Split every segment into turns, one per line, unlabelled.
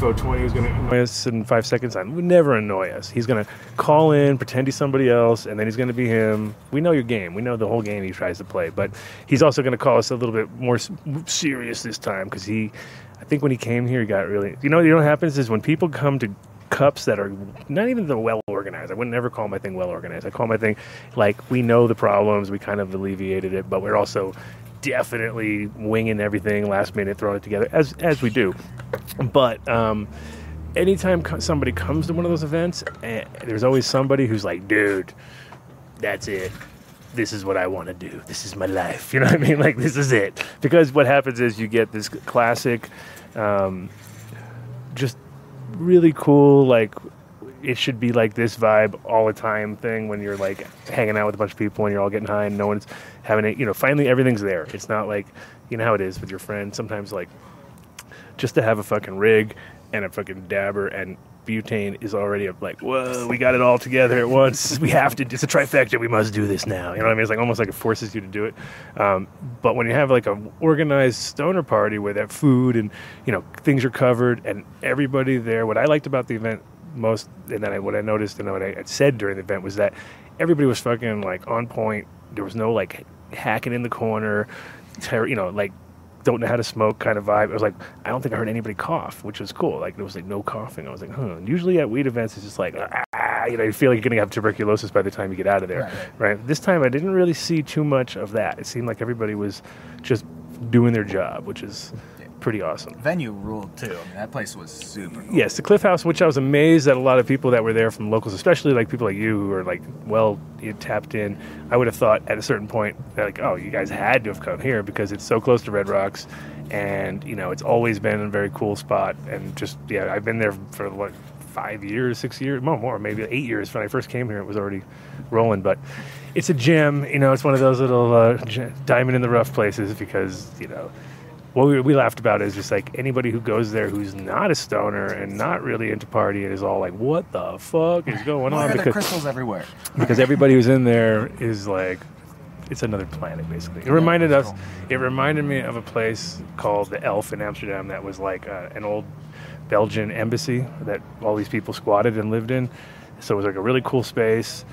420 is going to annoy us in five seconds. I would never annoy us. He's going to call in, pretend he's somebody else, and then he's going to be him. We know your game. We know the whole game he tries to play, but he's also going to call us a little bit more serious this time because he, I think when he came here, he got really. You know, you know what happens is when people come to cups that are not even the well organized. I would never call my thing well organized. I call my thing like we know the problems, we kind of alleviated it, but we're also definitely winging everything last minute, throwing it together as as we do. But um, anytime somebody comes to one of those events, eh, there's always somebody who's like, dude, that's it. This is what I want to do. This is my life. You know what I mean? Like this is it. Because what happens is you get this classic, um, just really cool like it should be like this vibe all the time thing when you're like hanging out with a bunch of people and you're all getting high and no one's having it. You know finally everything's there. It's not like you know how it is with your friends. Sometimes like just to have a fucking rig and a fucking dabber and butane is already like whoa we got it all together at once. We have to it's a trifecta. We must do this now. You know what i mean? It's like almost like it forces you to do it. Um, but when you have like an organized stoner party where that food and you know things are covered and everybody there what i liked about the event most and then I, what i noticed and what i had said during the event was that everybody was fucking like on point there was no like hacking in the corner ter- you know like don't know how to smoke kind of vibe. I was like, I don't think I heard anybody cough, which was cool. Like there was like no coughing. I was like, huh. And usually at weed events, it's just like, ah, you know, you feel like you're gonna have tuberculosis by the time you get out of there,
Right,
right? This time, I didn't really see too much of that. It seemed like everybody was just doing their job, which is pretty awesome.
Venue ruled too. I mean, that place was super cool.
Yes, the Cliff House, which I was amazed that a lot of people that were there from locals, especially like people like you who are like well you tapped in. I would have thought at a certain point that like, oh, you guys had to have come here because it's so close to Red Rocks, and you know it's always been a very cool spot. And just yeah, I've been there for like five years, six years, more, more, maybe eight years. When I first came here, it was already rolling. But it's a gym, you know. It's one of those little uh, diamond in the rough places because you know what we, we laughed about is just like anybody who goes there who's not a stoner and not really into partying is all like, what the fuck is going
Why
on?
are there
Because
crystals everywhere?
because everybody who's in there is like, it's another planet basically. It reminded us, it reminded me of a place called the Elf in Amsterdam that was like uh, an old Belgian embassy that all these people squatted and lived in. So it was like a really cool space,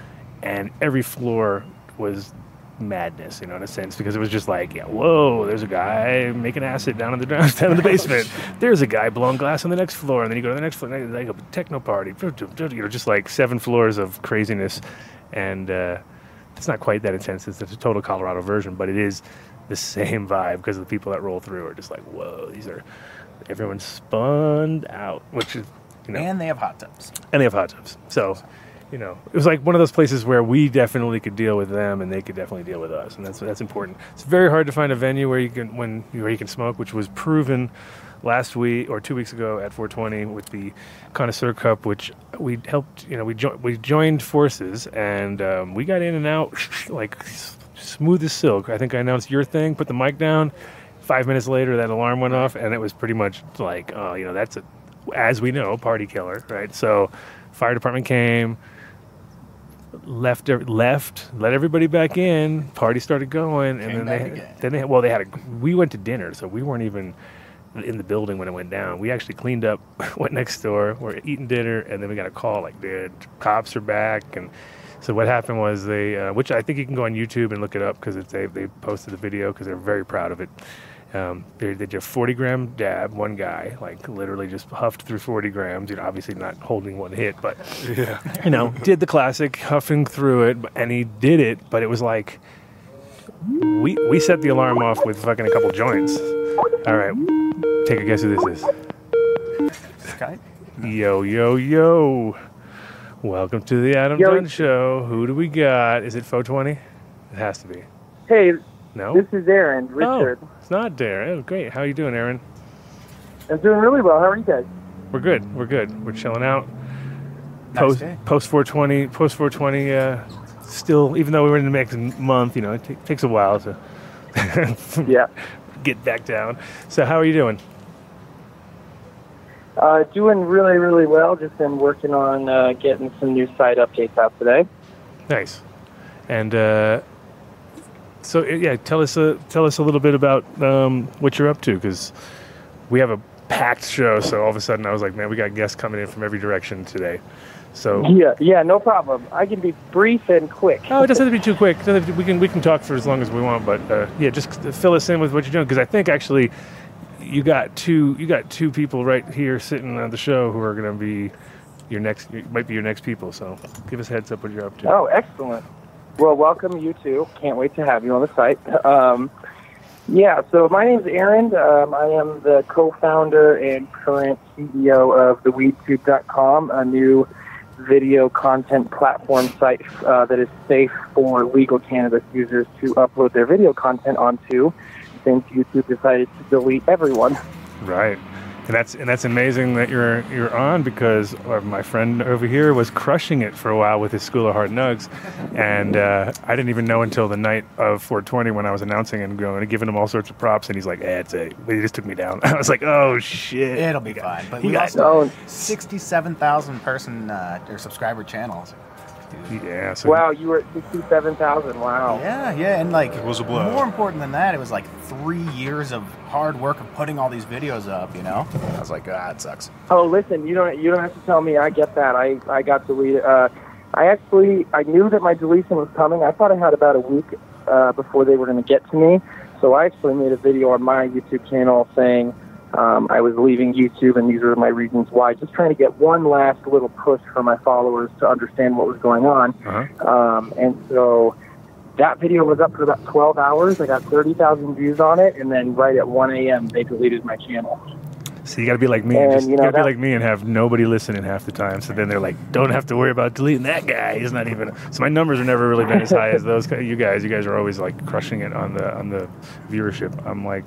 and every floor was madness, you know, in a sense, because it was just like, yeah, whoa, there's a guy making acid down in the down in the basement. There's a guy blowing glass on the next floor, and then you go to the next floor, and like a techno party, you know, just like seven floors of craziness, and uh, it's not quite that intense. It's a total Colorado version, but it is the same vibe because the people that roll through are just like, whoa, these are everyone's spun out, which is you know,
And they have hot tubs.
and they have hot tubs. So, you know, it was like one of those places where we definitely could deal with them, and they could definitely deal with us, and that's that's important. It's very hard to find a venue where you can when where you can smoke, which was proven last week or two weeks ago at 420 with the Connoisseur Cup, which we helped. You know, we we joined forces, and um, we got in and out like smooth as silk. I think I announced your thing, put the mic down. Five minutes later, that alarm went off, and it was pretty much like, oh, you know, that's a, as we know, party killer, right? So, fire department came, left, left, let everybody back in. Party started going, and then they,
again.
then they, well, they had a. We went to dinner, so we weren't even in the building when it went down. We actually cleaned up, went next door, we're eating dinner, and then we got a call like, dude, cops are back, and. So what happened was they, uh, which I think you can go on YouTube and look it up because they they posted the video because they're very proud of it. Um, they, they did a 40 gram dab, one guy, like literally just huffed through 40 grams, you know, obviously not holding one hit, but, you know, did the classic huffing through it, and he did it, but it was like, we, we set the alarm off with fucking a couple joints. All right, take a guess who this is.
Sky?
Yo, yo, yo. Welcome to the Adam
Yo.
Dunn Show. Who do we got? Is it 420? It has to be.
Hey,
No?
this is Aaron, Richard.
Oh, it's not Darren. Oh, great. How are you doing, Aaron?
I'm doing really well. How are you guys?
We're good. We're good. We're chilling out. Post
day.
post 420. Post 420. Uh, still, even though we were in the next month, you know, it ta- takes a while to
Yeah.
get back down. So, how are you doing?
Uh, doing really, really well. Just been working on uh, getting some new site updates out today.
Nice. And uh, so, uh, yeah, tell us a tell us a little bit about um, what you're up to because we have a packed show. So all of a sudden, I was like, man, we got guests coming in from every direction today. So
Yeah, yeah, no problem. I can be brief and quick.
Oh, it doesn't have to be too quick. It doesn't have to- we can we can talk for as long as we want, but uh, yeah, just fill us in with what you're doing because I think actually you got two you got two people right here sitting on the show who are going to be your next might be your next people. So give us a heads up what you're up to.
Oh, excellent. Well, welcome you too. Can't wait to have you on the site. Um, yeah, so my name's Aaron. Um, I am the co-founder and current CEO of theweedtube.com, a new video content platform site uh, that is safe for legal cannabis users to upload their video content onto since YouTube decided to delete everyone.
Right. And that's and that's amazing that you're you're on because uh, my friend over here was crushing it for a while with his School of Hard Nugs, and uh, I didn't even know until the night of 420 when I was announcing and going and giving him all sorts of props, and he's like, "Eh, it's a," but he just took me down. I was like, "Oh shit!"
It'll be fine. But
he
we
got-
also
Oh,
67,000 person uh, or subscriber channels.
Yeah. So
wow, you were at 67,000. Wow.
Yeah, yeah, and like
It was a blow.
More important than that, it was like three years of hard work of putting all these videos up. You know, I was like, ah, it sucks.
Oh, listen, you don't you don't have to tell me. I get that. I I got deleted. Uh, I actually I knew that my deletion was coming. I thought I had about a week uh, before they were going to get to me. So I actually made a video on my YouTube channel saying um, I was leaving YouTube and these are my reasons why. Just trying to get one last little push for my followers to understand what was going on.
Uh-huh.
Um, and so that video was up for about 12 hours. I got 30,000 views on it, and then right at 1 a.m. they deleted my channel.
So you got to be like me,
And,
just,
you know,
got to be like me and have nobody listening half the time. So then they're like, "Don't have to worry about deleting that guy. He's not even." So my numbers have never really been as high as those. You guys, you guys are always like crushing it on the on the viewership. I'm like,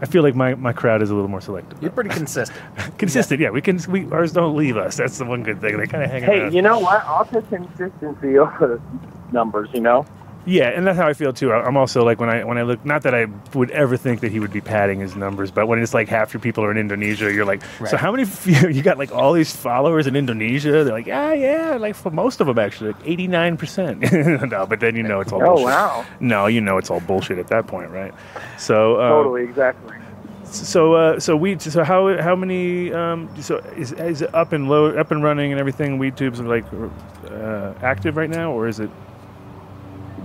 I feel like my, my crowd is a little more selective.
You're pretty consistent.
Consistent, yeah. We can we ours don't leave us. That's the one good thing. They kind of hang out.
Hey,
around.
you know what? I'll take consistency over numbers, you know?
Yeah, and that's how I feel too. I- I'm also like when I when I look, not that I would ever think that he would be padding his numbers, but when it's like half your people are in Indonesia, you're like, so how many? You got like all these followers in Indonesia. They're like, yeah, yeah, like for most of them actually, like 89 percent. No, but then you know it's all
Oh,
bullshit.
wow.
No, you know it's all bullshit at that point, right? So uh,
Totally, exactly.
So uh, so we so how how many um, so is is it up and low up and running and everything? WeedTube's like uh, active right now, or is it?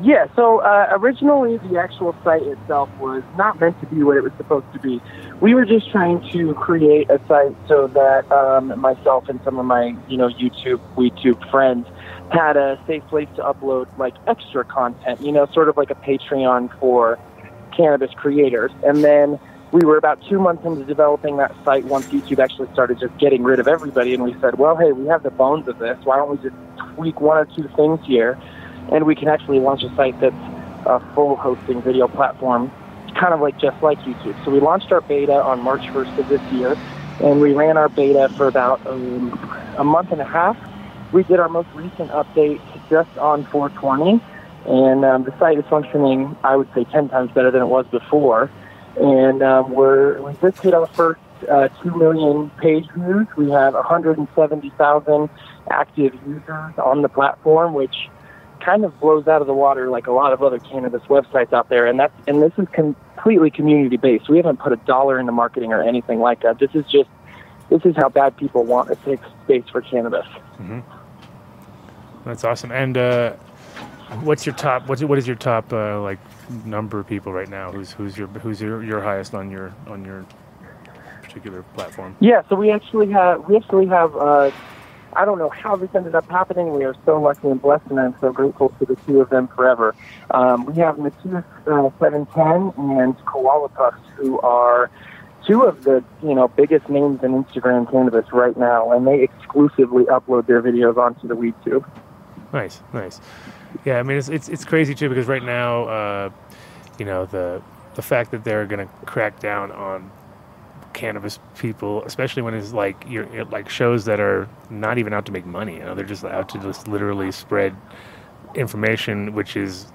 Yeah, so uh, originally the actual site itself was not meant to be what it was supposed to be. We were just trying to create a site so that um, myself and some of my, you know, YouTube, WeTube friends had a safe place to upload like extra content, you know, sort of like a Patreon for cannabis creators. And then we were about two months into developing that site once YouTube actually started just getting rid of everybody. And we said, well, hey, we have the bones of this. Why don't we just tweak one or two things here? And we can actually launch a site that's a full hosting video platform, kind of like just like YouTube. So we launched our beta on March 1st of this year, and we ran our beta for about um, a month and a half. We did our most recent update just on 420, and um, the site is functioning, I would say, 10 times better than it was before. And um, we're, we just hit our first uh, 2 million page views. We have 170,000 active users on the platform, which kind of blows out of the water like a lot of other cannabis websites out there. And that's and this is completely community based. We haven't put a dollar into marketing or anything like that. This is just this is how bad people want a safe space for cannabis.
That's awesome. And uh, what's your top? What's what is your top uh, like number of people right now? Who's who's your who's your, your highest on your on your particular platform?
Yeah, so we actually have we actually have uh, I don't know how this ended up happening. We are so lucky and blessed, and I'm so grateful to the two of them forever. Um, we have Matthias uh, 710 and Koala Puffs, who are two of the you know biggest names in Instagram cannabis right now, and they exclusively upload their videos onto the WeedTube.
Nice, nice. Yeah, I mean it's it's, it's crazy too because right now, uh, you know the the fact that they're going to crack down on cannabis people, especially when it's like you're it, like shows that are not even out to make money. You know, they're just out to just literally spread information, which is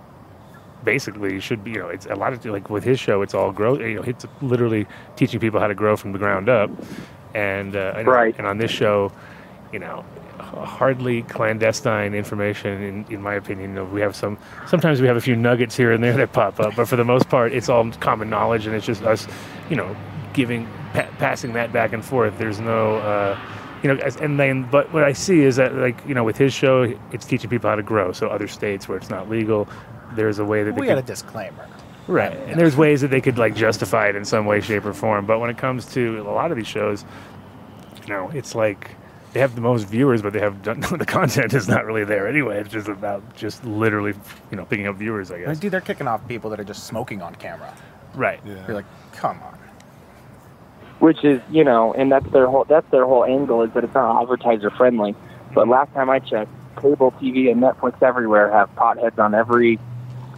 basically should be. You know, it's a lot of like with his show, it's all grow. You know, it's literally teaching people how to grow from the ground up, and uh, and,
Right.
and on this show, you know. Hardly clandestine information, in, in my opinion. You know, we have some. Sometimes we have a few nuggets here and there that pop up, but for the most part, it's all common knowledge, and it's just us, you know, giving pa- passing that back and forth. There's no. Uh, you know, and then, but what I see is that, like, you know, with his show, it's teaching people how to grow. So other states where it's not legal, there's a way that they
We
could
got a disclaimer.
Right. And there's ways that they could like justify it in some way, shape, or form. But when it comes to a lot of these shows, you know, it's like they have the most viewers, but they have done, the content is not really there anyway. It's just about just literally, you know, picking up viewers, I guess.
dude, they're kicking off people that are just smoking on camera.
Right. Yeah.
You're like, come on.
Which is you know, and that's their whole that's their whole angle is that it's not advertiser friendly. But last time I checked, cable TV and Netflix everywhere have potheads on every,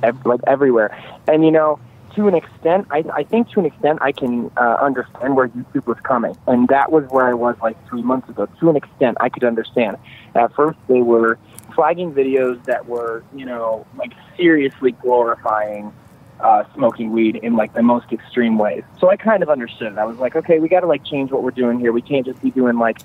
ev- like everywhere, and you know. To an extent, I, I think to an extent I can uh, understand where YouTube was coming, and that was where I was like three months ago. To an extent, I could understand. At first, they were flagging videos that were, you know, like seriously glorifying uh, smoking weed in like the most extreme ways. So I kind of understood it. I was like, okay, we got to like change what we're doing here. We can't just be doing like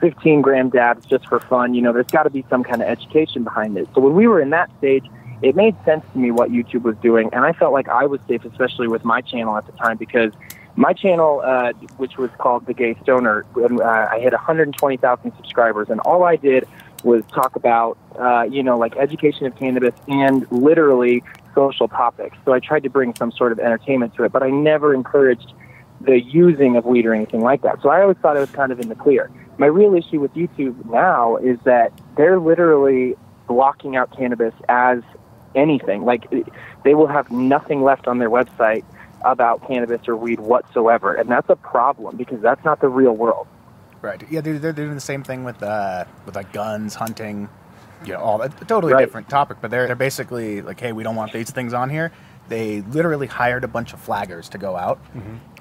15 gram dabs just for fun. You know, there's got to be some kind of education behind it. So when we were in that stage, it made sense to me what YouTube was doing, and I felt like I was safe, especially with my channel at the time because. My channel, uh, which was called The Gay Stoner, uh, I hit 120,000 subscribers, and all I did was talk about, uh, you know, like education of cannabis and literally social topics. So I tried to bring some sort of entertainment to it, but I never encouraged the using of weed or anything like that. So I always thought it was kind of in the clear. My real issue with YouTube now is that they're literally blocking out cannabis as anything. Like they will have nothing left on their website about cannabis or weed whatsoever, and that's a problem because that's not the real world.
Right. Yeah, dude, they're doing the same thing with uh, with like guns, hunting, you know, all that. Totally
Right.
different topic, but they're they're basically like, hey, we don't want these things on here. They literally hired a bunch of flaggers to go out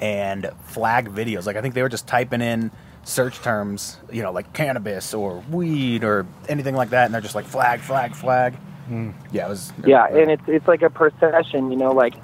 and flag videos. Like I think they were just typing in search terms, you know, like cannabis or weed or anything like that, and they're just like flag, flag, flag. Yeah, it was.
Yeah, and it's it's like a procession, you know, like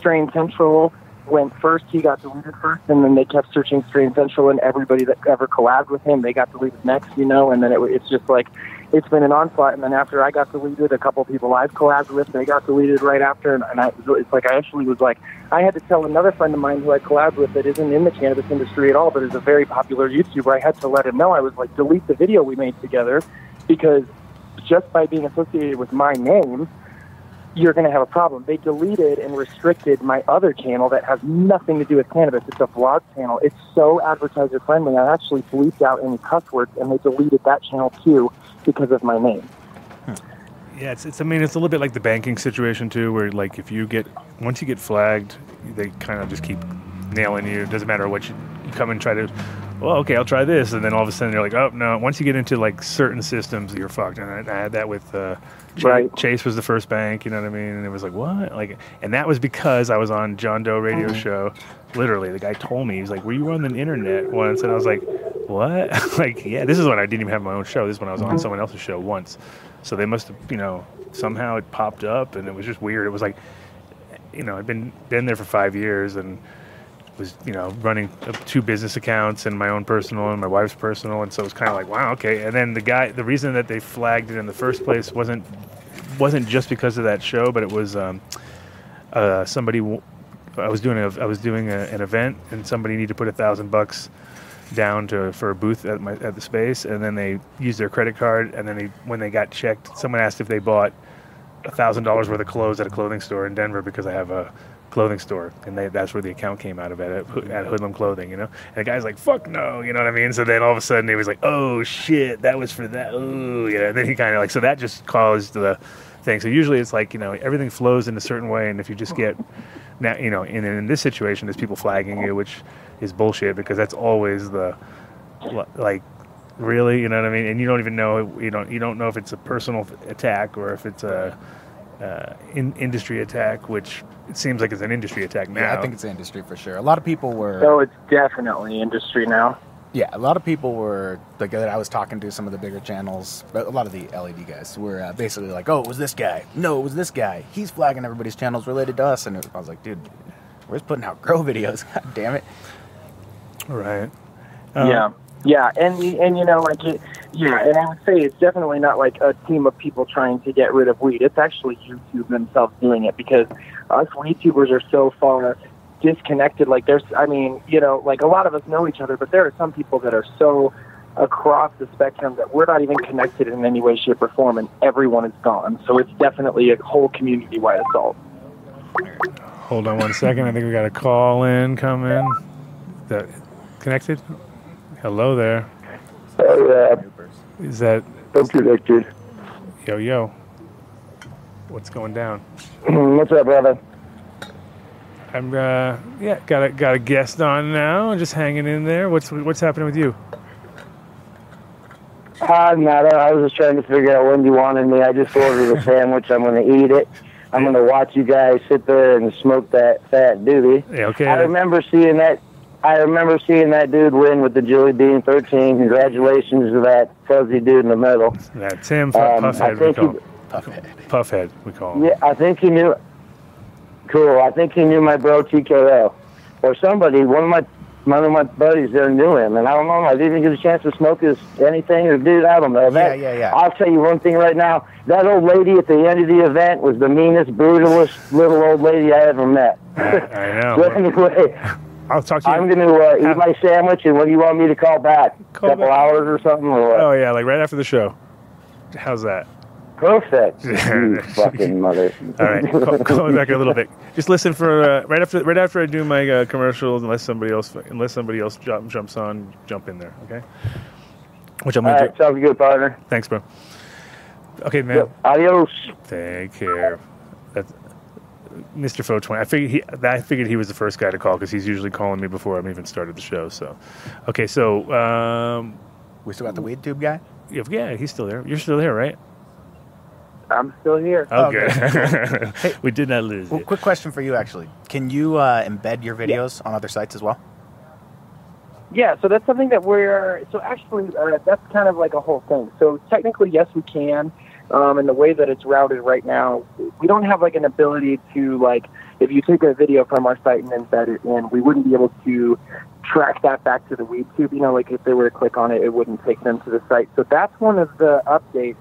Strain Central went first, he got deleted first, and then they kept searching Strain Central, and everybody that ever collabed with him, they got deleted next, you know, and then it, it's just like it's been an onslaught. And then after I got deleted, a couple people I've collabed with, they got deleted right after, and, and I, it's like I actually was like, I had to tell another friend of mine who I collabed with that isn't in the cannabis industry at all, but is a very popular YouTuber. I had to let him know I was like, delete the video we made together, because just by being associated with my name, you're going to have a problem. They deleted and restricted my other channel that has nothing to do with cannabis. It's a vlog channel. It's so advertiser friendly. I actually bleeped out any cuss words, and they deleted that channel too because of my name.
Yeah, it's, it's. I mean, it's a little bit like the banking situation too, where like if you get once you get flagged, they kind of just keep nailing you. It doesn't matter what you, you come and try to. Well, okay, I'll try this, and then all of a sudden they're like, oh no. Once you get into like certain systems, you're fucked. And I, I had that with uh,
Right.
Chase was the first bank. You know what I mean? And it was like what? Like, and that was because I was on John Doe radio mm-hmm. show. Literally, the guy told me he's like, "Were you on the internet once?" And I was like, "What?" like, yeah, this is when I didn't even have my own show. This is when I was on mm-hmm. someone else's show once. So they must have, you know, somehow it popped up, and it was just weird. It was like, you know, I'd been been there for five years and was, you know, running two business accounts and my own personal and my wife's personal, and so it was kind of like, wow, okay. And then the guy, the reason that they flagged it in the first place wasn't wasn't just because of that show, but it was um, uh, somebody. I was doing a I was doing a, an event, and somebody needed to put a thousand bucks down to for a booth at my at the space, and then they used their credit card, and then they when they got checked, someone asked if they bought a thousand dollars worth of clothes at a clothing store in Denver because I have a clothing store, and they, that's where the account came out of it at, at Hoodlum Clothing, you know. And the guy's like, "Fuck no," you know what I mean? So then all of a sudden he was like, "Oh shit, that was for that." Oh yeah. And then he kind of like so that just caused the thing. So usually it's like you know everything flows in a certain way, and if you just get now you know in in this situation there's people flagging you, which is bullshit because that's always the like really you know what i mean and you don't even know you don't you don't know if it's a personal attack or if it's a uh, in, industry attack which it seems like it's an industry attack now
Yeah, I think it's the industry for sure. A lot of people were.
So it's definitely industry now.
Yeah, a lot of people were like that. I was talking to some of the bigger channels, but a lot of the LED guys were uh, basically like, "Oh, it was this guy. No, it was this guy. He's flagging everybody's channels related to us." And it, I was like, "Dude, we're just putting out grow videos. God damn it!"
right Um,
yeah, yeah, and and you know, like it, yeah, and I would say it's definitely not like a team of people trying to get rid of weed. It's actually YouTube themselves doing it because us YouTubers are so far disconnected. Like there's, I mean, you know, like a lot of us know each other, but there are some people that are so across the spectrum that we're not even connected in any way, shape, or form, and everyone is gone. So it's definitely a whole community-wide assault.
Hold on one second. I think we got a call in coming. That connected? Hello there.
Hey,
Is that
uh, I'm connected.
yo yo? What's going down?
What's up, brother?
I'm uh yeah got a got a guest on now. Just hanging in there. What's what's happening with you?
Hi, Nada. I was just trying to figure out when you wanted me. I just ordered a sandwich. I'm going to eat it. I'm going to watch you guys sit there and smoke that fat doobie.
Yeah, okay.
I remember seeing that. I remember seeing that dude win with the Julie Bean 13. Congratulations to that fuzzy dude in the middle.
That Tim
Um, I
Puffhead we
think
call
he-
him. Puffhead we call him.
Yeah, I think he knew. Cool. I think he knew my bro TKO, or somebody. One of my one of my buddies there knew him, and I don't know. I didn't even get a chance to smoke his anything or dude. I don't know. That,
yeah, yeah.
I'll tell you one thing right now. That old lady at the end of the event was the meanest, brutalest little old lady I ever met.
I know.
but anyway,
I'll talk to you.
I'm going to uh, eat my sandwich, and what do you want me to call back?
Call
couple
back.
hours or something, or what?
Oh yeah, like right after the show. How's that?
Perfect. you fucking mother.
All right, call, call me back in a little bit. Just listen for uh, right after right after I do my uh, commercials. Unless somebody else unless somebody else jump, jumps on, jump in there. Okay. Which I'm
All
gonna
right, sounds good, partner.
Thanks, bro. Okay, man.
Yep. Adios.
Take care. That's Mr. Fo Twenty. I figured he. I figured he was the first guy to call because he's usually calling me before I've even started the show. So, okay, so um,
We still got the weed tube guy.
yeah, yeah, he's still there. You're still there, right?
I'm still here.
Okay.
Oh,
good. we did not lose
Well,
it.
quick question for you, actually. Can you uh, embed your videos on other sites as well?
Yeah, so that's something that we're so actually uh, that's kind of like a whole thing. So technically, yes, we can. Um, and the way that it's routed right now, we don't have like an ability to like if you take a video from our site and embed it in, we wouldn't be able to track that back to the WeedTube. You know, like if they were to click on it, it wouldn't take them to the site. So that's one of the updates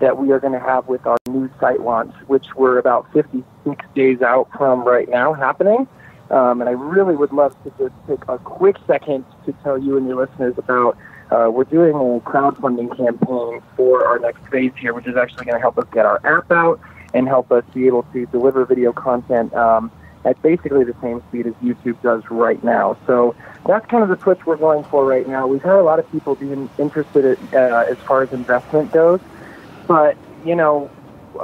that we are going to have with our new site launch, which we're about 56 days out from right now happening. Um, and I really would love to just take a quick second to tell you and your listeners about uh, we're doing a crowdfunding campaign for our next phase here, which is actually going to help us get our app out and help us be able to deliver video content um, at basically the same speed as YouTube does right now. So that's kind of the push we're going for right now. We've had a lot of people being interested in, uh, as far as investment goes, but you know,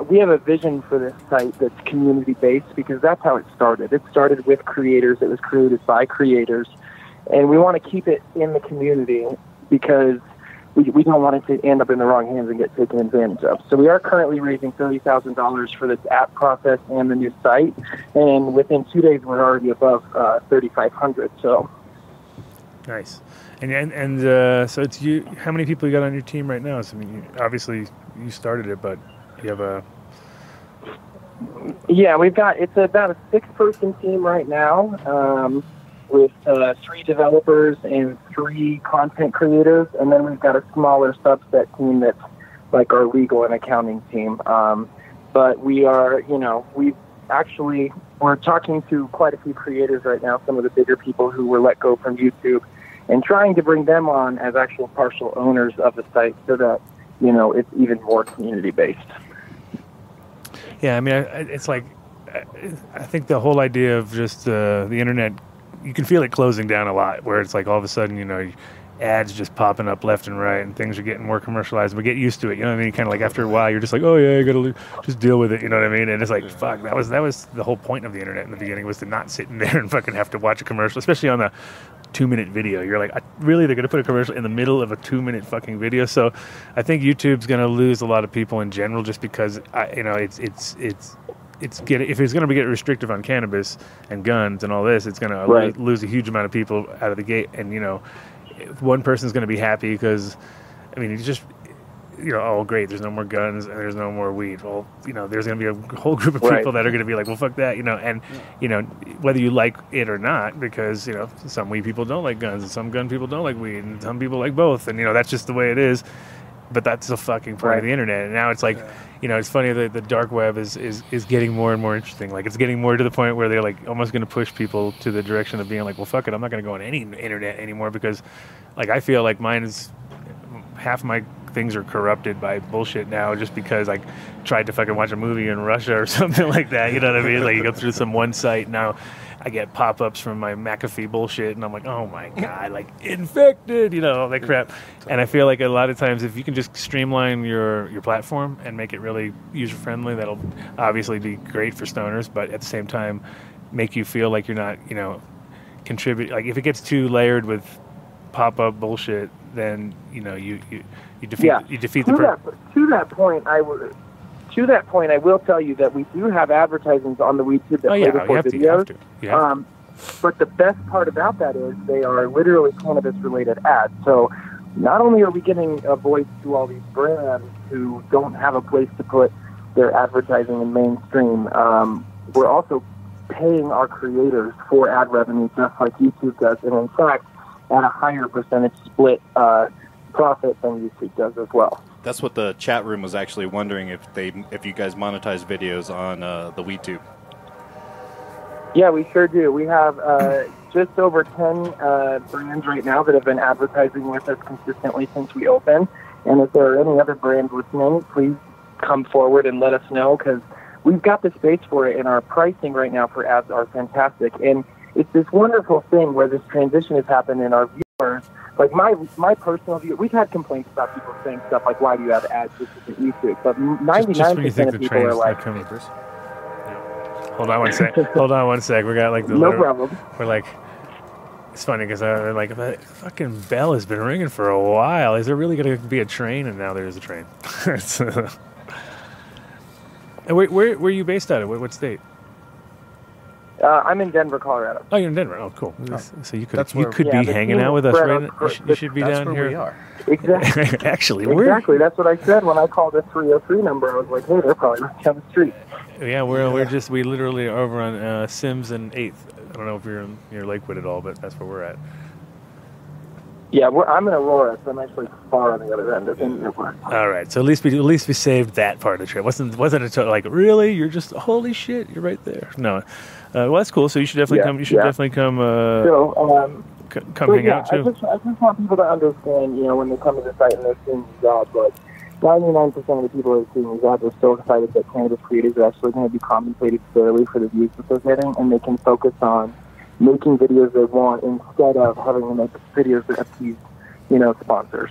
we have a vision for this site that's community based because that's how it started. It started with creators. It was created by creators, and we want to keep it in the community because we, we don't want it to end up in the wrong hands and get taken advantage of. So we are currently raising thirty thousand dollars for this app process and the new site, and within two days we're already above uh, thirty five hundred. So
Nice. And and, and uh, so it's you. How many people you got on your team right now? So, I mean, you, obviously you started it, but you have a
Yeah, we've got it's about a six-person team right now, um, with uh, three developers and three content creators, and then we've got a smaller subset team that's like our legal and accounting team. Um, but we are, you know, we actually we're talking to quite a few creators right now, some of the bigger people who were let go from YouTube, and trying to bring them on as actual partial owners of the site so that you know it's even more community-based.
Yeah, I mean, it's like I, I think the whole idea of just uh, the internet, you can feel it closing down a lot. Where it's like all of a sudden, you know, ads just popping up left and right, and things are getting more commercialized. But get used to it, you know what I mean? Kind of like after a while, you're just like, oh yeah, you gotta just deal with it, you know what I mean? And it's like, fuck, that was that was the whole point of the internet in the beginning was to not sit in there and fucking have to watch a commercial, especially on the two minute video. You're like, I, really, they're gonna put a commercial in the middle of a two minute fucking video. So, I think YouTube's gonna lose a lot of people in general, just because I, you know, it's it's it's it's get if it's going to be get restrictive on cannabis and guns and all this, it's going to lose a huge amount of people out of the gate. And you know, if one person's going to be happy because, I mean, it's just you know, oh great, there's no more guns and there's no more weed. Well, you know, there's going to be a whole group of
Right.
people that are going to be like, well, fuck that, you know, and you know, whether you like it or not, because you know, some weed people don't like guns and some gun people don't like weed and some people like both, and you know, that's just the way it is but that's the fucking part
Right.
of the internet. And now it's like, you know, it's funny that the dark web is, is, is getting more and more interesting. Like it's getting more to the point where they're like almost going to push people to the direction of being like, well, fuck it, I'm not going to go on any internet anymore because, like, I feel like mine is half my things are corrupted by bullshit now just because I tried to fucking watch a movie in Russia or something like that. You know what I mean? Like you go through some one site now. I get pop-ups from my McAfee bullshit, and I'm like, oh my god, like infected, you know, all that crap. And I feel like a lot of times, if you can just streamline your your platform and make it really user friendly, that'll obviously be great for stoners, but at the same time, make you feel like you're not, you know, contribute. Like if it gets too layered with pop-up bullshit, then you know you you, you defeat
Yeah.
you defeat
to
the per-
that to that point, I would. To that point, I will tell you that we do have advertisements on the WeedTube that
Oh
play
yeah,
before
you have
videos.
to. To.
Um, but the best part about that is they are literally cannabis related ads. So not only are we getting a voice to all these brands who don't have a place to put their advertising in mainstream, um, we're also paying our creators for ad revenue just like YouTube does. And in fact, at a higher percentage split uh, profit than YouTube does as well.
That's what the chat room was actually wondering if they if you guys monetize videos on uh, the WeedTube.
Yeah, we sure do. We have uh, just over 10 uh, brands right now that have been advertising with us consistently since we opened. And if there are any other brands listening, please come forward and let us know because we've got the space for it, and our pricing right now for ads are fantastic. And it's this wonderful thing where this transition has happened in our viewers. Like my my personal view, we've had complaints about people saying stuff like, "Why do you have ads? This isn't YouTube." But ninety nine
when you think
percent of people are like,
coming. Hold on one sec. Hold on one sec. We got like the
"No
letter-
problem."
We're like, it's funny because uh, like the fucking bell has been ringing for a while. Is there really going to be a train? And now there is a train. Uh, and where, where where are you based out of? What, what state?
Uh, I'm in Denver, Colorado.
Oh, you're in Denver. Oh, cool. So you could
That's
you
where-
could
Yeah,
be hanging out with us right now. You should, you should be
That's
down
where
here.
we are.
Exactly.
Actually, we're
Exactly. That's what I said when I called the 303 number. I was like, hey, they're probably right down the street.
yeah we're we're just we literally are over on uh, Simms and Eighth. I don't know if you're in, near Lakewood at all, but that's where we're at.
Yeah, we're, I'm in Aurora, so I'm actually far on the other end of the airport.
All right, so at least we at least we saved that part of the trip. wasn't wasn't it like really? You're just holy shit. You're right there. No, uh, well that's cool. So you should definitely
Yeah,
come. You should
yeah.
definitely come. Uh,
So, um,
c- come
but
hang
yeah,
out
I
too.
just, I just want people to understand, you know, when they come to the site and they're seeing these ads, like 99% of the people that are seeing these ads are so excited that cannabis creators are actually going to be compensated fairly for the views that they're getting, and they can focus on making videos they want instead of having to make videos that appease, you know, sponsors.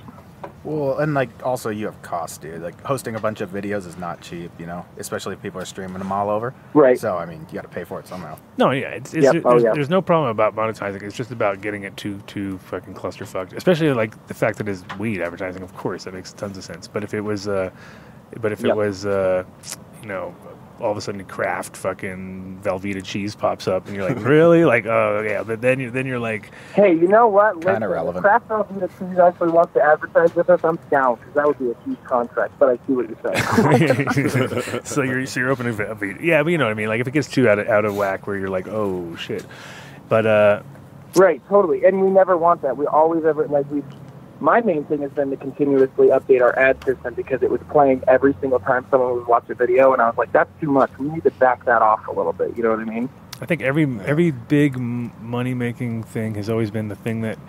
Well, and like also you have costs, dude. Like hosting a bunch of videos is not cheap, you know, especially if people are streaming them all over.
Right.
So I mean, you got to pay for it somehow.
No, yeah, it's, it's
Yep.
there's,
Oh, yeah.
there's no problem about monetizing. It's just about getting it to to fucking clusterfucked. Especially like the fact that it's weed advertising. Of course, that makes tons of sense. But if it was, uh, but if it was, uh, you know, all of a sudden Kraft fucking Velveeta cheese pops up, and you're like, really? Like, oh yeah. But then you then you're like,
Hey, you know what?
Kinda
Listen,
relevant.
Kraft Velveeta Cheese actually wants to advertise with us, I'm down because that would be a huge contract. But I see what you're saying.
so you're so you're opening Velveeta. Yeah, but you know what I mean. Like if it gets too out of out of whack, where you're like, oh shit. But uh,
right, totally. And we never want that. We always ever like we. My main thing has been to continuously update our ad system because it was playing every single time someone would watch a video, and I was like, that's too much. We need to back that off a little bit. You know what I mean?
I think every every big money making thing has always been the thing that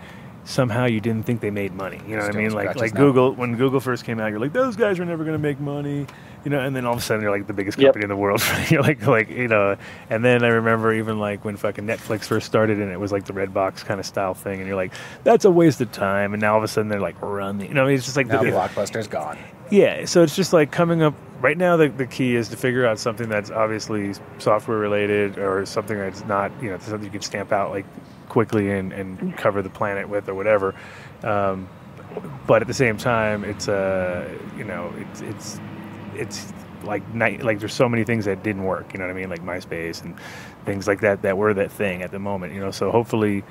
somehow you didn't think they made money. You know what I mean? Like like
now.
Google when Google first came out, you're like those guys are never going to make money. You know, and then all of a sudden you're like the biggest
Yep.
company in the world. you're like like you know, and then I remember even like when fucking Netflix first started and it was like the red box kind of style thing, and you're like that's a waste of time. And now all of a sudden they're like run. You know, it's just like
Now
the,
Blockbuster's gone.
yeah, so it's just like coming up right now. The, the key is to figure out something that's obviously software related or something that's not, you know, something you can stamp out like quickly and, and cover the planet with or whatever. Um, but at the same time, it's uh, you know, it's it's it's like night like there's so many things that didn't work. You know what I mean? Like MySpace and things like that that were that thing at the moment. You know, so hopefully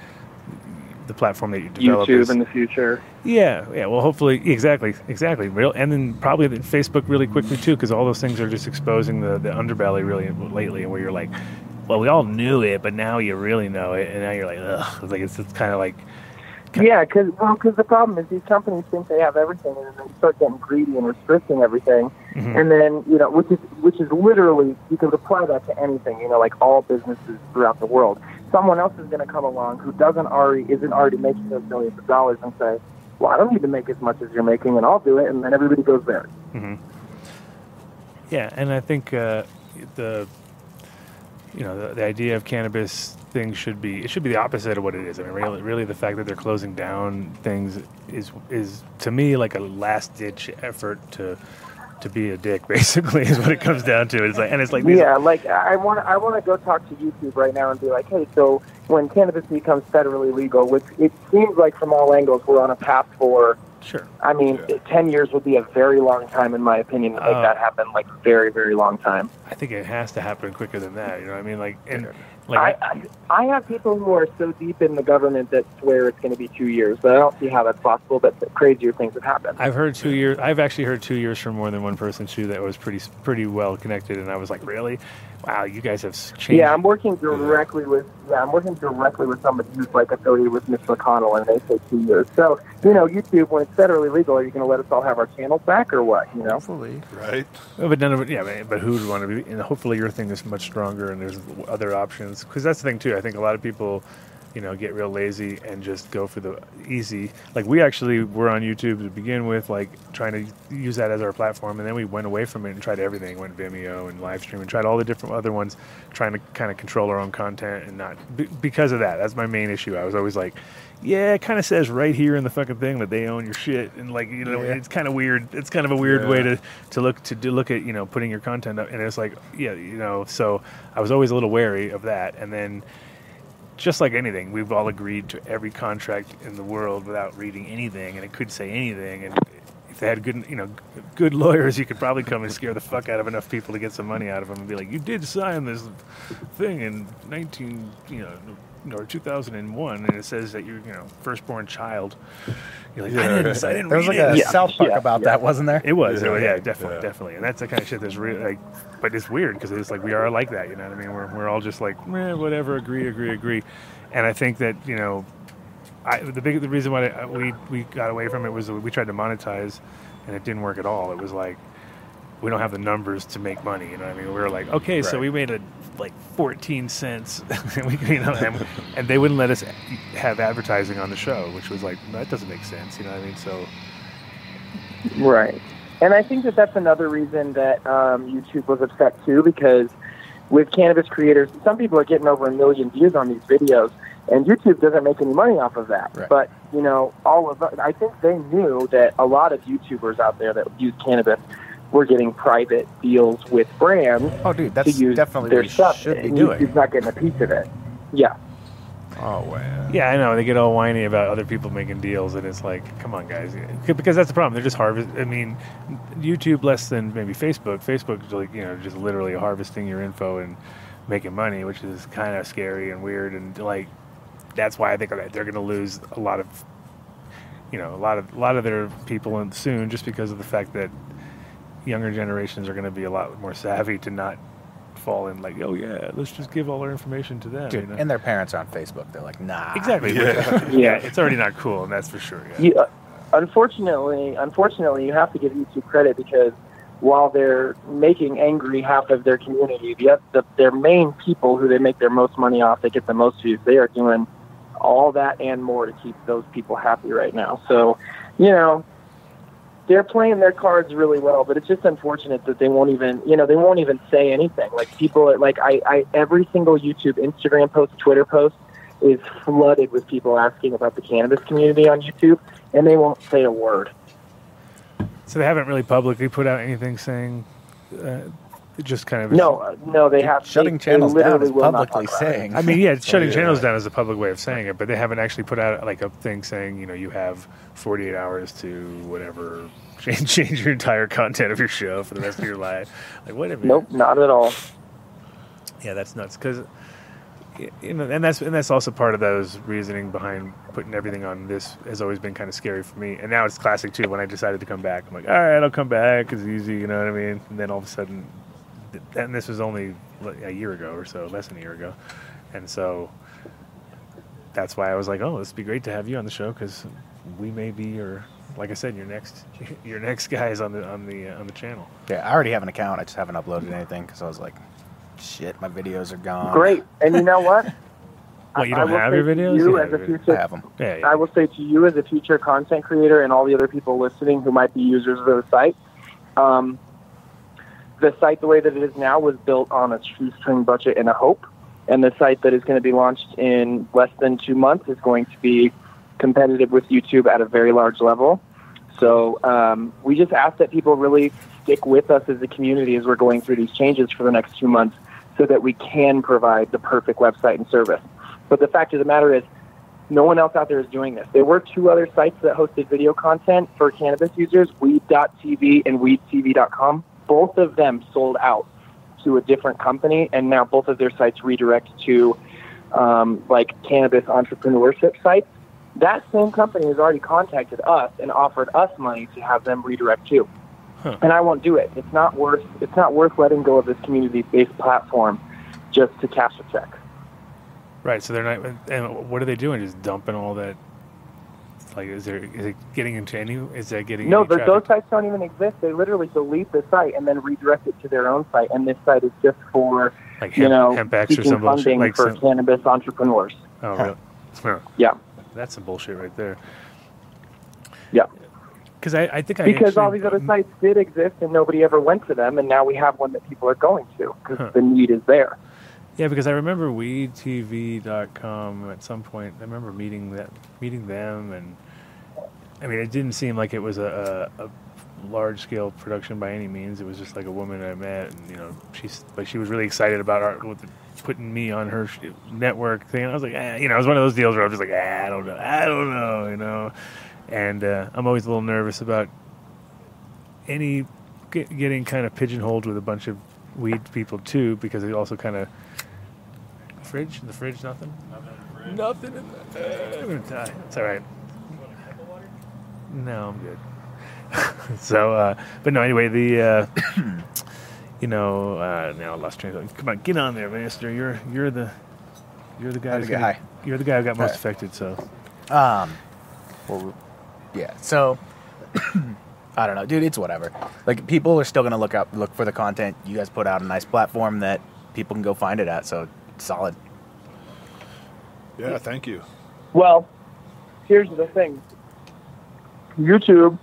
the platform that you develop
YouTube
is,
in the future.
yeah, yeah. Well, hopefully, exactly, exactly. Real, and then probably the Facebook really quickly too, because all those things are just exposing the, the underbelly really lately, and where you're like, well, we all knew it, but now you really know it, and now you're like, ugh. It's like it's, it's kind of like
Yeah, because well, 'cause the problem is these companies think they have everything, and then they start getting greedy and restricting everything,
Mhm.
and then you know, which is which is literally you could apply that to anything. You know, like all businesses throughout the world. Someone else is going to come along who doesn't already isn't already making those millions of dollars and say, "Well, I don't need to make as much as you're making, and I'll do it," and then everybody goes there.
hmm Yeah, and I think uh, the you know the, the idea of cannabis things should be it should be the opposite of what it is. I mean, really, really, the fact that they're closing down things is is to me like a last ditch effort to to be a dick. Basically, is what it comes down to. It's like and it's like
Yeah, like I want I want to go talk to YouTube right now and be like, hey, so when cannabis becomes federally legal, which it seems like from all angles we're on a path for.
sure.
I mean, ten years would be a very long time, in my opinion, to make
Uh,
that happen. Like very, very long time.
I think it has to happen quicker than that. You know what I mean? Like and like
I, I I have people who are so deep in the government that swear it's going to be two years, but I don't see how that's possible. But crazier things have happened.
I've heard two years. I've actually heard two years from more than one person too. That was pretty pretty well connected, and I was like, really? Wow, you guys have changed.
Yeah, I'm working directly with yeah, I'm working directly with somebody who's like affiliated with Mitch McConnell, and they say two years. So you know, YouTube, when it's federally legal, are you going to let us all have our channels back or what? You know?
Hopefully.
Right.
Well, but none of it. Yeah, but- but who would want to be? And hopefully, your thing is much stronger, and there's other options. Because that's the thing too. I think a lot of people, you know, get real lazy and just go for the easy. Like we actually were on YouTube to begin with, like trying to use that as our platform, and then we went away from it and tried everything. Went Vimeo and live stream and tried all the different other ones, trying to kind of control our own content and not be, because of that. That's my main issue. I was always like. Yeah, it kind of says right here in the fucking thing that they own your shit, and like you know,
Yeah.
it's kind of weird. It's kind of a weird way to to look to do, look at you know putting your content up, and it's like yeah, you know. So I was always a little wary of that, and then just like anything, we've all agreed to every contract in the world without reading anything, and it could say anything. And if they had good, you know, good lawyers, you could probably come and scare the fuck out of enough people to get some money out of them and be like, "You did sign this thing in 19, you know." Or 2001, and it says that you're, you know, firstborn child. You're like, I didn't, I didn't
There was like
it.
a
Yeah,
South Park
yeah,
about
yeah.
that, wasn't there?
It was,
Yeah.
it was- yeah, definitely,
Yeah.
definitely, and that's the kind of shit that's real. Like, but it's weird because it's like we are like that, you know what I mean? We're we're all just like, eh, whatever, agree, agree, agree, and I think that you know, I the big the reason why I- we we got away from it was that we tried to monetize, and it didn't work at all. It was like we don't have the numbers to make money, you know what I mean? We were like, okay, so we made a like 14 cents, and we, you know, and, and they wouldn't let us have advertising on the show, which was like that doesn't make sense, you know what I mean? So.
Right. And I think that that's another reason that um, YouTube was upset too, because with cannabis creators, some people are getting over a million views on these videos, and YouTube doesn't make any money off of that.
Right.
But you know, all of I think they knew that a lot of YouTubers out there that use cannabis were getting private deals with brands
Oh, dude,
to
that's
use
definitely
their
what
stuff,
should be
and
doing.
YouTube's not getting a piece of it. Yeah.
Oh, man.
Yeah, I know. They get all whiny about other people making deals, and it's like, come on, guys. Because that's the problem. They're just harvest. I mean, YouTube less than maybe Facebook. Facebook's like, you know, just literally harvesting your info and making money, which is kind of scary and weird. And like, that's why I think that they're going to lose a lot of, you know, a lot of a lot of their people in soon, just because of the fact that younger generations are going to be a lot more savvy to not fall in like, oh yeah, let's just give all our information to them.
Dude,
you know?
and their parents are on Facebook. They're like, nah.
Exactly.
Yeah.
Yeah. it's already not cool, and that's for sure. Yeah.
You, uh, unfortunately, unfortunately, you have to give YouTube credit because while they're making angry half of their community, the, the their main people who they make their most money off, they get the most views. They are doing all that and more to keep those people happy right now. So, you know, they're playing their cards really well, but it's just unfortunate that they won't even, you know, they won't even say anything. Like people, are, like I, I, every single YouTube, Instagram post, Twitter post is flooded with people asking about the cannabis community on YouTube, and they won't say a word.
So they haven't really publicly put out anything saying, uh, just kind of.
No, uh, no, they have
Shutting
they,
channels
they
down
literally
is publicly
talk about it.
saying.
I mean, yeah, it's shutting
yeah.
channels down is a public way of saying it, but they haven't actually put out like a thing saying, you know, you have 48 hours to whatever change, change your entire content of your show for the rest of your life. Like, wait a minute.
Nope, not at all.
Yeah, that's nuts. Because you know, and that's and that's also part of those reasoning behind putting everything on this has always been kind of scary for me. And now it's classic too. When I decided to come back, I'm like, all right, I'll come back. It's easy, you know what I mean? And then all of a sudden, th- and this was only a year ago or so, less than a year ago, and so that's why I was like, oh, this would be great to have you on the show because we may be your, like I said, your next your next guys on the on the uh, on the channel.
Yeah, I already have an account. I just haven't uploaded anything because I was like, shit, my videos are gone.
Great. And you know what?
What you
I- I
don't
will
have
say
your
to
videos?
You
You
as
have
a future,
I have them.
Yeah, yeah.
I will say to you as a future content creator and all the other people listening who might be users of the site, um, the site the way that it is now was built on a shoestring budget and a hope. And the site that is going to be launched in less than two months is going to be competitive with YouTube at a very large level. So um, we just ask that people really stick with us as a community as we're going through these changes for the next two months so that we can provide the perfect website and service. But the fact of the matter is, no one else out there is doing this. There were two other sites that hosted video content for cannabis users, Weed.tv and WeedTV.com. Both of them sold out to a different company, and now both of their sites redirect to um, like cannabis entrepreneurship sites. That same company has already contacted us and offered us money to have them redirect to.
Huh.
And I won't do it. It's not worth. It's not worth letting go of this community-based platform just to cash a check.
Right. So they're not. And what are they doing? Just dumping all that. Like, is there is it getting into any? Is that getting
No,
any
but
traffic?
those sites don't even exist. They literally delete the site and then redirect it to their own site. And this site is just for
like hemp,
you know
hemp X or
seeking
some
funding
Like
for
some,
cannabis entrepreneurs.
oh, really? Huh.
Yeah,
That's some bullshit right there.
yeah.
Because I, I think I
Because all these other sites did exist and nobody ever went to them, and now we have one that people are going to because
Huh.
the need is there.
Yeah, because I remember WeedTV.com at some point. I remember meeting that, meeting them, and I mean, it didn't seem like it was a, a, a large scale production by any means. It was just like a woman I met, and you know, she's like she was really excited about our putting me on her network thing. And I was like, eh, you know, it was one of those deals where I was just like, eh, I don't know, I don't know, you know. And uh, I'm always a little nervous about any get, getting kind of pigeonholed with a bunch of weed people too, because it also kind of fridge. In The fridge, nothing. Nothing in the. I'm gonna die. It's all right. No, I'm good. so, uh, but no. Anyway, the uh, you know uh, now I lost train of thought. Come on, get on there, Master. You're you're the you're the guy.
I'm
who's
the
gonna- You're the guy who got most
Alright.
affected. So
Um, well, yeah. So, I don't know, dude. It's whatever. Like people are still gonna look up, look for the content. You guys put out a nice platform that people can go find it at. So it's solid.
Yeah, thank you.
Well, here's the thing YouTube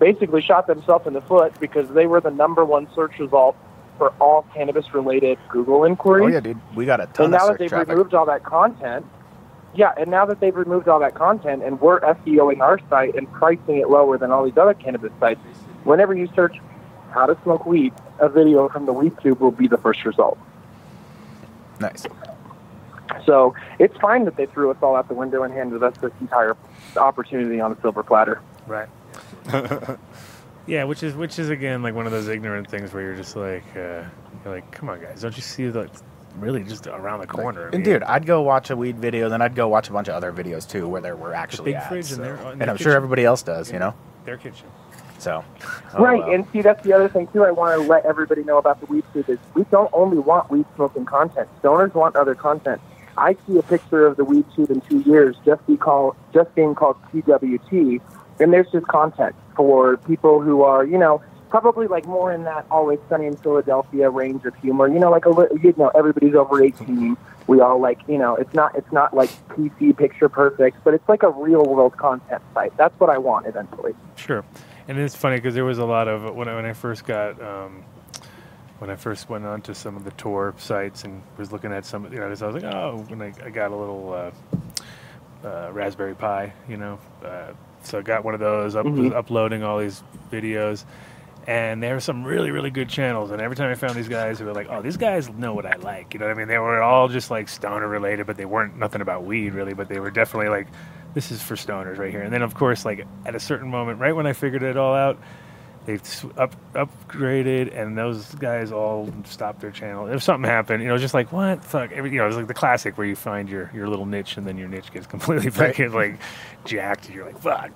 basically shot themselves in the foot because they were the number one search result for all cannabis related Google inquiries.
Oh yeah, dude. We got a ton
and
of
now that they've
traffic.
removed all that content, yeah, and now that they've removed all that content and we're SEOing our site and pricing it lower than all these other cannabis sites, whenever you search how to smoke weed, a video from the weed tube will be the first result.
Nice.
So it's fine that they threw us all out the window and handed us this entire opportunity on a silver platter.
right. yeah, which is which is again like one of those ignorant things where you're just like, uh, you're like, come on, guys, don't you see that? Really, just around the corner. I
And dude, I'd go watch a weed video, then I'd go watch a bunch of other videos too, where there were actually
big
ads.
fridge in
so-
there, in
and I'm sure everybody else does, you know.
their kitchen.
So, oh,
right,
well.
and see that's the other thing too. I want to let everybody know about the weed tube is we don't only want weed smoking content. Stoners want other content. I see a picture of the weed tube in two years just be called just being called TWT, and there's just content for people who are you know probably like more in that always sunny in Philadelphia range of humor. You know, like a li- you know everybody's over 18. We all like you know it's not it's not like PC picture perfect, but it's like a real world content site. That's what I want eventually.
Sure, and it's funny because there was a lot of when I, when I first got um, when I first went on to some of the tour sites and was looking at some, of you know, 'cause I was like, oh, when I, I got a little uh, uh, Raspberry Pi, you know, uh, so I got one of those, up, was
Mhm.
uploading all these videos. And there were some really, really good channels. And every time I found these guys who were like, oh, these guys know what I like. You know what I mean? They were all just like stoner related, but they weren't nothing about weed really. But they were definitely like, this is for stoners right here. And then, of course, like at a certain moment, right when I figured it all out, they up upgraded, and those guys all stopped their channel. If something happened, you know, just like what fuck, every, you know, it's like the classic where you find your your little niche, and then your niche gets completely
Right.
like jacked, and you're like fuck.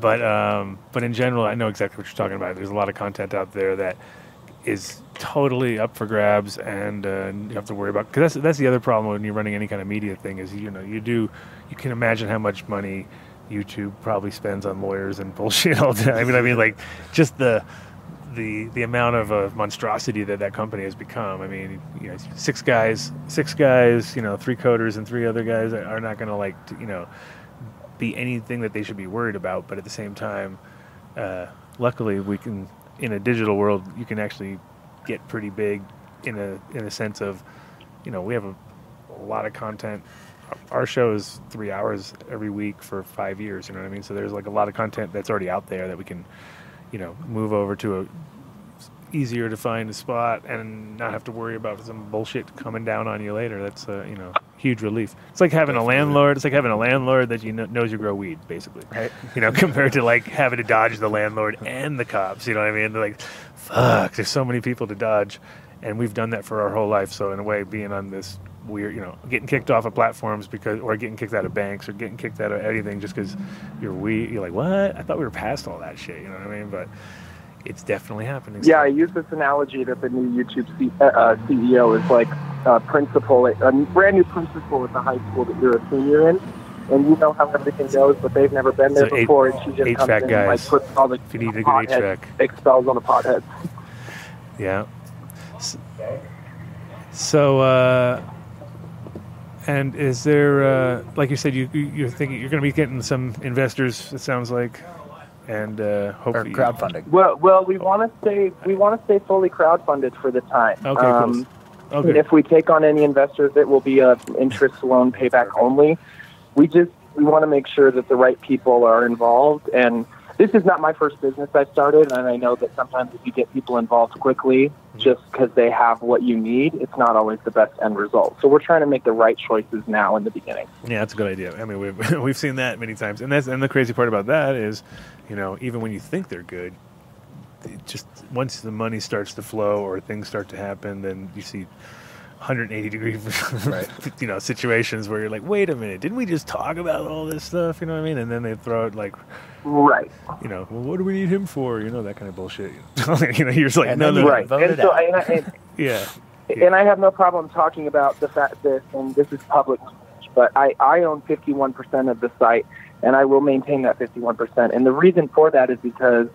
But um, but in general, I know exactly what you're talking about. There's a lot of content out there that is totally up for grabs, and uh, you have to worry about because that's that's the other problem when you're running any kind of media thing is you know you do you can imagine how much money YouTube probably spends on lawyers and bullshit all. I mean, I mean, like just the the the amount of uh, monstrosity that that company has become. I mean, you know, six guys, six guys, you know, three coders and three other guys are not going to like, you know, be anything that they should be worried about. But at the same time, uh, luckily, we can in a digital world, you can actually get pretty big in a in a sense of, you know, we have a, a lot of content. Our show is three hours every week for five years. You know what I mean? So there's like a lot of content that's already out there that we can, you know, move over to a easier to find a spot and not have to worry about some bullshit coming down on you later. That's a you know huge relief. It's like having a landlord. It's like having a landlord that you know, knows you grow weed, basically.
Right.
You know, compared to like having to dodge the landlord and the cops. You know what I mean? They're like, fuck. There's so many people to dodge, and we've done that for our whole life. So in a way, being on this weird, you know, getting kicked off of platforms because, or getting kicked out of banks, or getting kicked out of anything just because you're weed. You're like, what? I thought we were past all that shit. You know what I mean? But it's definitely happening.
Yeah, I use this analogy that the new YouTube C- uh, uh, CEO is like a principal, a brand new principal at the high school that you're a senior in, and you know how everything goes, but they've never been there
So eight-
before, and she just comes in and like
guys.
puts all the
If you need a good
expels on the potheads.
Yeah. S- So, uh, and is there, uh, like you said, you- you're thinking you're going to be getting some investors. It sounds like, and uh,
Or
hopefully
crowdfunding.
Well, well, we want to stay we want to stay fully crowdfunded for the time.
Okay, cool.
Um,
Okay.
And if we take on any investors, it will be a interest loan payback only. We just we want to make sure that the right people are involved. And this is not my first business I started, and I know that sometimes if you get people involved quickly, just because they have what you need, it's not always the best end result. So we're trying to make the right choices now in the beginning.
Yeah, that's a good idea. I mean, we've we've seen that many times, and that's and the crazy part about that is, you know, even when you think they're good, just once the money starts to flow or things start to happen, then you see 180 degree,
Right.
you know, situations where you're like, wait a minute, didn't we just talk about all this stuff? You know what I mean? And then they throw it like,
Right.
you know, well, what do we need him for? You know, that kind of bullshit. you know, you're just like,
And
no, no.
Right.
voted
And so,
out.
and, I- and,
yeah,
and I have no problem talking about the fact that, and this is public, but I, I own 51% of the site, and I will maintain that 51%. And the reason for that is because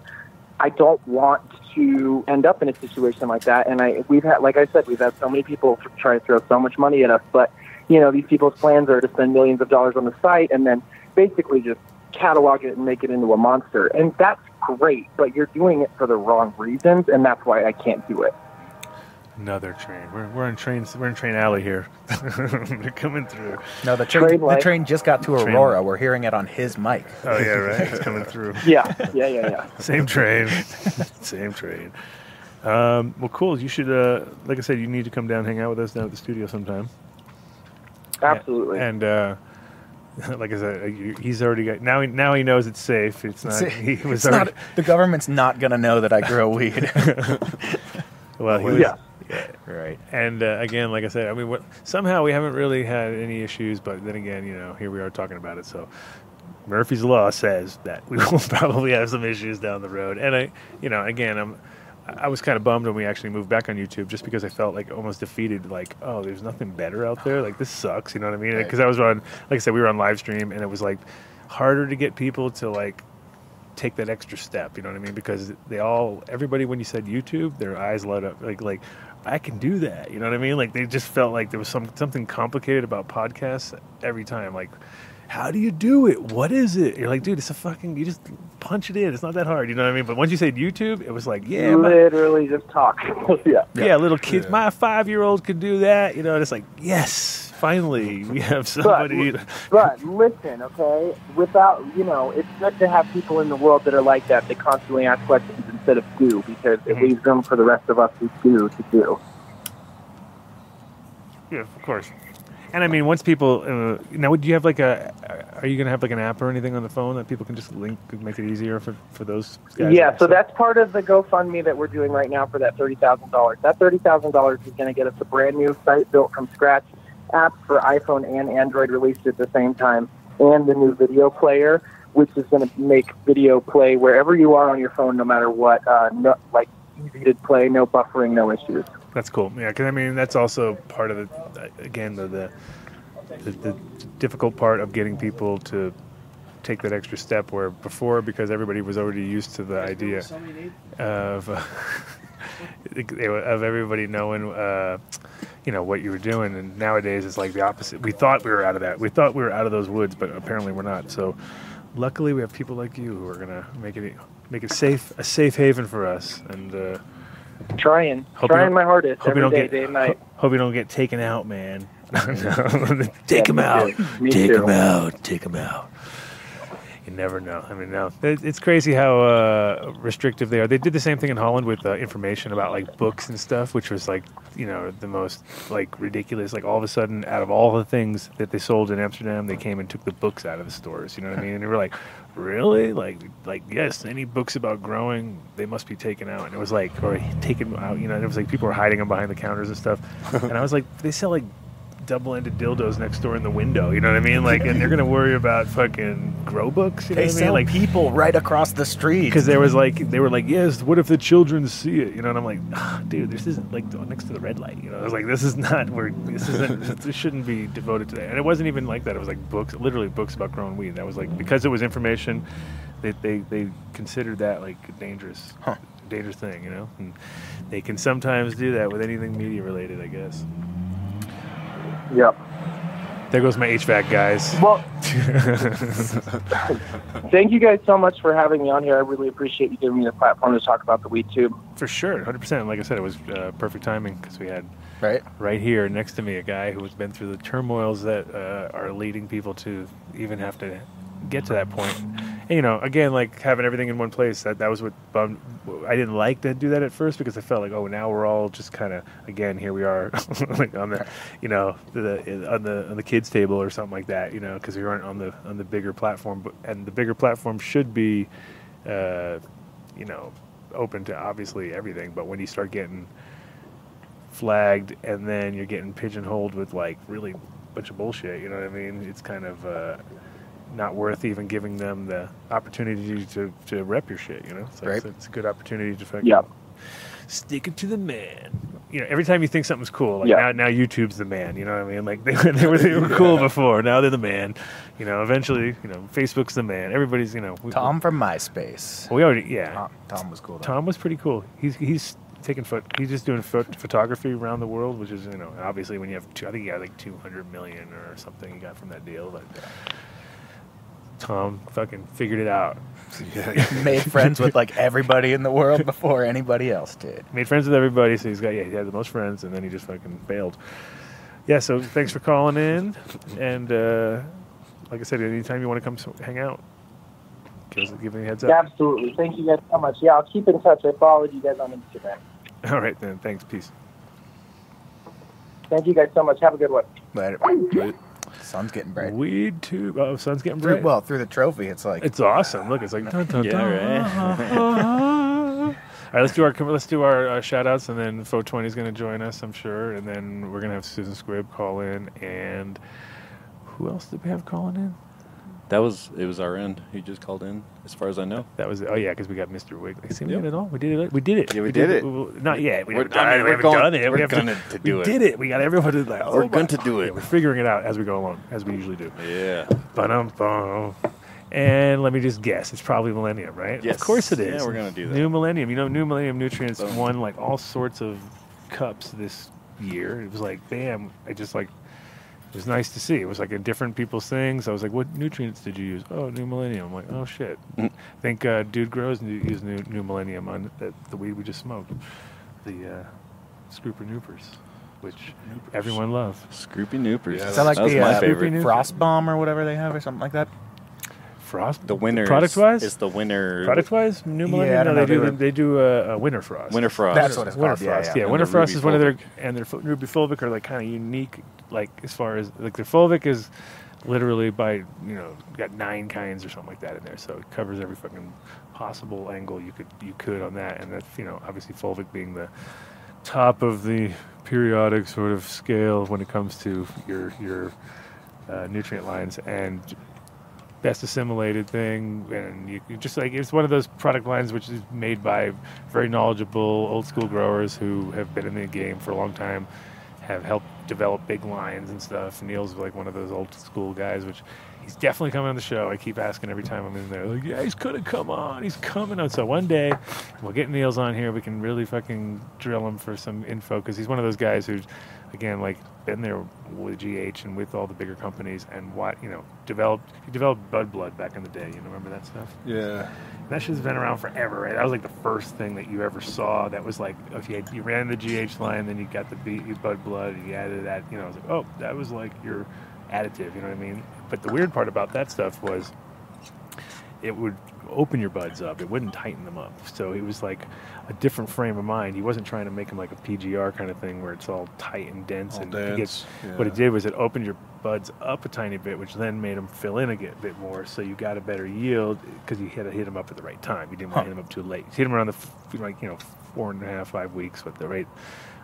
I don't want to end up in a situation like that. And I, we've had, like I said, we've had so many people try to throw so much money at us, but you know, these people's plans are to spend millions of dollars on the site and then basically just catalog it and make it into a monster. And that's great, but you're doing it for the wrong reasons, and that's why I can't do it.
Another train. We're we're in train we're in train alley here. They're coming through.
No, the train,
Trade
the
light.
train just got to
Train
Aurora. We're hearing it on his mic.
Oh yeah, right. It's coming through.
Yeah, yeah, yeah, yeah.
Same train. Same train. Um, well, cool. You should, uh, like I said, you need to come down, hang out with us down at the studio sometime.
Absolutely.
And uh, like I said, uh, he's already got now. He, now he knows it's safe. It's not. He was
It's
already.
not, the government's not going to know that I grow weed.
well, he was,
Yeah.
Right.
And uh, again, like I said, I mean, what, somehow we haven't really had any issues, but then again, you know, here we are talking about it. So Murphy's Law says that we will probably have some issues down the road. And I, you know, again, I'm, I was kind of bummed when we actually moved back on YouTube, just because I felt like almost defeated. Like, oh, there's nothing better out there. Like this sucks. You know what I mean?
Right.
Because I was on, like I said, we were on live stream, and it was like harder to get people to like take that extra step. You know what I mean? Because they all, everybody, when you said YouTube, their eyes lit up. Like, like I can do that. You know what I mean? Like they just felt like there was some something complicated about podcasts every time. Like, how do you do it? What is it? You're like, dude, it's a fucking. You just punch it in. It's not that hard. You know what I mean? But once you said YouTube, it was like, yeah, my,
Literally just talk. yeah.
yeah, little kids.
Yeah.
My five year old could do that. You know, and it's like, yes, finally, we have somebody.
But listen, okay, without, you know, it's good to have people in the world that are like that, that constantly ask questions instead of do, because it
Mhm.
leaves room for the rest of us who do to do.
Yeah, of course. And I mean, once people uh, now, do you have like a? Are you gonna have like an app or anything on the phone that people can just link, make it easier for for those guys?
Yeah, so that's part of the GoFundMe that we're doing right now for that thirty thousand dollars. That thirty thousand dollars is going to get us a brand new site built from scratch, apps for iPhone and Android released at the same time, and the new video player, which is going to make video play wherever you are on your phone, no matter what, uh, no, like easy to play, no buffering, no issues.
That's cool. Yeah, because I mean that's also part of the again the the, the the difficult part of getting people to take that extra step where before because everybody was already used to the idea of of everybody knowing uh, you know what you were doing and nowadays it's like the opposite we thought we were out of that we thought we were out of those woods but apparently we're not so luckily we have people like you who are gonna make it make it safe a safe haven for us and uh,
Trying, trying my hardest
hope
every day,
get
day and night.
ho- hope you don't get taken out, man. take
Yeah,
him out. Take
too.
him out. Take him out. Never know. I mean, no, it, it's crazy how uh, restrictive they are. They did the same thing in Holland with uh, information about like books and stuff, which was like you know the most like ridiculous. Like all of a sudden, out of all the things that they sold in Amsterdam, they came and took the books out of the stores. You know what I mean? And they were like, really? Like like yes, any books about growing, they must be taken out. And it was like or taken out. You know, and it was like people were hiding them behind the counters and stuff. and I was like, they sell like double-ended dildos next door in the window. You know what I mean? Like, and they're gonna worry about fucking grow books. You know
They
what I mean?
sell
Like
people right across the street.
because there was like they were like yes what if the children see it you know and i'm like ah, dude this isn't like next to the red light you know i was like this is not where this isn't this shouldn't be devoted to that and it wasn't even like that it was like books literally books about growing weed that was like because it was information they they, they considered that like a dangerous dangerous thing you know and they can sometimes do that with anything media related i guess
Yep.
there goes my hvac guys
Well, thank you guys so much for having me on here. I really appreciate you giving me the platform to talk about the weed tube.
for sure 100% like i said it was uh, perfect timing because we had
right.
right here next to me a guy who has been through the turmoils that uh, are leading people to even have to get to that point. And, you know, again, like having everything in one place. That that was what bummed. I didn't like to do that at first because I felt like, oh, now we're all just kind of again here we are, like on the, you know, the on the on the kids table or something like that. You know, because we aren't on the on the bigger platform. But and the bigger platform should be, uh, you know, open to obviously everything. But when you start getting flagged and then you're getting pigeonholed with like really bunch of bullshit you know what i mean it's kind of uh, not worth even giving them the opportunity to, to rep your shit you know so it's,
Right.
it's a good opportunity to fucking
Yeah.
stick it to the man you know every time you think something's cool like
Yeah.
now, now youtube's the man you know what i mean like they, they were, they were cool before now they're the man you know eventually you know facebook's the man everybody's you know we,
Tom from MySpace.
we already yeah
Tom, Tom was cool. Though.
Tom was pretty cool. He's he's taking foot. He's just doing phot- photography around the world, which is you know obviously when you have two, I think he got like two hundred million or something he got from that deal. But Tom fucking figured it out.
made friends with like everybody in the world before anybody else did.
Made friends with everybody, so he's got yeah he had the most friends, and then he just fucking failed. Yeah, so thanks for calling in, and uh, like I said, anytime you want to come s- hang out, give, us, give me a heads up.
Absolutely. Thank you guys so much. Yeah, I'll keep in touch. I followed you guys on Instagram.
All right then, thanks, peace.
Thank you guys so much. Have a good one.
But sun's getting bright.
Weed tube. Oh, sun's getting
Through,
bright.
well, through the trophy, it's like
It's awesome. Look, it's like dun, dun,
Yeah,
dun. All right, let's do our let's do our uh, shout outs and then Fo Twenty is going to join us, I'm sure, and then we're going to have Susan Squibb call in and who else did we have calling in?
That was it. Was our end? He just called in, as far as I know.
That was oh yeah, because we got Mr. Wiggly. See, we
Yep.
did it all. We did it. We did it.
Yeah, we did it.
we- not yet. We
We're-
haven't
I
done
mean,
it. We
we're
haven't
going-
done it.
we're
we
gonna to do
we
it.
We did it. We got everyone to like. Oh
We're going to do
Yeah,
it.
we're figuring it out as we go along, as we usually do.
Yeah.
Ba-dum-bum. And let me just guess, it's probably Millennium, right?
Yes.
Of course it is.
Yeah, we're gonna do that.
New Millennium. You know, New Millennium Nutrients
Boom.
won like all sorts of cups this year. It was like, bam! I just like, it was nice to see. It was like in different people's things. I was like, what nutrients did you use? Oh, New Millennium. I'm like, oh shit.
Mm.
I think uh, Dude Grows new- used New, New Millennium on the, the weed we just smoked, the uh, Scooper Noopers, which everyone loves.
Scroopy Noopers.
Yeah,
is that like
that was
the
my
uh,
favorite.
Frost bomb or whatever they have or something like that?
Frost.
The winner.
Product wise.
is the winner.
Product wise, New Millennium.
I
no,
don't
they do.
they were-
They do uh, uh, Winter Frost.
Winter Frost.
That's what it's
Winter
called. Yeah,
Frost.
yeah.
Yeah,
And
Winter Frost
Ruby
is one of their and their Fu- Ruby Fulvic are like kind of unique, like as far as like their Fulvic is literally by you know got nine kinds or something like that in there, so it covers every fucking possible angle you could you could on that, and that's you know obviously Fulvic being the top of the periodic sort of scale when it comes to your your uh, nutrient lines and best assimilated thing, and you, just like it's one of those product lines which is made by very knowledgeable old school growers who have been in the game for a long time, have helped develop big lines and stuff. Neil's like one of those old school guys, which he's definitely coming on the show. I keep asking every time I'm in there, like, yeah, he's gonna come on. He's coming on. So one day we'll get Neil's on here. We can really fucking drill him for some info because he's one of those guys who's, again, like been there with GH and with all the bigger companies and what you know developed. He developed Bud Blood back in the day. You know, remember that stuff?
Yeah.
That shit's been around forever, right? That was like the first thing that you ever saw. That was like, if you, had, you ran the GH line, then you got the B, Bud Blood, and you added that. You know, it was like, oh, that was like your additive. You know what I mean? But the weird part about that stuff was, it would open your buds up. It wouldn't tighten them up. So it was like a different frame of mind. He wasn't trying to make him like a PGR kind of thing where it's all tight and dense.
All
and
dense,
gets,
yeah.
what it did was it opened your buds up a tiny bit, which then made them fill in a bit more. So you got a better yield because you had to hit them up at the right time. You didn't want to hit them up too late. You hit them around the f- like you know four and a half five weeks with the right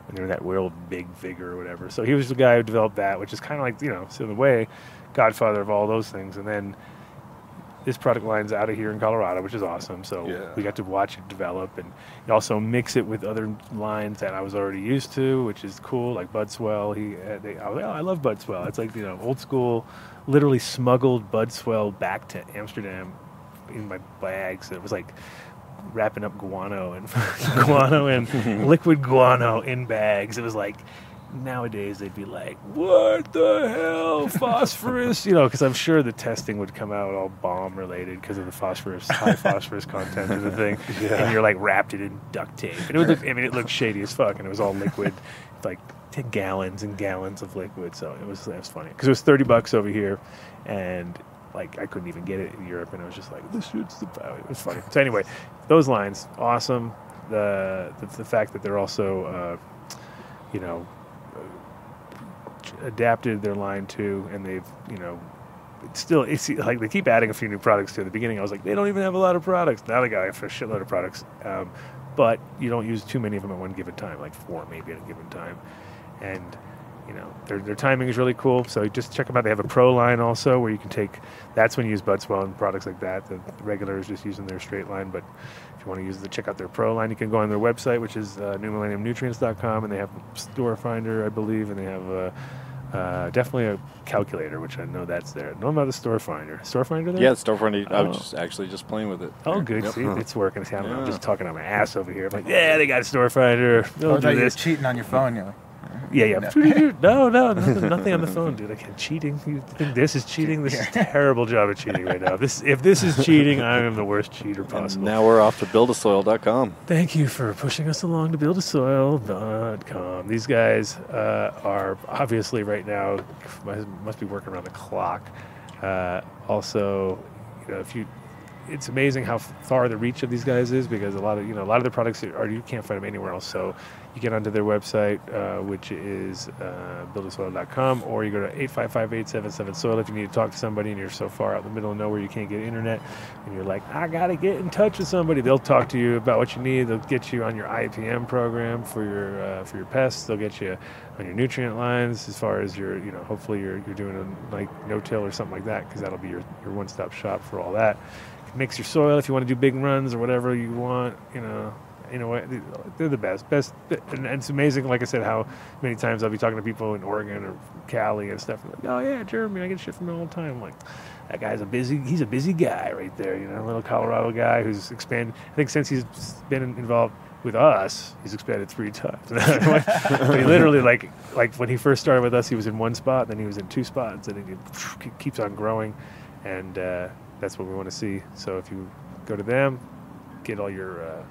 when they're in that real big vigor or whatever. So he was the guy who developed that, which is kind of like you know, so in a way, godfather of all those things. And then this product line's out of here in Colorado, which is awesome. So
Yeah.
we got to watch it develop, and also mix it with other lines that I was already used to, which is cool, like Bud Swell. He, uh, they, I, was like, oh, I love Bud Swell. It's like you know, old school, literally smuggled Bud Swell back to Amsterdam in my bags. It was like wrapping up guano and guano and liquid guano in bags. It was like nowadays they'd be like, "What the hell, phosphorus?" you know, because I'm sure the testing would come out all bomb related because of the phosphorus, high phosphorus content of the thing, and you're like wrapped it in duct tape, and it would look. I mean, it looked shady as fuck, and it was all liquid, like. 10 gallons and gallons of liquid so it was it was funny because it was 30 bucks over here and like I couldn't even get it in Europe, and I was just like, "This shit's the value." It was funny. So anyway, those lines, awesome. The the, the fact that they're also, uh, you know, adapted their line to, and they've you know. It's still, it's like they keep adding a few new products to. The beginning, I was like, they don't even have a lot of products. Now they got a shitload of products, um, but you don't use too many of them at one given time, like four maybe at a given time, and you know their, their timing is really cool so just check them out they have a pro line also where you can take that's when you use budswell and products like that the regular is just using their straight line but if you want to use the check out their pro line you can go on their website which is uh, newmillenniumnutrients.com and they have store finder i believe and they have uh, uh, definitely a calculator which i know that's there no I'm not the store finder store finder there
Yeah, storefront. I
Oh.
was just actually just playing with it.
Oh,
Here.
good.
Yep.
See, it's working. See, I'm, I'm
Yeah.
just talking on my ass over here. I'm like, yeah, they got a store finder.
Or
They'll
that
do
you're
this.
cheating on your phone. You're like,
Yeah, yeah. No, no, nothing, nothing on the phone, dude. I can't cheating. You think this is cheating? This is a terrible job of cheating right now. This, if this is cheating, I am the worst cheater
And
possible.
now we're off to buildasoil.com.
Thank you for pushing us along to buildasoil.com. These guys uh, are obviously right now must, must be working around the clock. Uh, also, you know, if you, it's amazing how far the reach of these guys is because a lot of you know a lot of the products are you can't find them anywhere else. So you get onto their website, uh, which is uh, or you go to 855-877-SOIL if you need to talk to somebody and you're so far out in the middle of nowhere you can't get internet and you're like, I gotta get in touch with somebody. They'll talk to you about what you need. They'll get you on your IPM program for your uh, for your pests. They'll get you on your nutrient lines as far as your you know hopefully you're you're doing a like no-till or something like that because that'll be your your one-stop shop for all that. Mix your soil if you want to do big runs or whatever you want. You know, you know? They're the best, best, and it's amazing. Like I said, how many times I'll be talking to people in Oregon or Cali and stuff. and like, oh yeah, Jeremy, I get shit from him all the time. I'm like, that guy's a busy. He's a busy guy right there. You know, a little Colorado guy who's expanded. I think since he's been involved with us, he's expanded three times. but he literally like like when he first started with us, he was in one spot, then he was in two spots, and then he keeps on growing, and uh, that's what we want to see. So if you go to them, get all your uh,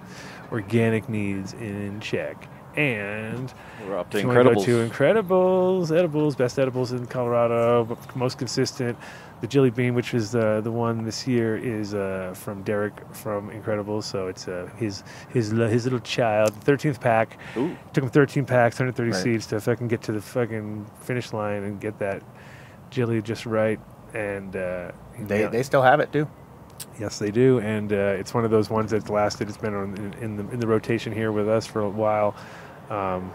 organic needs in check. And
We're up to
if you wanna go
Incredibles.
to Incredibles, edibles, best edibles in Colorado, but most consistent. The Jelly Bean, which is the the one this year, is uh, from Derek from Incredibles. So it's uh, his his his little child, thirteenth pack.
Ooh.
Took him thirteen packs, 130
Right.
seeds to fucking get to the fucking finish line and get that jelly just right. And uh,
they
yeah.
they still have it too.
Yes, they do, and uh, it's one of those ones that's lasted. It's been on, in, in the in the rotation here with us for a while. Um,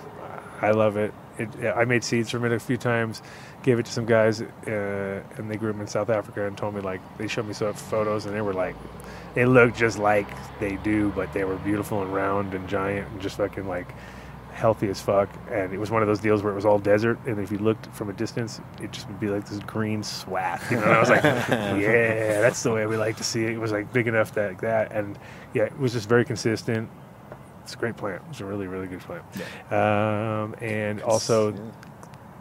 I love it. it. I made seeds from it a few times, gave it to some guys, uh, and they grew them in South Africa and told me like they showed me some photos and they were like, they looked just like they do, but they were beautiful and round and giant and just fucking like healthy as fuck. And it was one of those deals where it was all desert, and if you looked from a distance, it just would be like this green swath. You know, and I was like, yeah, that's the way we like to see it. It was like big enough that that, and yeah, it was just very consistent. It's a great plant. It's a really, really good plant. Um, and also,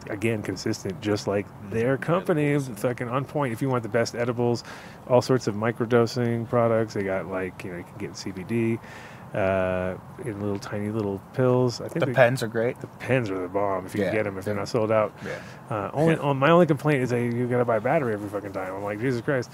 again, consistent, just like their company, fucking on point. If you want the best edibles, all sorts of microdosing products. They got like you know you can get CBD uh, in little tiny little pills. I think
The
they-
pens are great.
the pens are the bomb if you
Yeah.
can get them if they're not sold out.
Yeah.
Uh, only on my only complaint is that you gotta buy a battery every fucking time. I'm like Jesus Christ.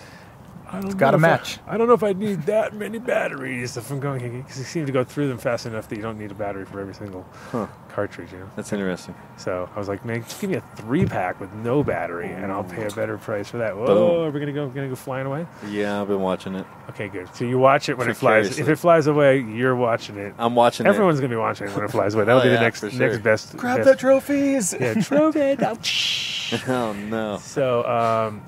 I don't
gotta
know if I-
match.
I, don't know if I need that many batteries if I'm going because you seem to go through them fast enough that you don't need a battery for every single
Huh.
cartridge. You know.
That's interesting.
So I was like, man, just give me a three pack with no battery, and I'll pay a better price for that. Whoa,
Boom.
are we gonna go gonna go flying away?
Yeah, I've been watching it.
Okay, good. So you watch it when it flies. If it flies away, you're watching it.
I'm watching
Everyone's gonna be watching it when it flies away. That'll
Oh,
be the
yeah,
next
for
next best.
Grab
best
the trophies.
yeah, trophy.
it. oh no.
So, um,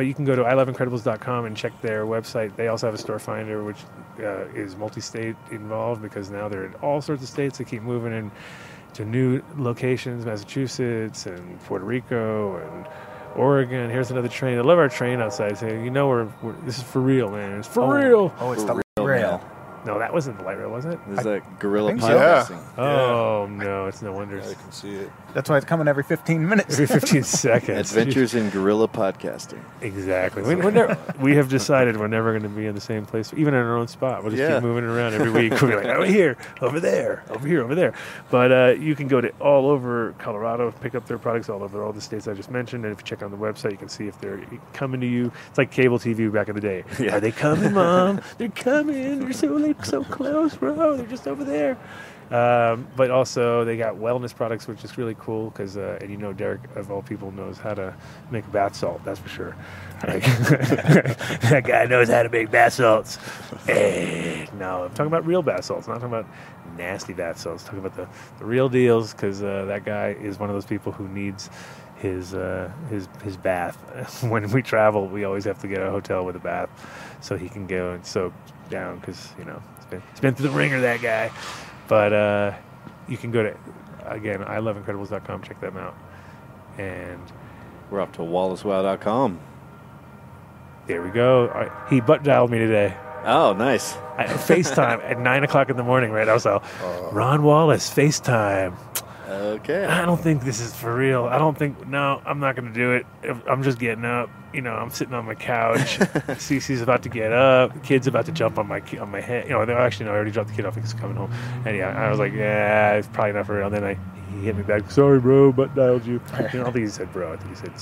but you can go to iloveincredibles.com and check their website. They also have a store finder, which uh, is multi-state involved because now they're in all sorts of states. They keep moving in to new locations, Massachusetts and Puerto Rico and Oregon. Here's another train. I love our train outside. Saying, you know, we're, we're this is for real, man. It's for real.
Oh, it's the
real,
rail.
man.
No, that wasn't the light rail, was it? it?
Is
I-
that guerrilla
think so.
podcasting?
oh no, it's no
I
wonder.
can see it.
That's why it's coming every 15 minutes.
Every 15 seconds.
Adventures in guerrilla podcasting.
Exactly. We, we're never, we have decided we're never going to be in the same place, even in our own spot. We'll just
Yeah.
keep moving around every week. We'll be like, over here, over there, over here, over there. But uh, you can go to all over Colorado, pick up their products all over all the states I just mentioned. And if you check on the website, you can see if they're coming to you. It's like cable TV back in the day.
Yeah.
Are they coming, Mom? they're coming. They're so like, so close, bro. They're just over there. Um, but also they got wellness products, which is really cool because, uh, and you know, Derek of all people knows how to make bath salt. That's for sure. Like, that guy knows how to make bath salts. Eh, no, I'm talking about real bath salts. Not talking about nasty bath salts. talking about the, the real deals because uh, that guy is one of those people who needs his uh, his his bath. when we travel, we always have to get a hotel with a bath so he can go and soak down because you know it's been it's been through the wringer that guy. But uh, you can go to again iloveincredibles.com. Check them out. And
We're off to wallacewow.com.
there we go. All right, He butt dialed me today.
Oh, nice.
I, FaceTime at nine o'clock in the morning. Right, I was like, Ron Wallace FaceTime.
Okay.
I don't think this is for real. I don't think. No, I'm not going to do it. I'm just getting up. You know, I'm sitting on my couch. Cece's about to get up. The kid's about to jump on my on my head. You know, they- actually, no, I already dropped the kid off. He's coming home. And yeah, I was like, yeah, it's probably not for real. And then I, he hit me back. Sorry, bro, butt dialed you. you know, I don't think he said bro. I think he said.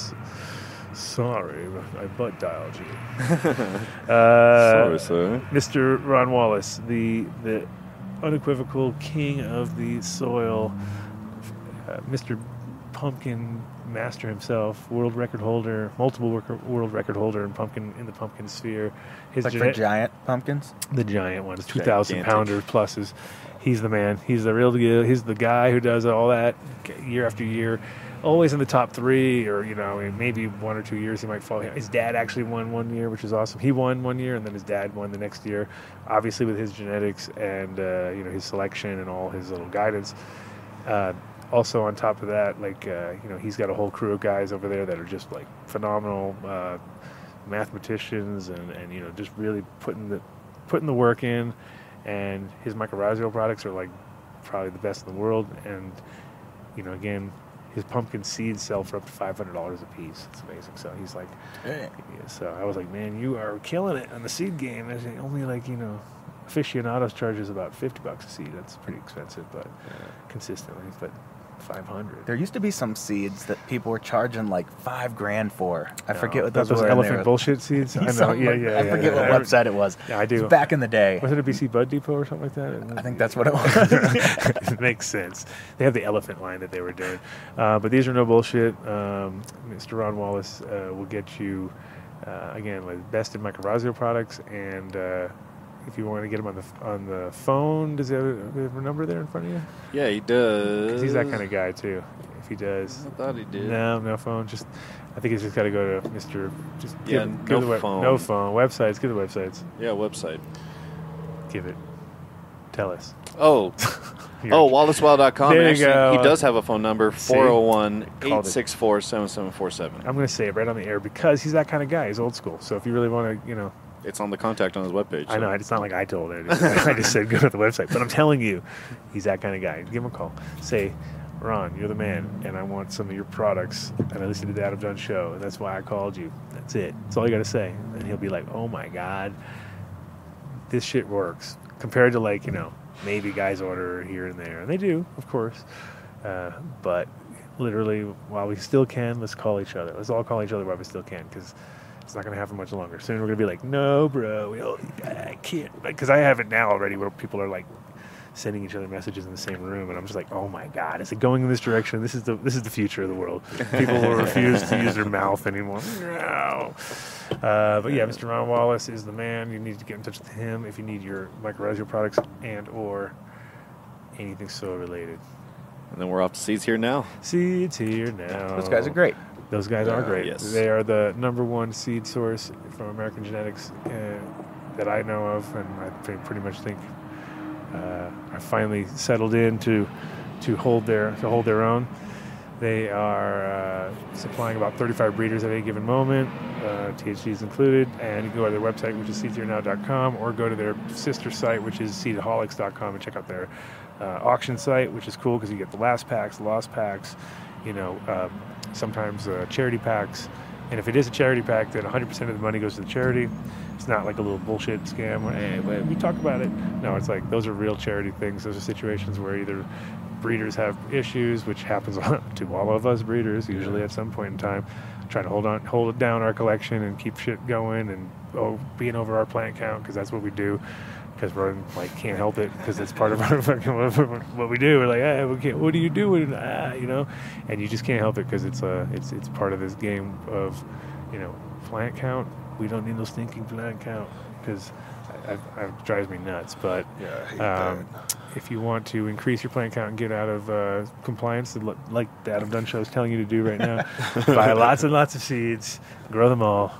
Sorry, but I butt dialed you. Uh,
Sorry, sir.
Mr. Ron Wallace, the the unequivocal king of the soil, uh, Mr. Pumpkin Master himself, world record holder, multiple world record holder in pumpkin in the pumpkin sphere. His
like for giant pumpkins.
the giant ones, two thousand pounder pluses. He's the man. He's the real deal. He's the guy who does all that year after year. Always in the top three, or you know, maybe one or two years he might fall. His dad actually won one year, which is awesome. He won one year, and then his dad won the next year. Obviously, with his genetics and uh, you know his selection and all his little guidance. Uh, also, on top of that, like uh, you know, he's got a whole crew of guys over there that are just like phenomenal uh, mathematicians, and, and you know, just really putting the putting the work in. And his mycorrhizal products are like probably the best in the world. And you know, again, his pumpkin seeds sell for up to five hundred dollars a piece. It's amazing. So he's like, yeah, so I was like, man, you are killing it on the seed game. It's only like you know, aficionados charges about fifty bucks a seed. That's pretty expensive, but consistently, but five hundred.
There used to be some seeds that people were charging like five grand for. I forget what those,
those
were. and they
elephant
were-
bullshit seeds. I know.
Something
Yeah, yeah.
I forget
yeah.
what website it was.
Yeah, I
It was
do.
back in the day.
Was it a BC Bud Depot or something like that?
I think that's what it was.
it makes sense. They have the elephant line that they were doing, uh, but these are no bullshit. Um, Mr. Ron Wallace uh, will get you uh, again with best in mycorrhizal products and uh, if you want to get him on the on the phone, does he have a, you have a number there in front of you?
Yeah, he does.
'Cause he's that kind of guy too. If he does,
I thought he did.
no, no phone. Just I think he's just got to go to Mr. Just
Yeah,
give, give
no
the web,
phone.
no phone. Websites. Give the websites.
Yeah, website.
Give it. Tell us.
Oh,
Here.
oh, WallaceWow.com.
There you
Actually,
go.
He does have a phone number
See?
401
Called it.
864 7747.
I'm going to say it right on the air because he's that kind of guy. He's old school. So if you really want to, you know,
It's on the contact on his webpage.
I know it's not like I told it. I just said go to the website. But I'm telling you, he's that kind of guy. Give him a call. Say, Ron, you're the man, and I want some of your products. And I listened to the Adam Dunn show, and that's why I called you. That's it. That's all you got to say. And he'll be like, oh my god, this shit works compared to like you know maybe guys order here and there, and they do, of course. Uh, but literally, while we still can, let's call each other. Let's all call each other while we still can, because it's not going to happen much longer. Soon we're going to be like, no, bro, we don't, I can't. Because I have it now already where people are like sending each other messages in the same room, and I'm just like, oh my god, is it going in this direction? This is the this is the future of the world. People will refuse to use their mouth anymore. No. Uh, but yeah, Mr. Ron Wallace is the man. You need to get in touch with him if you need your microbial products and or anything so related.
And then we're off to seeds here now.
Seeds here now.
Those guys are great.
Those guys are
Yeah,
great.
yes.
They are the number one seed source from American Genetics uh, that I know of, and I pretty much think uh, are finally settled in to to hold their to hold their own. They are uh, supplying about 35 breeders at any given moment, uh, THCs included, and you can go to their website, which is seedsherenow.com, or go to their sister site, which is seedaholics.com, and check out their uh, auction site, which is cool because you get the last packs, lost packs, you know, um, sometimes uh, charity packs. And if it is a charity pack, then 100% of the money goes to the charity. It's not like a little bullshit scam. Where, hey, we talk about it. No, it's like those are real charity things. Those are situations where either breeders have issues, which happens to all of us breeders usually at some point in time. Trying to hold on, hold down our collection and keep shit going and oh, being over our plant count because that's what we do. Because we're like can't help it because it's part of our fucking what we do. We're like, hey, we can't. What do you do? with? Ah, you know, and you just can't help it because it's uh, it's it's part of this game of, you know, plant count. We don't need no stinking plant count because it drives me nuts. But
Yeah,
um, if you want to increase your plant count and get out of uh, compliance, like the Adam Dunn Show is telling you to do right now, buy lots and lots of seeds, grow them all.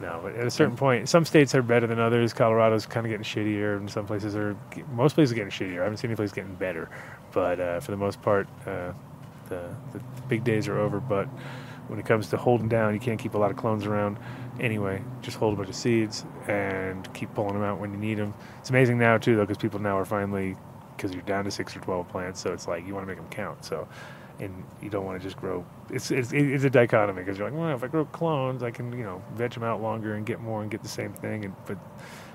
No, but at a certain point, some states are better than others. Colorado's kind of getting shittier, and some places are. Most places are getting shittier. I haven't seen any place getting better, but uh, for the most part, uh, the, the big days are over. But when it comes to holding down, you can't keep a lot of clones around. Anyway, just hold a bunch of seeds and keep pulling them out when you need them. It's amazing now too, though, because people now are finally because you're down to six or twelve plants, so it's like you want to make them count. So, and you don't want to just grow. It's it's, it's a dichotomy because you're like, well, if I grow clones, I can you know veg them out longer and get more and get the same thing. And but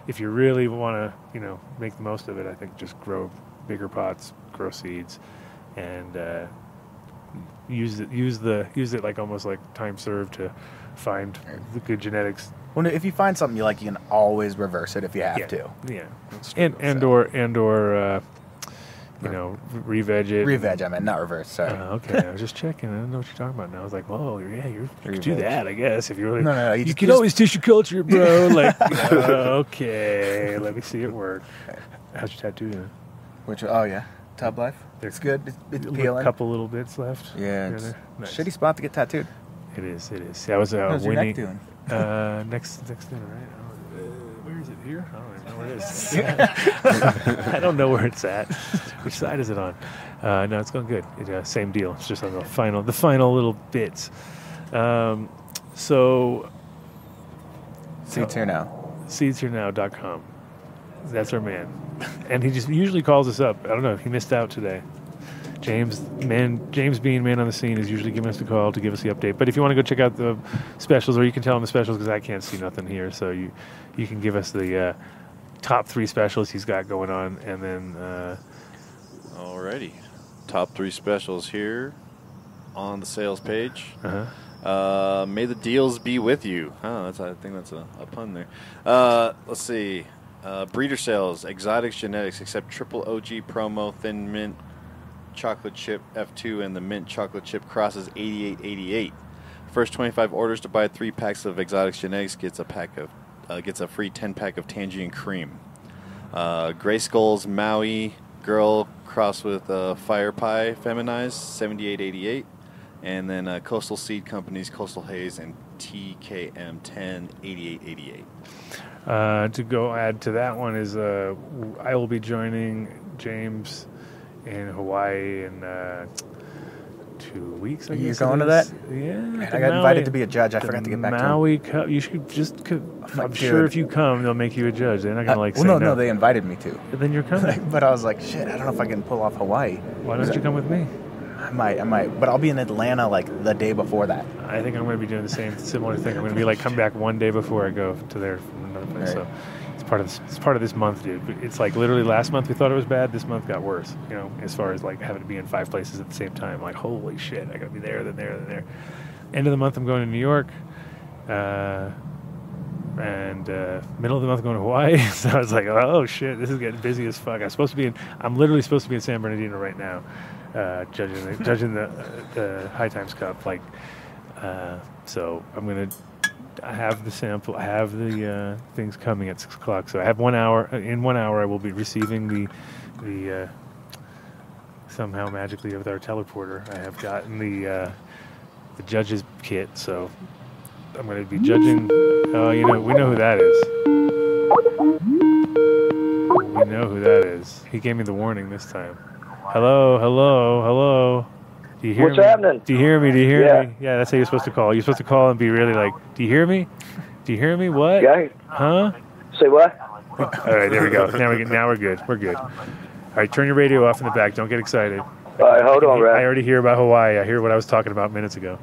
if you really want to you know make the most of it, I think just grow bigger pots, grow seeds, and uh, use it use the use it like almost like time served to find the good genetics
Well, if you find something you like, you can always reverse it if you have
yeah,
to.
Yeah, and and or and or uh, you know re-veg it.
Re-veg, I meant, not reverse. Sorry.
Uh, okay, I was just checking. I don't know what you're talking about now. I was like, "Whoa, yeah, you're, you could do that, I guess, if you really."
No, no, no, you
You,
just-
can
just-
always tissue culture, bro. like, uh, okay, let me see it work. How's your tattoo doing?
Which, oh yeah, Tub Life. It's good. It's, it's
A couple little bits left.
Yeah,
here
it's.
Nice.
shitty spot to get tattooed.
It is. It is. I was uh,
How's your
winning.
neck doing?
Uh, next next thing, right? Uh, where is it? Here? I don't even know where it is. I don't know where it's at. Which side is it on? Uh, no, it's going good. It, uh, same deal. It's just on the final, the final little bits. Um, so
Seeds here now.
seedsherenow.com. That's our man, and he just usually calls us up. I don't know. If he missed out today. James, man, James being man on the scene is usually giving us a call to give us the update. But if you want to go check out the specials, or you can tell him the specials because I can't see nothing here, so you you can give us the uh, top three specials he's got going on, and then uh,
Alrighty. Top three specials here on the sales page.
uh
Uh, may the deals be with you. Oh, that's I think that's a, a pun there. Uh, let's see. Uh, breeder sales, exotics genetics, except triple OG promo, thin mint, chocolate chip F2, and the mint chocolate chip crosses 8888. First 25 orders to buy three packs of exotics genetics gets a pack of uh, gets a free 10 pack of tangerine cream. Uh, Gray Skulls Maui Girl crossed with uh, Fire Pie Feminized 7888. And then uh, Coastal Seed Companies Coastal Haze and TKM 10 8888.
Uh, to go add to that one is uh, I will be joining James in Hawaii and uh, two weeks. I
You're
guess
going to that?
Yeah.
I got invited to be a judge. I forgot to get back to him.
Maui Cup. You should just. Co- I'm sure if you come, they'll make you a judge. They're not gonna
Uh,
like
well,
say
no,
no.
no, they invited me to.
then you're coming.
but I was like, shit, I don't know if I can pull off Hawaii.
Why don't you come with me?
I might, I might, but I'll be in Atlanta like the day before that.
I think I'm going to be doing the same similar thing. I'm going to be like come back one day before I go to there from another place.
Right.
So part of this, it's part of this month, dude. It's like literally last month we thought it was bad. This month got worse. You know, as far as like having to be in five places at the same time. Like holy shit, I got to be there, then there, then there. End of the month I'm going to New York. Uh, and uh, middle of the month going to Hawaii. so I was like, oh shit, this is getting busy as fuck. I'm supposed to be in. I'm literally supposed to be in San Bernardino right now, uh, judging the, judging the the High Times Cup. Like, uh, so I'm gonna. I have the sample. I have the uh, things coming at six o'clock. So I have one hour. In one hour, I will be receiving the the uh, somehow magically with our teleporter. I have gotten the uh, the judge's kit. So I'm going to be judging. Oh, you know, we know who that is. We know who that is. He gave me the warning this time. Hello, hello, hello. Do you hear
What's
me?
happening?
Do you hear me? Do you hear
Yeah.
me? Yeah, that's how you're supposed to call. You're supposed to call and be really like, "Do you hear me? Do you hear me? What?
Yeah.
Huh?"
Say what?
All right, there we go. Now we're good. Now we're good. We're good. All right, turn your radio off in the back. Don't get excited.
All right, hold on,
I already hear about Hawaii. I hear what I was talking about minutes ago.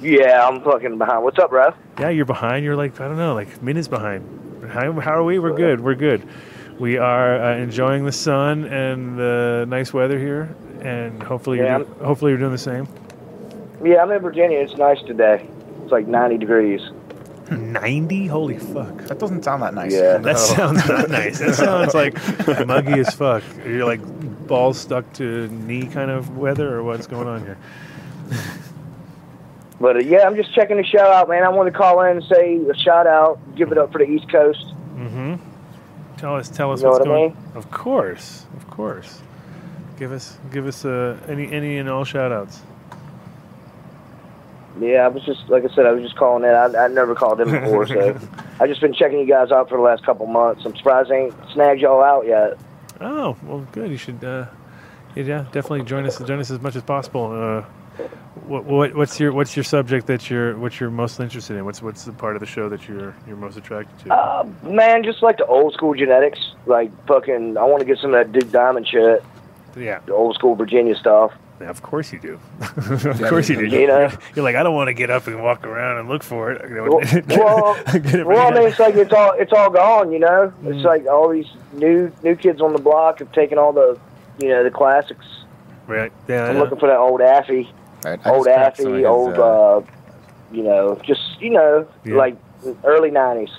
Yeah, I'm fucking behind. What's up, Ralph?
Yeah, you're behind. You're like I don't know, like minutes behind. How, how are we? We're good. We're good. We are uh, enjoying the sun and the nice weather here, and hopefully,
Yeah,
you're, do- hopefully you're doing the same.
Yeah, I'm in Virginia. It's nice today. It's like 90 degrees.
Ninety? Holy fuck!
That doesn't sound that nice.
Yeah.
That sounds not nice. That sounds like muggy as fuck. You're like balls stuck to knee kind of weather, or what's going on here?
But uh, yeah, I'm just checking the show out, man. I want to call in and say a shout out, give it up for the East Coast.
Mm-hmm. Tell us, tell us
You know
what's
what I
going.
mean?
Of course, of course. Give us, give us uh, any, any and all shout outs.
Yeah, I was just like I said, I was just calling in. I, I never called in before, so I just been checking you guys out for the last couple months. I'm surprised I ain't snagged y'all out yet.
Oh, well, good. You should, uh, yeah, definitely join us. Join us as much as possible. Uh, what, what, what's your, what's your subject that you're, what you're most interested in? What's, what's the part of the show that you're, you're most attracted to?
Uh, man, just like the old school genetics, like fucking. I want to get some of that Duke Diamond shit,
yeah,
the old school Virginia stuff.
yeah, of course you do. of course you do.
You know?
You're like, I don't want to get up and walk around and look for it.
Well, well,
it
well, I mean, it's like it's all it's all gone. You know,
Mm.
it's like all these new new kids on the block have taken all the, you know, the classics.
right. Yeah,
I'm
yeah.
looking for that old Affy,
Right,
old
just grabbed some of
Affy, old,
uh,
uh, you know, just you know,
Yeah.
like early '90s.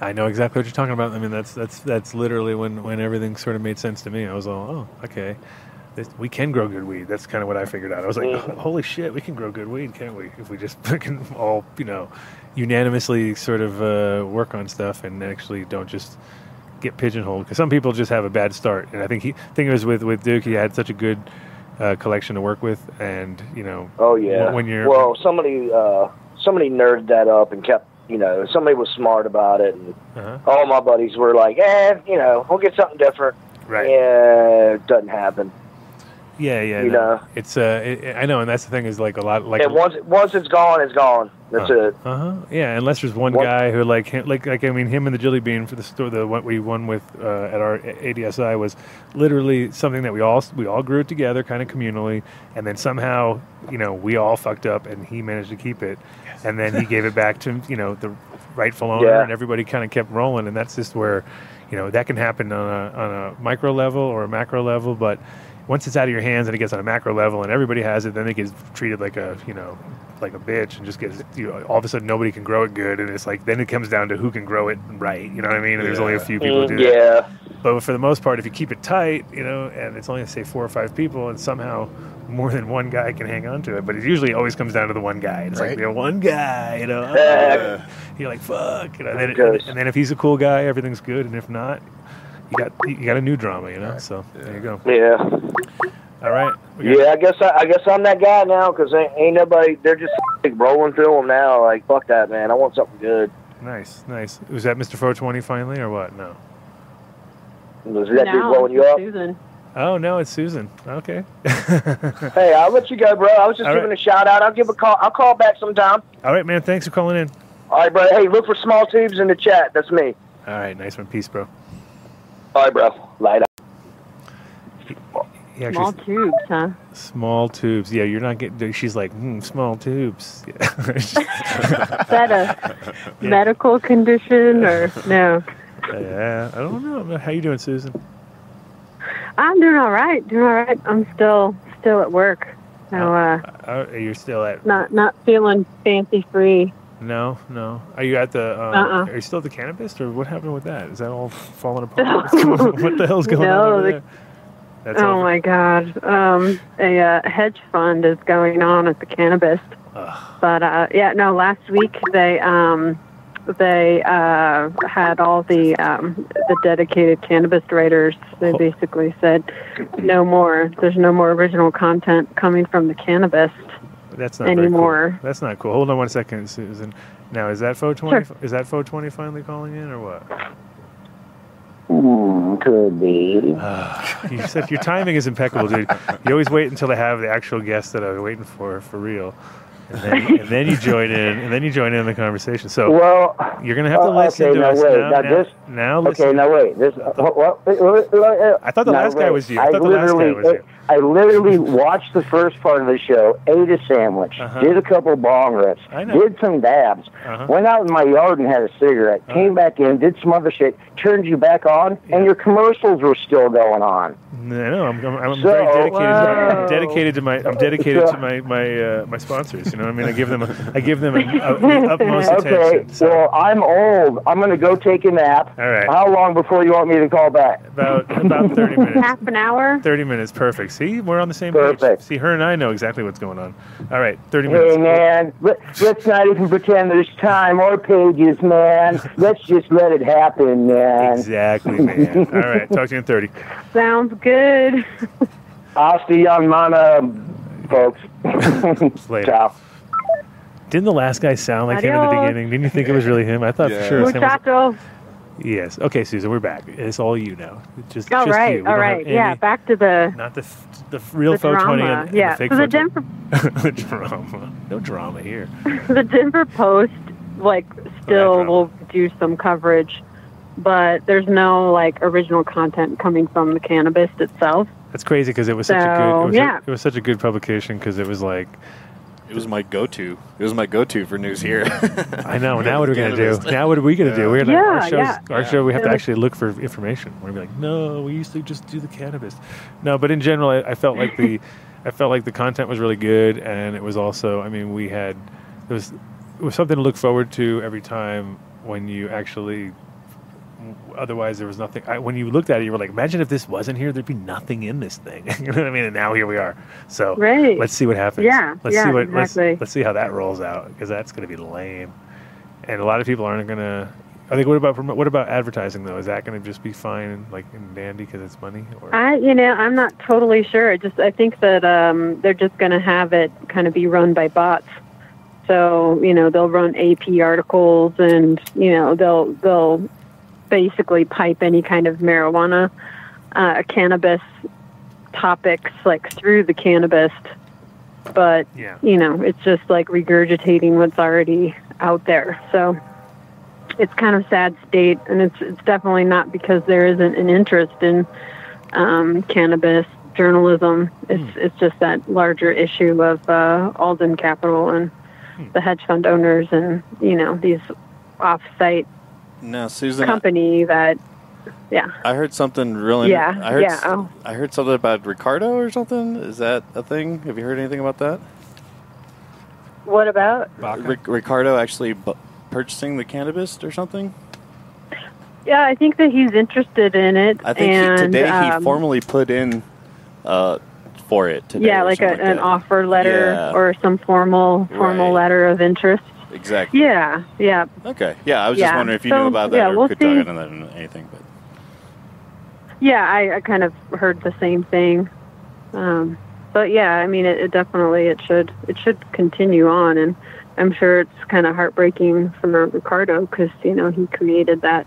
I know exactly what you're talking about. I mean, that's that's that's literally when when everything sort of made sense to me. I was all, oh, okay, this, we can grow good weed. That's kind of what I figured out. I was like,
Mhm.
holy shit, we can grow good weed, can't we? If we just can all, you know, unanimously sort of uh, work on stuff and actually don't just get pigeonholed. Because some people just have a bad start, and I think he, thing was with with Duke. He had such a good uh, collection to work with, and you know,
Oh yeah.
when you're
well, somebody uh, somebody nerded that up and kept. You know, somebody was smart about it, and
uh
all my buddies were like, "Eh, you know, we'll get something different."
right.
Yeah, it doesn't happen.
Yeah, yeah.
You
no.
know.
it's uh, it, I know, and that's the thing is like a lot like
and once once it's gone, it's gone. That's it.
Uh huh. Yeah, unless there's one
What-
guy who like him, like like I mean him and the Jelly Bean for the store the what we won with uh, at our ADSI was literally something that we all we all grew it together kind of communally, and then somehow you know we all fucked up and he managed to keep it, and then he gave it back to you know the rightful owner,
Yeah.
and everybody kind of kept rolling, and that's just where you know that can happen on a on a micro level or a macro level, but once it's out of your hands and it gets on a macro level and everybody has it, then it gets treated like a you know like a bitch and just gets you know all of a sudden nobody can grow it good and it's like then it comes down to who can grow it right. You know what I mean? And there's only a few people who
Mm,
do that.
yeah.
But for the most part, if you keep it tight, you know, and it's only say four or five people, and somehow more than one guy can hang on to it. But it usually always comes down to the one guy. It's like
Right.
the one guy, you know.
Yeah.
You're like fuck, you know. And then,
Goes.
and then if he's a cool guy, everything's good, and if not, you got you got a new drama, you know. So there you go.
Yeah.
All right.
Yeah, I guess I, I guess I'm that guy now because ain't, ain't nobody. They're just like, rolling through them now. Like fuck that, man. I want something good.
Nice, nice. Was that Mr. 420 finally, or what? No.
Was that dude blowing you up?
Susan.
Oh no, it's Susan. Okay.
Hey, I'll let you go, bro. I was just
All
giving
right.
a shout out. I'll give a call. I'll call back sometime.
All right, man. Thanks for calling in.
All right, bro. Hey, look for small tubes in the chat. That's me.
All right, nice one. Peace, bro.
All right, bro. Later.
He actually
Small tubes, huh?
Small tubes. Yeah, you're not getting. She's like, hmm, small tubes.
Is that a medical condition or no?
yeah, I don't know. How you doing, Susan?
I'm doing all right. Doing all right. I'm still still at work. So uh,
Uh, you're still at?
not not feeling fancy free.
No, no. Are you at the? Um,
Uh-uh.
Are you still at the Cannabist, or what happened with that? Is that all falling apart? What the hell's going
No,
on over
the-
there? That's
oh
over.
my god. Um, a uh, hedge fund is going on at the Cannabist. But uh, yeah, no. Last week they um, they uh, had all the um, the dedicated cannabis writers. They basically said no more. There's no more original content coming from the Cannabist.
That's not very cool.
anymore.
That's not cool. Hold on one second, Susan. Now, is that Fo twenty? Is that Fo twenty finally calling in, or what?
Hmm, could be.
you said your timing is impeccable, dude. You always wait until I have the actual guest that I was waiting for, for real, and then, and then you join in, and then you join in the conversation. So
Well,
you're gonna have to
uh,
listen
okay,
to
now
us
wait,
now.
now
now,
this-
now
Okay,
listen.
now wait. This. Uh, what, wait, wait, wait, uh,
I thought the last guy was you. I thought the last guy was you.
I literally watched the first part of the show, ate a sandwich,
Uh-huh.
did a couple bong rips, did some dabs,
Uh-huh.
went out in my yard and had a cigarette, came back in, did some other shit, turned you back on, and your commercials were still going on.
No, no, I'm, I'm, I'm
So-
very dedicated. I'm dedicated to my. I'm dedicated
So-
to my my uh, my sponsors. You know, what I mean, I give them. A, I give them a, a, the utmost
Okay,
attention. So
well, I'm old. I'm going to go take a nap.
All right.
How long before you want me to call back?
about about 30 minutes.
Half an hour.
30 minutes, perfect. See, we're on the same
Perfect.
page. See, her and I know exactly what's going on. All right, 30
Hey,
minutes.
man, let, let's not even pretend there's time or pages, man. Let's just let it happen, man.
Exactly, man. All right, talk to you in 30.
Sounds good.
Hasta young mana, folks.
Later.
Ciao.
Didn't the last guy sound like him in the beginning? Didn't you think it was really him? I thought for sure it was him.
Muchacho.
Yes. Okay, Susan, we're back. It's all you now. Just,
All
just
right,
you. We
all right. Yeah,
any-
back to the
Not the f- the real
the
photo 20
drama.
and, and
yeah.
the fake
so the Denver
drama. No drama here.
the Denver Post like oh, still
drama.
will do some coverage, but there's no like original content coming from the Cannabist itself.
That's crazy because it was such a good. It
So,
was,
yeah.
a, it was such a good publication because it was like
It was my go-to. It was my go-to for news here.
I know. Now what are we gonna do? Now what are we gonna do? We're gonna
Yeah,
our, shows,
yeah.
our show. We have to actually look for information. We're gonna be like, no, we used to just do the Cannabist. No, but in general, I, I felt like the, I felt like the content was really good, and it was also. I mean, we had, it was, it was something to look forward to every time when you actually. Otherwise, there was nothing. I, when you looked at it, you were like, "Imagine if this wasn't here, there'd be nothing in this thing." you know what I mean? And now here we are. So
Right.
let's see what happens.
Yeah,
let's
yeah,
see what
exactly.
let's, let's see how that rolls out because that's going to be lame. And a lot of people aren't going to. I think. What about what about advertising though? Is that going to just be fine and like and dandy because it's money? Or
I, you know, I'm not totally sure. I just I think that um, they're just going to have it kind of be run by bots. So you know they'll run AP articles, and you know they'll they'll basically pipe any kind of marijuana, uh, cannabis topics like through the Cannabist. But
yeah,
you know it's just like regurgitating what's already out there. So it's kind of sad state, and it's it's definitely not because there isn't an interest in um, cannabis journalism. It's it's just that larger issue of uh, Alden Capital and the hedge fund owners, and you know these off-site
now, Susan,
company that, yeah.
I heard something really.
Yeah,
I heard,
yeah, oh.
I heard something about Ricardo or something. Is that a thing? Have you heard anything about that?
What about?
Ric- Ricardo actually bu- purchasing the Cannabist or something?
Yeah, I think that he's interested in it.
I think
and,
he, today
um,
he formally put in uh, for it today.
yeah, like, a,
something
an
that.
offer letter
Yeah.
or some formal formal
Right.
letter of interest.
Exactly.
Yeah, yeah.
Okay. Yeah, I was just wondering if you
So,
knew about that
yeah,
or
we'll
could
see.
talk on that or anything. But
yeah, I, I kind of heard the same thing. Um, but yeah, I mean, it, it definitely it should it should continue on, and I'm sure it's kind of heartbreaking for Ricardo because you know he created that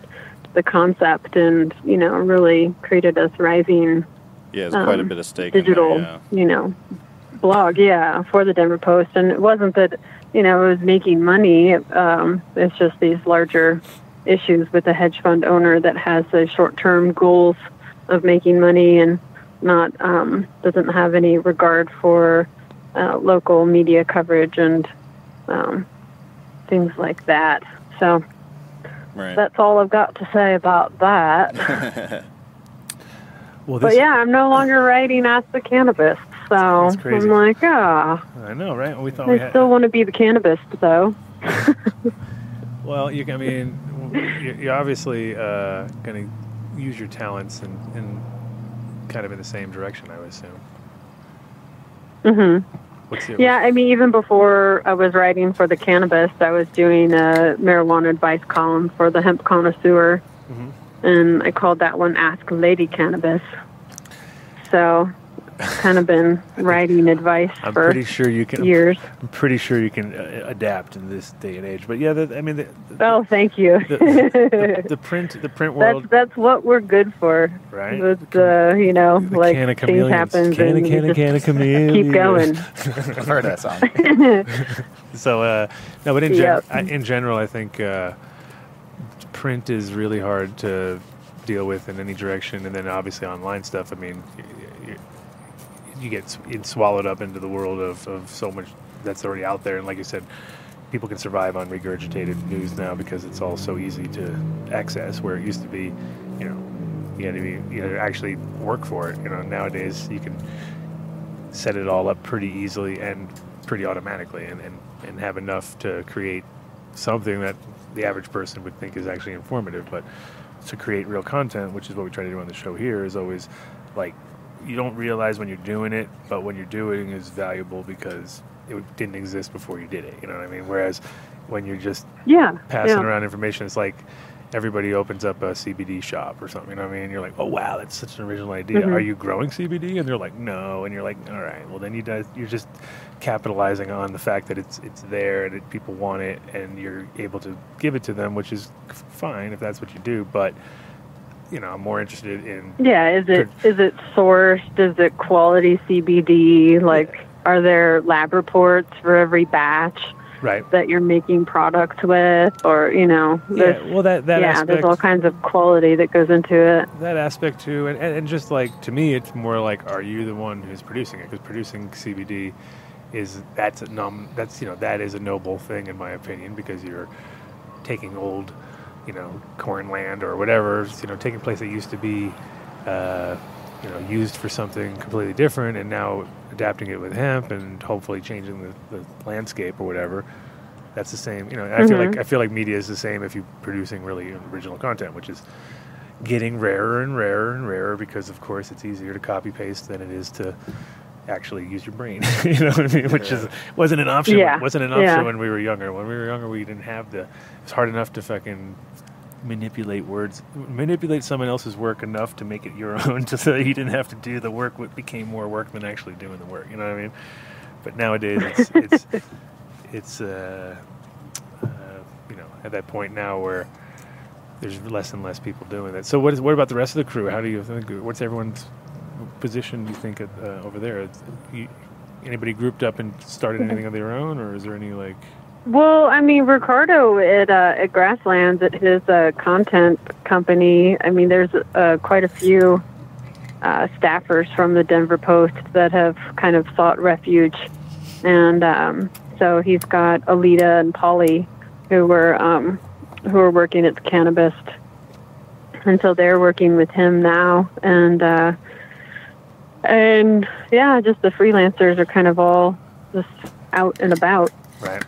the concept and you know really created a thriving
Yeah, it's quite a
um,
bit of stake. in there,
digital
yeah.
you know blog yeah for the Denver Post, and it wasn't that you know it was making money. Um, it's just these larger issues with the hedge fund owner that has the short term goals of making money and not um, doesn't have any regard for uh, local media coverage and um, things like that. So
Right.
that's all I've got to say about that.
Well,
but yeah, I'm no longer writing Ask the Cannabist. So I'm like, ah,
I know, right? We thought we
I
had.
still want to be the Cannabist though.
Well, you, I mean, you- you're obviously uh, going to use your talents and, and kind of in the same direction, I would assume.
hmm
What's
Yeah, I mean, even before I was writing for the Cannabist, I was doing a marijuana advice column for the hemp connoisseur,
Mhm.
and I called that one "Ask Lady Cannabis." So, kind of been writing advice
I'm
for
pretty sure you can.
years.
I'm pretty sure you can uh, adapt in this day and age. But yeah, the, I mean, the, the,
Oh, thank you.
the, the, the print, the print
that's
world,
that's that's what we're good for.
right?
With uh, you know,
The
like
can of
things
chameleons.
happen
Can of-
and you
can
just
can of
keep going.
I've heard that song.
So uh, no, but in, gen-
Yep.
I, in general, I think uh, print is really hard to deal with in any direction, and then obviously online stuff. I mean, y- y- you get swallowed up into the world of, of so much that's already out there, and like you said, people can survive on regurgitated news now because it's all so easy to access. Where it used to be, you know, you had to be you to actually work for it. You know, nowadays you can set it all up pretty easily and pretty automatically and, and, and have enough to create something that the average person would think is actually informative but to create real content which is what we try to do on the show here is always like you don't realize when you're doing it but when you're doing is valuable because it didn't exist before you did it you know what i mean whereas when you're just
Yeah.
passing
yeah.
around information. It's like everybody opens up a CBD shop or something. You know what I mean? You're like, oh wow, that's such an original idea.
Mhm.
Are you growing CBD? And they're like, no. And you're like, all right, well then you guys, you're just capitalizing on the fact that it's it's there and that people want it, and you're able to give it to them, which is fine if that's what you do. But you know, I'm more interested in
Yeah, is it is it sourced? Is it quality CBD? Like, are there lab reports for every batch
right.
that you're making products with, or you know,
Yeah,
there's,
well that that
yeah,
aspect,
there's all kinds of quality that goes into it.
that aspect too and, and, and just like to me it's more like are you the one who's producing it because producing cbd is that's a num that's you know that is a noble thing in my opinion because you're taking old you know corn land or whatever you know taking place that used to be uh, you know used for something completely different and now adapting it with hemp and hopefully changing the, the landscape or whatever that's the same you know i feel
Mhm.
like i feel like media is the same if you're producing really original content which is getting rarer and rarer and rarer because of course it's easier to copy paste than it is to actually use your brain you know what i mean which is wasn't an option
Yeah,
wasn't an option
yeah.
when we were younger when we were younger we didn't have the it's hard enough to fucking manipulate words manipulate someone else's work enough to make it your own to so that you didn't have to do the work what became more work than actually doing the work you know what i mean but nowadays it's it's it's uh, uh, you know at that point now where there's less and less people doing that. So what is what about the rest of the crew? How do you think? What's everyone's position? You think at, uh, over there? You, anybody grouped up and started anything of their own, or is there any like?
Well, I mean, Ricardo at uh, at Grasslands at his uh, content company. I mean, there's uh, quite a few uh, staffers from the Denver Post that have kind of sought refuge, and um, so he's got Alita and Polly who were um, who are working at the Cannabist, and so they're working with him now, and uh, and yeah, just the freelancers are kind of all just out and about.
Right.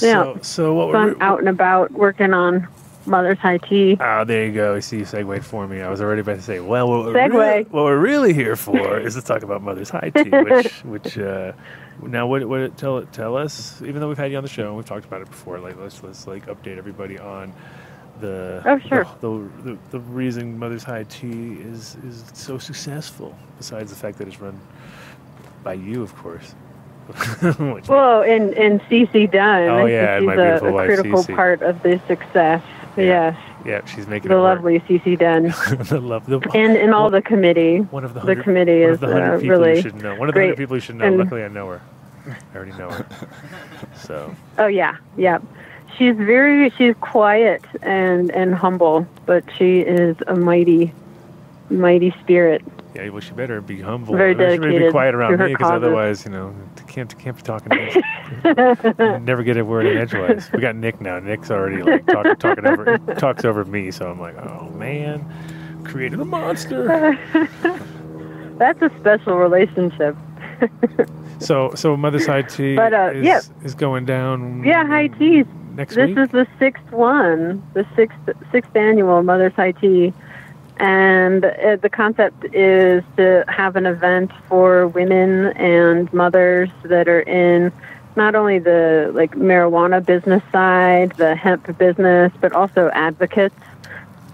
Yeah.
So, so what we're
I'm out and about working on Mother's High Tea.
Ah, there you go. I see you segued for me. I was already about to say, well, what we're, really, what we're really here for is to talk about Mother's High Tea, which, which, uh, now what, what, tell, it, tell us, even though we've had you on the show and we've talked about it before, like, let's, let's like update everybody on the
Oh, sure.
the, the, the reason Mother's High Tea is is so successful. Besides the fact that it's run by you, of course.
Well, and and CC Dunn,
Oh, yeah,
she's
my
a,
beautiful
a
wife,
critical
CeCe.
part of the success.
Yeah.
Yes,
yeah, she's making
the lovely CC Dunn,
the love. The,
and and all
one-
the committee.
one of the
the committee is
of the 100
uh,
people
really
you should know. One of the 100
great.
people you should know.
And-
Luckily, I know her. I already know her. So
Oh yeah, yeah. She's very she's quiet and and humble, but she is a mighty, mighty spirit.
Yeah, well, she better be humble.
Very dedicated.
She better be quiet around me, because otherwise, you know, can't can't be talking. To me. Never get a word in edgewise. We got Nick now. Nick's already like talk, talking over talks over me, so I'm like, oh man, created a monster.
That's a special relationship.
So so Mother's High Tea
But, uh,
is,
yeah.
is going down.
Yeah, high teas.
Next
this
week.
is the sixth one, the sixth sixth annual Mother's High Tea, and uh, the concept is to have an event for women and mothers that are in not only the like marijuana business side, the hemp business, but also advocates.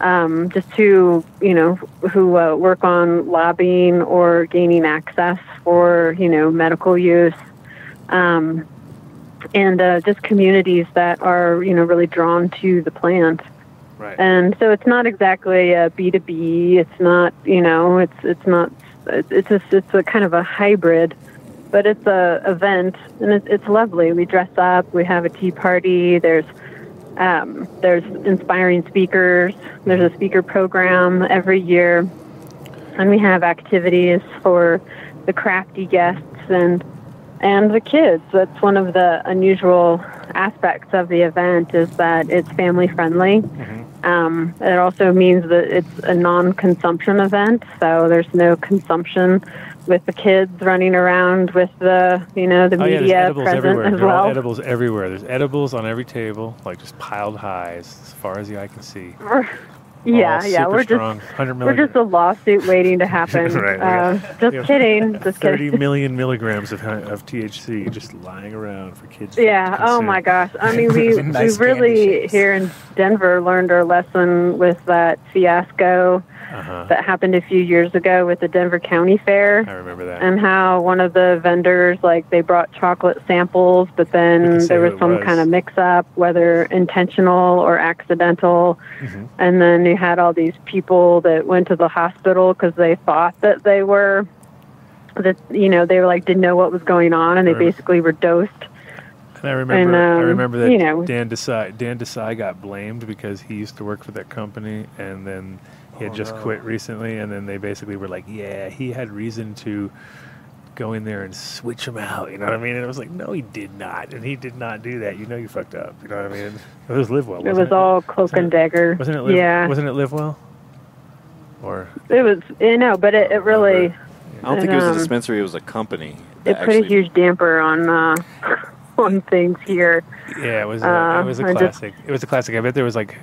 Um, just who you know who uh, work on lobbying or gaining access for you know medical use. Um, and uh, just communities that are you know really drawn to the plant.
Right.
And so it's not exactly a B two B. It's not you know it's it's not it's a, it's a kind of a hybrid, but it's a event and it's it's lovely. We dress up. We have a tea party. There's um, there's inspiring speakers. There's a speaker program every year, and we have activities for the crafty guests and and the kids. That's one of the unusual aspects of the event is that it's family friendly. Um, it also means that it's a non-consumption event, so there's no consumption with the kids running around with the you know the
Oh yeah,
media
edibles
present
everywhere.
as
There are
well.
edibles everywhere. There's edibles on every table, like just piled high as, as far as the eye can see.
We're- yeah,
All
yeah,
super
we're
strong,
just
100
we're just a lawsuit waiting to happen.
Right,
uh,
got-
just
we have
kidding, just
30
kidding.
million milligrams of, of THC just lying around for kids. to
Yeah. Oh my gosh. I mean, we
Nice
we really here in Denver learned our lesson with that fiasco
Uh-huh.
that happened a few years ago with the Denver County Fair.
I remember that.
And how one of the vendors, like, they brought chocolate samples, but then there was some
was.
kind of mix up, whether intentional or accidental.
Mm-hmm.
And then you had all these people that went to the hospital because they thought that they were, that, you know, they were like, didn't know what was going on, and they
Right.
basically were dosed.
And I remember, I
um,
remember that
you know-
Dan Desai, Dan Desai got blamed because he used to work for that company, and then he had
Oh,
just
no.
quit recently, and then they basically were like, "Yeah, he had reason to go in there and switch him out." You know what I mean? And it was like, "No, he did not, and he did not do that. You know, you fucked up." You know what I mean? It was live well.
It
wasn't
was all cloak
Wasn't
and
it-
dagger.
Wasn't it? Live,
yeah,
Wasn't it live well? Or
it was. You know, but it, it really
I don't think it was a
Um,
dispensary; it was a company.
it put a huge damper on uh, on things here.
Yeah, it was. A,
Uh,
it was a
I just-
classic. It was a classic. I bet there was like a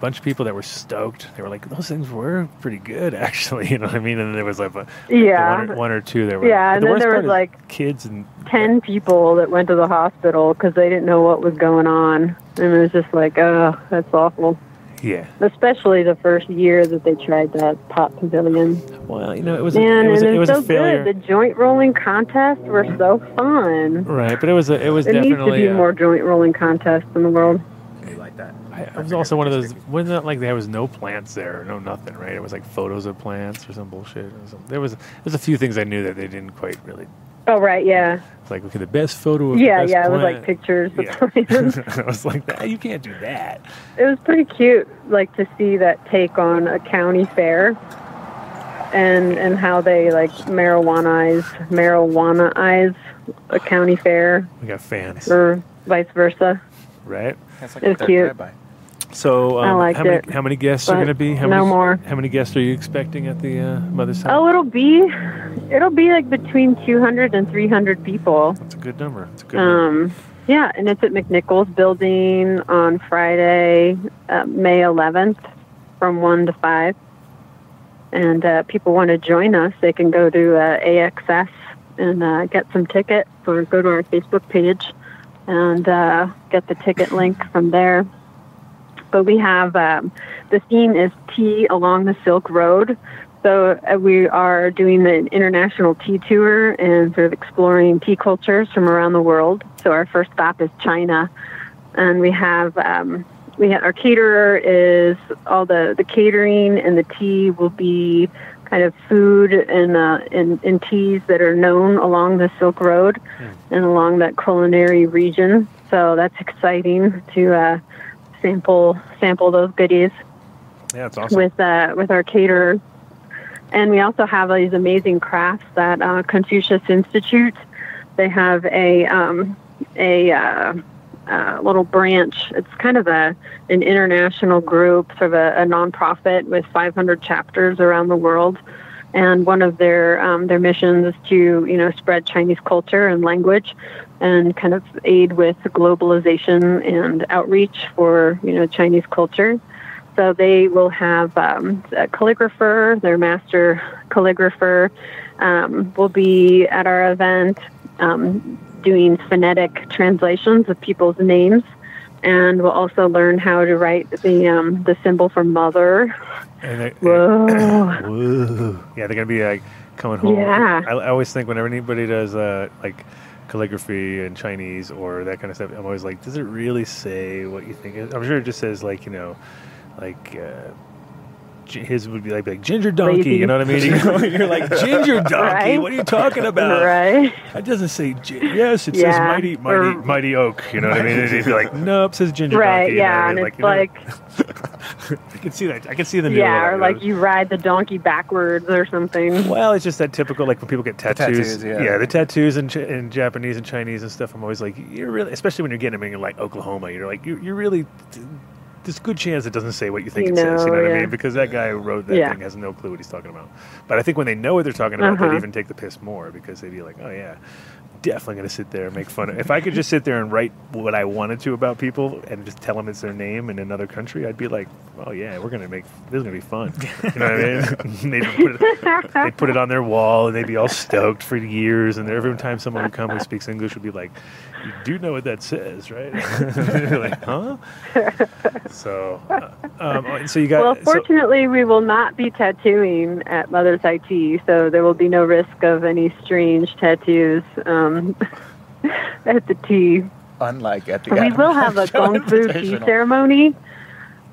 bunch of people that were stoked. They were like, "Those things were pretty good, actually." You know what I mean? And then there was like a,
Yeah.
one, or, one or two that were.
Yeah, and
the
then there was, like,
kids and
Ten people that went to the hospital because they didn't know what was going on, and it was just like, oh, that's awful.
yeah.
Especially the first year that they tried that pot pavilion.
Well, you know, it was. A,
Man,
it was.
and
A, it was
so
failure.
good. The joint rolling contests were so fun.
Right, but it was. A, it was
There needs to be more joint rolling contests in the world.
We like that.
I, I was also one of those. Wasn't it like there was no plants there, no nothing, right? It was like photos of plants or some bullshit. Or some, there was. There's a few things I knew that they didn't quite really.
Oh right, yeah,
It's like okay, the best photo of
yeah,
the best
yeah. It was like pictures.
Yeah.
plants.
I was like, that, you can't do that.
it was pretty cute, like to see that take on a county fair, and and how they like marijuanaize marijuanaize a county fair
We got fans,
or vice versa.
right?
That's like
It was
a third
cute.
drive-by.
So,
I
um,
liked
how many
it,
how many guests are going to be? How
no
many,
more.
How many guests are you expecting at the uh, Mother's House?
Oh, it'll be it'll be like between 200 and 300 people.
That's a good number. That's a good number.
Um, yeah, and it's at McNichols Building on Friday, uh, May 11th, from one to five. And uh, people want to join us, they can go to uh, AXS and uh, get some tickets, or go to our Facebook page and uh, get the ticket link from there. But we have um, the theme is tea along the Silk Road. So uh, we are doing an international tea tour and sort of exploring tea cultures from around the world. So our first stop is China, and we have um, we have our caterer is all the the catering and the tea will be kind of food and uh, and, and teas that are known along the Silk Road and along that culinary region. So that's exciting to uh, sample sample those goodies
Yeah, it's awesome.
with uh, with our caterers. And we also have these amazing crafts that uh, Confucius Institute. They have a um, a uh, uh, little branch. It's kind of a an international group, sort of a, a nonprofit with 500 chapters around the world. And one of their um, their missions is to you know spread Chinese culture and language, and kind of aid with globalization and outreach for you know Chinese culture. So they will have um, a calligrapher, their master calligrapher, um, will be at our event um, doing phonetic translations of people's names, and we'll also learn how to write the um, the symbol for mother.
And they,
Whoa.
Whoa. Yeah, they're gonna be like coming home.
Yeah.
I, I always think whenever anybody does uh, like calligraphy in Chinese or that kind of stuff, I'm always like, does it really say what you think? I'm sure it just says like you know, like. Uh, gi- his would be like, like ginger donkey,
Lazy.
you know what I mean? You know, You're like ginger donkey.
Right.
What are you talking about?
Right.
It doesn't say yes. It says mighty, mighty,
Or-
mighty oak. You know what I mean? And he'd be like, nope, says ginger
Right,
donkey. you know what
yeah,
I
and
mean?
it's
you know,
like,
I can see that. I can see the middle
yeah, or like you ride the donkey backwards or something.
Well, it's just that typical, like when people get tattoos.
tattoos, yeah.
the tattoos in, in Japanese and Chinese and stuff. I'm always like, you're really, especially when you're getting them in like Oklahoma, you're like, you, you're really, there's a good chance it doesn't say what you think
You
it says. You
know,
know what I mean? Because that guy who wrote that
Yeah.
thing has no clue what he's talking about. But I think when they know what they're talking about,
Uh-huh.
they'd even take the piss more because they'd be like, oh yeah. Definitely gonna sit there and make fun of. If I could just sit there and write what I wanted to about people and just tell them it's their name in another country, I'd be like, "Oh yeah, we're gonna make this is gonna be fun." You know what I mean? they'd, put it, they'd put it on their wall and they'd be all stoked for years. And every time someone would come who speaks English would be like, "You do know what that says, right?" Like, "Huh?" So, uh, um, so you got.
Well,
so-
fortunately, we will not be tattooing at Mother's IT, so there will be no risk of any strange tattoos um, at the tea.
Unlike at the
we will have a
Animal
Gong Fu tea ceremony.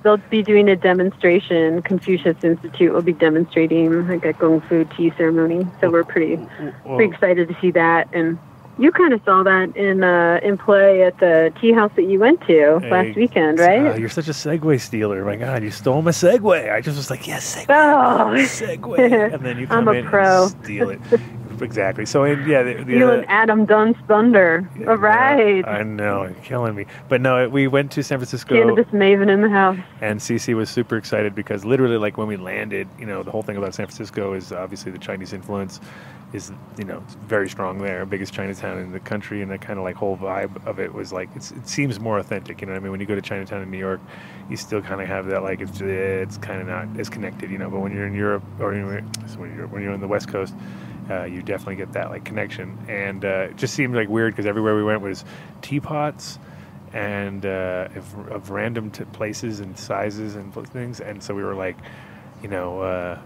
They'll be doing a demonstration. Confucius Institute will be demonstrating like a Gong Fu tea ceremony. So we're pretty
Whoa.
pretty excited to see that. And you kind of saw that in uh, in play at the tea house that you went to
Hey,
last weekend,
uh,
right?
you're such a segue stealer. My God, you stole my segue. I just was like, yes, segue.
Oh,
segue. And then you come
I'm a
in
pro.
and steal it. Exactly. So, and, yeah, the, the,
you
uh,
and Adam Dunn's Thunder.
yeah,
All right.
I know, you're killing me. But no, we went to San Francisco.
Cannabis maven in the house.
And CC was super excited because literally, like when we landed, you know, the whole thing about San Francisco is obviously the Chinese influence is, you know, very strong there, biggest Chinatown in the country, and that kind of like whole vibe of it was like it's, it seems more authentic. You know what I mean? When you go to Chinatown in New York, you still kind of have that like it's it's kind of not as connected, you know. But when you're in Europe or when you're when you're on the West Coast. Uh, you definitely get that like connection, and uh, it just seemed like weird because everywhere we went was teapots, and uh, of, of random t- places and sizes and things. And so we were like, you know, uh,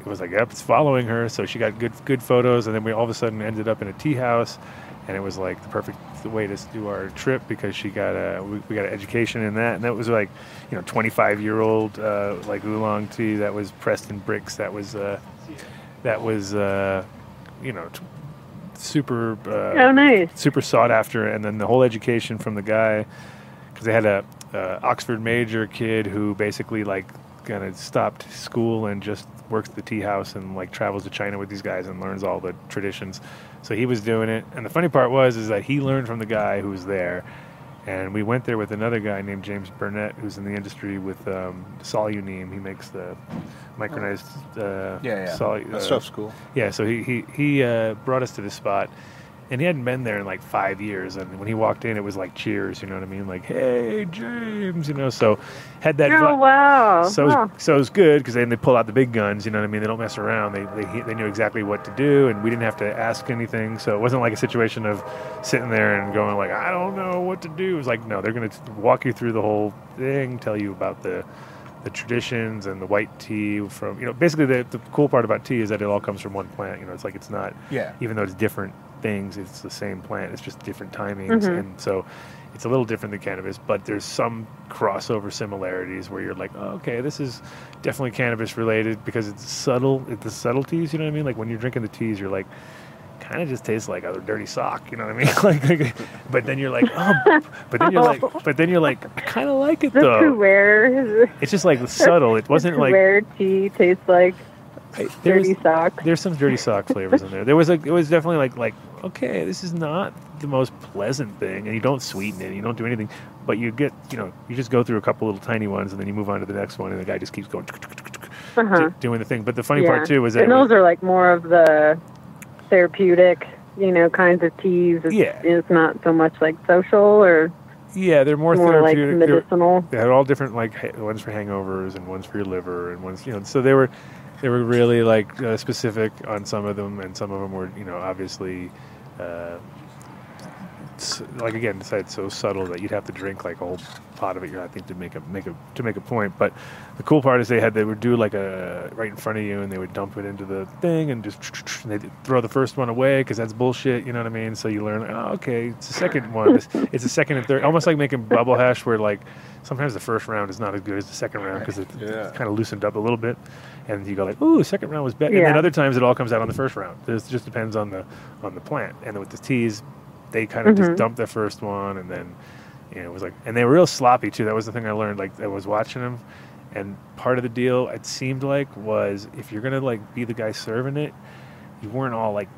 it was like, yep, it's following her. So she got good good photos, and then we all of a sudden ended up in a tea house, and it was like the perfect way to do our trip because she got a we, we got an education in that, and that was like, you know, 25 year old uh, like oolong tea that was pressed in bricks. That was uh, that was uh, you know. T- super uh,
Oh, nice.
super sought after, and then the whole education from the guy, because they had a uh, Oxford major kid who basically like kind of stopped school and just works the tea house and like travels to China with these guys and learns all the traditions. So he was doing it, and the funny part was is that he learned from the guy who was there. And we went there with another guy named James Burnett, who's in the industry with um, Soluneem. He makes the micronized uh,
Yeah, yeah.
Sol-
That
uh,
stuff's cool.
yeah, so he he, he uh, brought us to this spot, and he hadn't been there in like five years. And when he walked in, it was like cheers. You know what I mean? Like, hey, James. You know, so had that.
Oh
vi-
wow!
so
Wow.
it was, so it was good because then they pull out the big guns. You know what I mean? They don't mess around. They, they they knew exactly what to do, and we didn't have to ask anything. So it wasn't like a situation of sitting there and going like, I don't know what to do. It was like, no, they're going to walk you through the whole thing, tell you about the the traditions and the white tea from you know basically the, the cool part about tea is that it all comes from one plant you know it's like it's not
Yeah.
even though it's different things it's the same plant it's just different timings.
Mhm.
and so it's a little different than cannabis but there's some crossover similarities where you're like oh, okay this is definitely cannabis related because it's subtle it's the subtleties you know what i mean? Like when you're drinking the teas you're like kind of just tastes like a dirty sock you know what i mean? Like but then you're like oh but then you're like but then you're like i kind of like it
The
though.
Kuwait,
it's just like subtle. It wasn't like
Kuwait tea tastes like
there's,
dirty socks.
there's some dirty sock flavors in there. There was like it was definitely like like okay, this is not the most pleasant thing, and you don't sweeten it, you don't do anything, but you get you know you just go through a couple little tiny ones, and then you move on to the next one, and the guy just keeps going
Uh-huh.
doing the thing. But the funny
Yeah.
part too was that
and
it was-
those are like more of the therapeutic, you know, kinds of teas. It's,
Yeah.
it's not so much like social or
yeah, they're more,
more like
therapeutic. They're-
medicinal.
They had all different like ones for hangovers and ones for your liver and ones you know. So they were they were really like uh, specific on some of them, and some of them were you know obviously. Uh, like again, it's so subtle that you'd have to drink like a whole pot of it. I think to make a make a to make a point. But the cool part is they had they would do like a right in front of you, and they would dump it into the thing and just and they'd throw the first one away because that's bullshit. You know what I mean? So you learn, oh, okay, it's the second one. It's, it's the second and third, almost like making bubble hash, where like sometimes the first round is not as good as the second round because it's
Yeah.
kind of loosened up a little bit, and you go like, ooh, second round was better. And then other times it all comes out on the first round. It just depends on the on the plant. And with the teas, they kind of just
Mhm.
dumped the first one, and then you know it was like, and they were real sloppy too. That was the thing I learned. Like I was watching them, and part of the deal it seemed like was if you're gonna like be the guy serving it, you weren't all like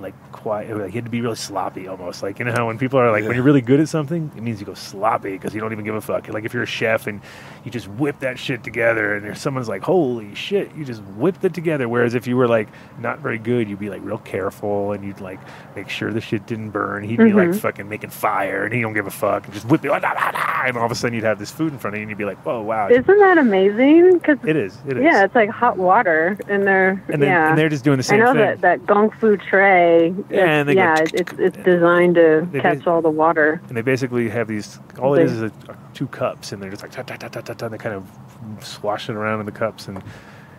like quiet. Like, you had to be really sloppy almost. Like you know how when people are like when you're really good at something, it means you go sloppy because you don't even give a fuck. Like if you're a chef and you just whip that shit together, and if someone's like, "Holy shit!" You just whipped it together. Whereas if you were like not very good, you'd be like real careful and you'd like make sure the shit didn't burn. He'd be like
Mhm.
fucking making fire, and he don't give a fuck, and just whip it, and all of a sudden you'd have this food in front of you, and you'd be like, "Whoa, wow!"
Isn't that amazing? Because
It is. It is.
yeah, it's like hot water, and they're
and then
yeah.
and they're just doing the same
I
same
know
thing.
that that gong fu tray.
Yeah, and they go
yeah,
tick,
it's it's designed to catch all the water.
and they basically have these. All it is is a, two cups, and they're just like ta ta ta ta ta ta. And they kind of swash it around in the cups, and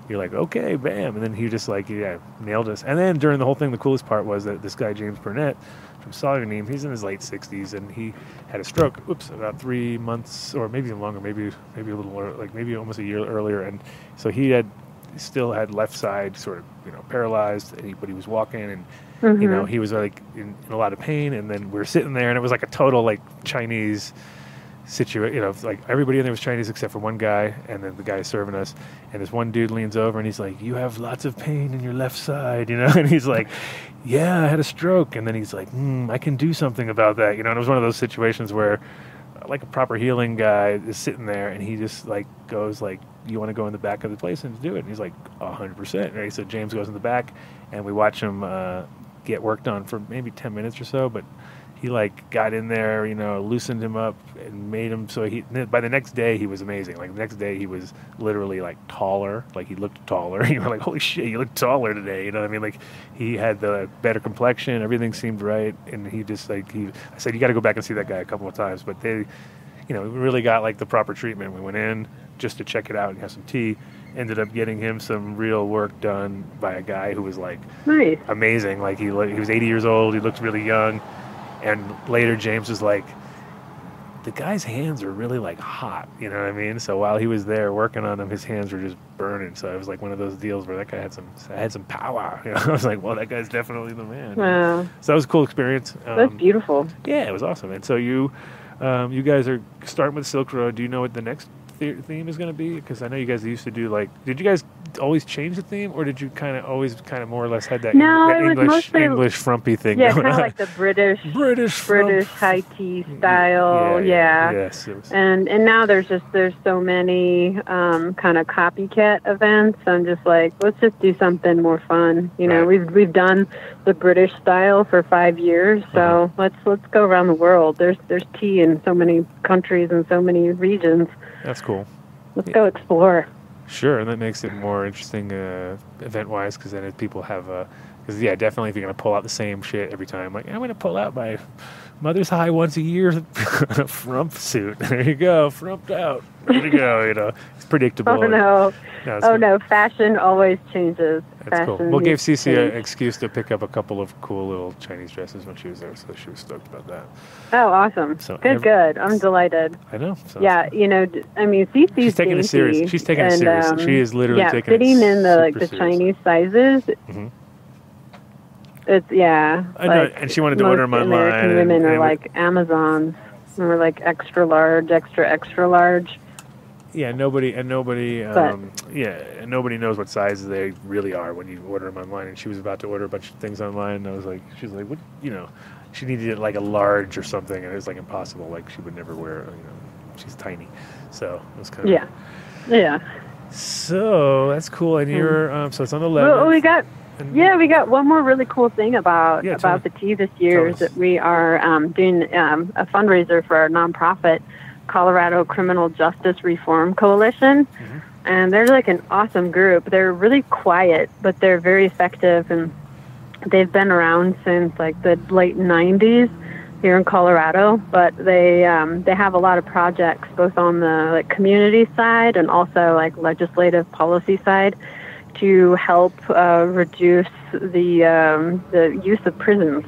you're like, okay, bam. And then he just like, yeah, nailed us. And then during the whole thing, the coolest part was that this guy James Burnett from Soluneem, he's in his late 60s, and he had a stroke. Oops, about three months, or maybe even longer, maybe maybe a little more, like maybe almost a year earlier. And so he had still had left side sort of you know paralyzed, but he was walking and you know
Mhm.
he was like in, in a lot of pain and then we were sitting there and it was like a total like chinese situation you know like everybody in there was chinese except for one guy and then the guy serving us and this one dude leans over and he's like you have lots of pain in your left side you know and he's like yeah i had a stroke and then he's like mm, i can do something about that you know and it was one of those situations where like a proper healing guy is sitting there and he just like goes like you want to go in the back of the place and do it? And he's like 100% right? So james goes in the back and we watch him uh, get worked on for maybe 10 minutes or so but he like got in there you know loosened him up and made him so he by the next day he was amazing like the next day he was literally like taller like he looked taller you were like holy shit you look taller today you know what i mean like he had the better complexion everything seemed right and he just like he i said you got to go back and see that guy a couple of times but they you know, we really got like the proper treatment. We went in just to check it out and have some tea. Ended up getting him some real work done by a guy who was like
Nice.
amazing. Like he he was 80 years old. He looked really young. And later James was like, the guy's hands are really like hot. You know what I mean? So while he was there working on them, his hands were just burning. So it was like one of those deals where that guy had some I had some power. You know? I was like, well, that guy's definitely the man.
Wow,
So that was a cool experience.
that's
Um,
beautiful.
yeah, it was awesome. And so you, um, you guys are starting with Silk Road. Do you know what the next the- theme is going to be? Because I know you guys used to do like. Did you guys always change the theme, or did you kind of always kind of more or less had that,
No,
that English
mostly-
English frumpy thing
Yeah, kind of like the British
British
British high tea style. Yeah.
Yes. It was,
And and now there's just there's so many um, kind of copycat events. I'm just like, let's just do something more fun. You know,
Right.
we've we've done the British style for five years, so
Uh-huh.
let's let's go around the world. There's there's tea in so many countries and so many regions.
that's cool.
Let's go explore.
Sure, and that makes it more interesting uh, event-wise because then if people have a, because yeah, definitely if you're gonna pull out the same shit every time, like I'm gonna pull out my mother's high once a year frump suit. There you go, frumped out, ready to go. You know, it's predictable.
Oh no!
No,
Oh no! Fashion always changes.
That's
Fashion
cool. Well, gave
needs to
Cece an excuse to pick up a couple of cool little Chinese dresses when she was there, so she was stoked about that.
Oh, awesome!
So
good,
every-
good. I'm delighted.
I know. So
Yeah, you know, I mean, Cece's
She's taking it
dainty,
serious. She's taking it
and,
serious.
um,
She is literally
yeah,
taking it
fitting in the like the
serious.
Chinese sizes.
Mhm.
It's yeah.
I know,
like,
and she wanted to
order
order 'em online,
American
and-
women are
and-
like Amazons. We're like extra large, extra extra large.
Yeah, nobody and nobody. Um, yeah, and nobody knows what sizes they really are when you order them online. And she was about to order a bunch of things online, and I was like, she's like, what? You know, she needed like a large or something, and it was like impossible. Like she would never wear. You know, she's tiny, so it was kind of
Yeah, yeah.
So that's cool. And you're um, so it's on the
Well,
level.
we got yeah, we got one more really cool thing about
Yeah,
about
me.
the tea this year is that we are um, doing um, a fundraiser for our nonprofit Colorado Criminal Justice Reform Coalition,
Mm-hmm.
and they're like an awesome group. They're really quiet, but they're very effective, and they've been around since like the late '90s here in Colorado. But they um, they have a lot of projects both on the like community side and also like legislative policy side to help uh, reduce the um, the use of prisons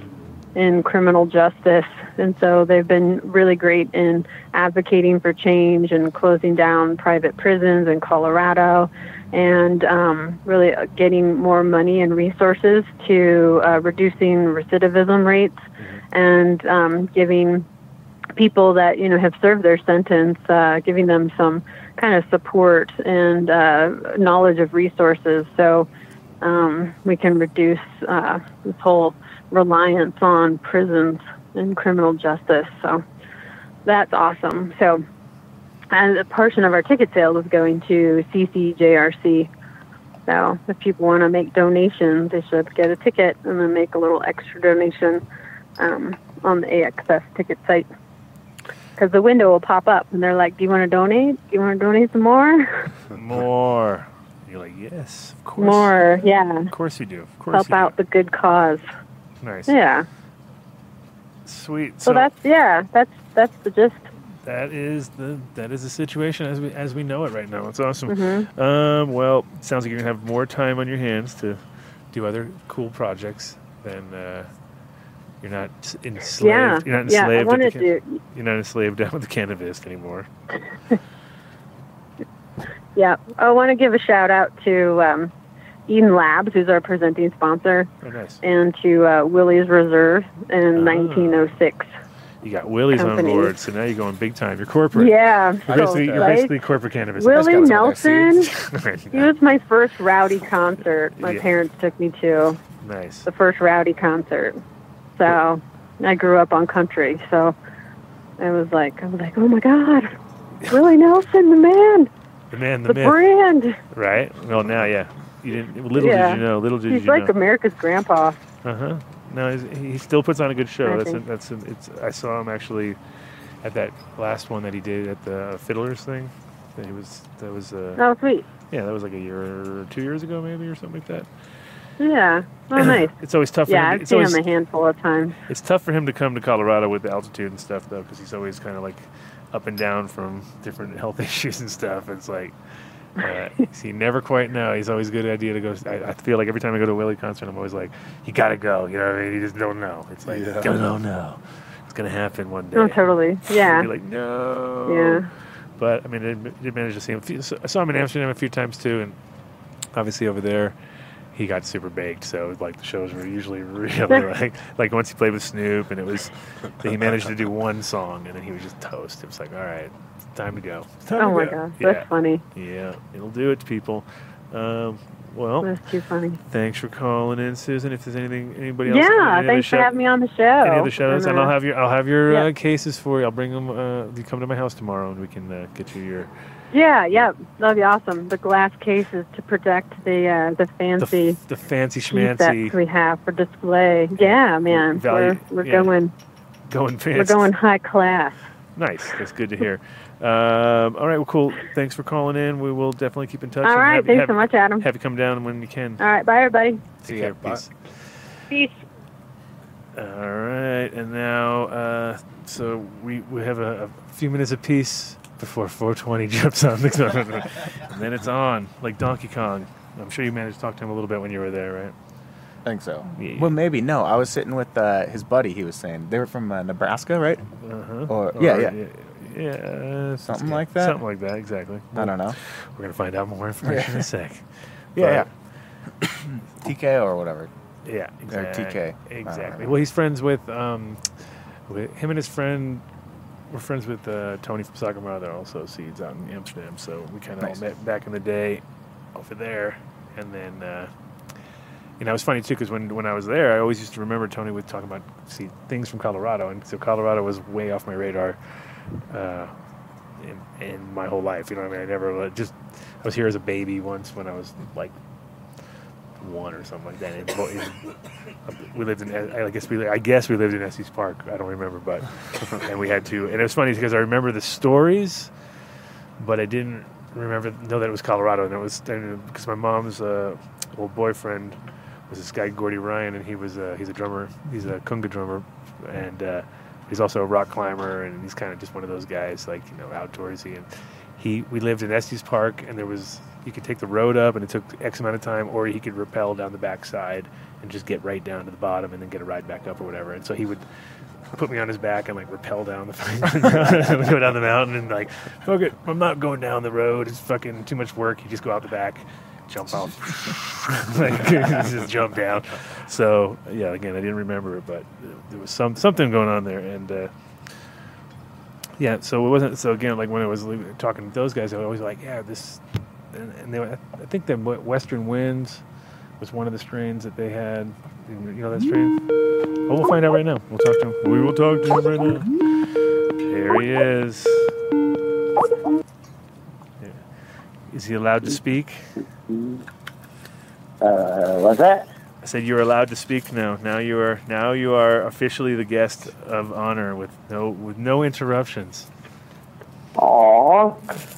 in criminal justice. And so they've been really great in advocating for change and closing down private prisons in Colorado and um, really getting more money and resources to uh, reducing recidivism rates and um, giving people that you know have served their sentence, uh, giving them some kind of support and uh, knowledge of resources, so um, we can reduce uh, this whole reliance on prisons and criminal justice. So that's awesome. So, and a portion of our ticket sales is going to CCJRC. So if people want to make donations, they should get a ticket and then make a little extra donation um, on the AXS ticket site. Because the window will pop up and they're like, "Do you want to donate? Do you want to donate some more?
more. You're like, yes, of course.
more? Yeah,
Of course you do. Of course
help
you
out the good cause.
Nice.
Yeah.
Sweet.
So, that's yeah, that's that's the gist.
that is the that is the situation as we as we know it right now. It's awesome.
Mhm.
Um, well, sounds like you're gonna have more time on your hands to do other cool projects than uh, you're not enslaved.
Yeah,
You're not
yeah. I
enslaved.
wanted
at the, ca-
to.
You're not enslaved down with the cannabis anymore.
Yeah, I want to give a shout out to um, Eden Labs, who's our presenting sponsor,
Oh, nice.
and to uh, Willie's Reserve in
Ah.
1906.
You got Willie's
Company.
on board, so now you're going big time. You're corporate.
Yeah,
You're basically, you're
right?
basically corporate cannabis.
Willie
That's got some of
Nelson. He was my first rowdy concert. My
Yeah.
parents took me to
nice.
the first rowdy concert. So I grew up on country. So I was like, I was like, oh my God, Willie Nelson, the man,
The man, the,
the
myth.
brand.
Right? Well, now, yeah. You didn't. Little
Yeah.
did you know. Little did
He's
you
like
know.
America's grandpa.
Uh huh. No, he's, he still puts on a good show.
I
That's a, that's a, it's. I saw him actually at that last one that he did at the Fiddlers thing. That he was. That was. Uh,
Oh, sweet.
Yeah, that was like a year or two years ago, maybe, or something like that.
Yeah. Oh, nice.
It's always tough. For
Yeah,
him.
I've
It's
seen
always.
him a handful of times.
It's tough for him to come to Colorado with the altitude and stuff, though, because he's always kind of like up and down from different health issues and stuff. It's like. Uh, so never quite know. He's always a good idea to go. I, I feel like every time I go to a Willie concert, I'm always like, "You gotta go." You know, what I mean, you just don't know. It's like,
Yeah.
don't know, no. It's gonna happen one day.
Oh, totally. Yeah.
You'd like, no.
Yeah.
But I mean, I did manage to see him. so- I saw him in Amsterdam a few times too, and obviously over there, he got super baked. So like the shows were usually really like like once he played with Snoop, and it was he managed to do one song, and then he was just toast. It was like, all right, it's time to go. It's time
Oh
to
my
go.
gosh,
Yeah.
that's funny.
Yeah, it'll do it to people. Um, well,
That's too funny.
thanks for calling in, Susan. If there's anything, anybody else,
Yeah,
any other
thanks for
shout-
having me on the show.
Any other shout outs? And I'll have your I'll have your
yeah.
uh, cases for you. I'll bring them. Uh, you come to my house tomorrow, and we can uh, get you your
Yeah, yeah, that'd be awesome. The glass cases to protect the uh, the
the,
fancy
f- the fancy schmancy
we have for display. Yeah, man,
Value-
we're we're
yeah.
going
going fancy.
we're going high class.
Nice. That's good to hear. Um, all right. Well, cool. Thanks for calling in. We will definitely keep in touch.
All right,
have,
thanks
have,
so much, Adam.
Have you come down when you can.
All right, bye everybody.
Take care. Peace.
Peace.
All right, and now, uh, so we, we have a, a few minutes apiece before 420 jumps on, and then it's on like Donkey Kong. I'm sure you managed to talk to him a little bit when you were there, right?
I think so.
Yeah.
Well, maybe no. I was sitting with uh, his buddy. He was saying they were from uh, Nebraska, right?
Uh-huh.
Or, yeah, yeah.
yeah, yeah,
Something
yeah,
like that?
Something like that, exactly.
I don't know.
We're gonna find out more information in a sec.
Yeah, yeah. TK or whatever.
Yeah,
Or
exactly.
TK.
Exactly. Well, he's friends with, um, with him and his friend. We're friends with uh, Tony from Sagarmatha, also seeds out in Amsterdam. So we kind of
Nice.
all met back in the day over there, and then. Uh, you know, it was funny too because when, when I was there, I always used to remember Tony would talk about see things from Colorado, and so Colorado was way off my radar uh, in, in my whole life. You know, what I mean, I never uh, just I was here as a baby once when I was like one or something like that. We lived in, I guess we I guess we lived in Estes Park. I don't remember, but and we had to. And it was funny because I remember the stories, but I didn't remember know that it was Colorado. And it was because my mom's uh, old boyfriend was this guy Gordy Ryan, and he was uh, he's a drummer. He's a conga drummer, and uh, he's also a rock climber, and he's kind of just one of those guys, like you know, outdoorsy. And he we lived in Estes Park, and there was you could take the road up, and it took X amount of time, or he could rappel down the backside and just get right down to the bottom, and then get a ride back up or whatever. And so he would put me on his back and like rappel down the go down the mountain and like fuck it I'm not going down the road. It's fucking too much work. You just go out the back jump out like just jump down. So yeah again I didn't remember it but there was some something going on there. And uh, yeah so it wasn't so again like when I was talking to those guys I was always like yeah this and, they, I think the Western Winds was one of the strains that they had you know that strain Oh, we'll find out right now. We'll talk to him. We will talk to him right now. There he is. Is he allowed to speak?
Uh, what's that?
I said you're allowed to speak now. Now you are. Now you are officially the guest of honor with no with no interruptions.
Aw,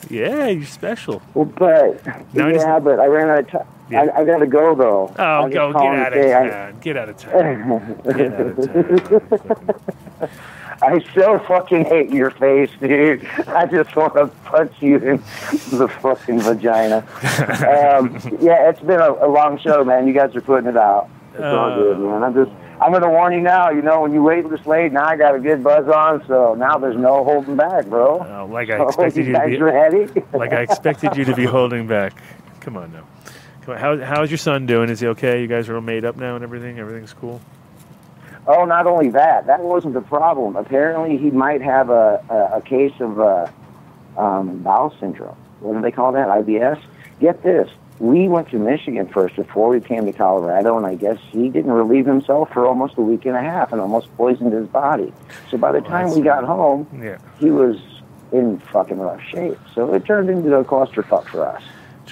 Yeah, you're special.
well, but
No,
yeah,
just-
but I ran out of time.
Yeah.
I, I gotta go though.
Oh, go get out
I-.
Get out of town. Get out of town.
I so fucking hate your face, dude. I just want to punch you in the fucking vagina. Um, yeah, it's been a, a long show, man. You guys are putting it out. It's all
Uh,
good, man. I'm just, I'm gonna warn you now. You know, when you wait this late, now I got a good buzz on, so now there's no holding back, bro.
Oh, like I
Oh,
expected
you
you to be.
ready.
Like I expected you to be holding back. Come on now. Come on. How, how's your son doing? Is he okay? You guys are all made up now and everything. Everything's cool.
Oh, not only that, that wasn't the problem. Apparently, he might have a, a, a case of uh, um, bowel syndrome. What do they call that? IBS? Get this. We went to Michigan first before we came to Colorado, and I guess he didn't relieve himself for almost a week and a half and almost poisoned his body. So by the
Oh,
time we got home,
Yeah.
he was in fucking rough shape. So it turned into a clusterfuck for us.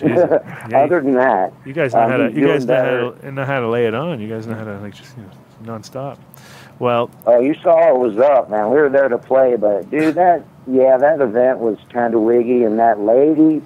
Yeah,
Other than that,
You guys know
um,
how to. You guys know
better.
how to, know how to lay it on. You guys know how to like just you know, nonstop. Well,
Oh, you saw it was up, man. We were there to play, but dude, that yeah, that event was kind of wiggy, and that lady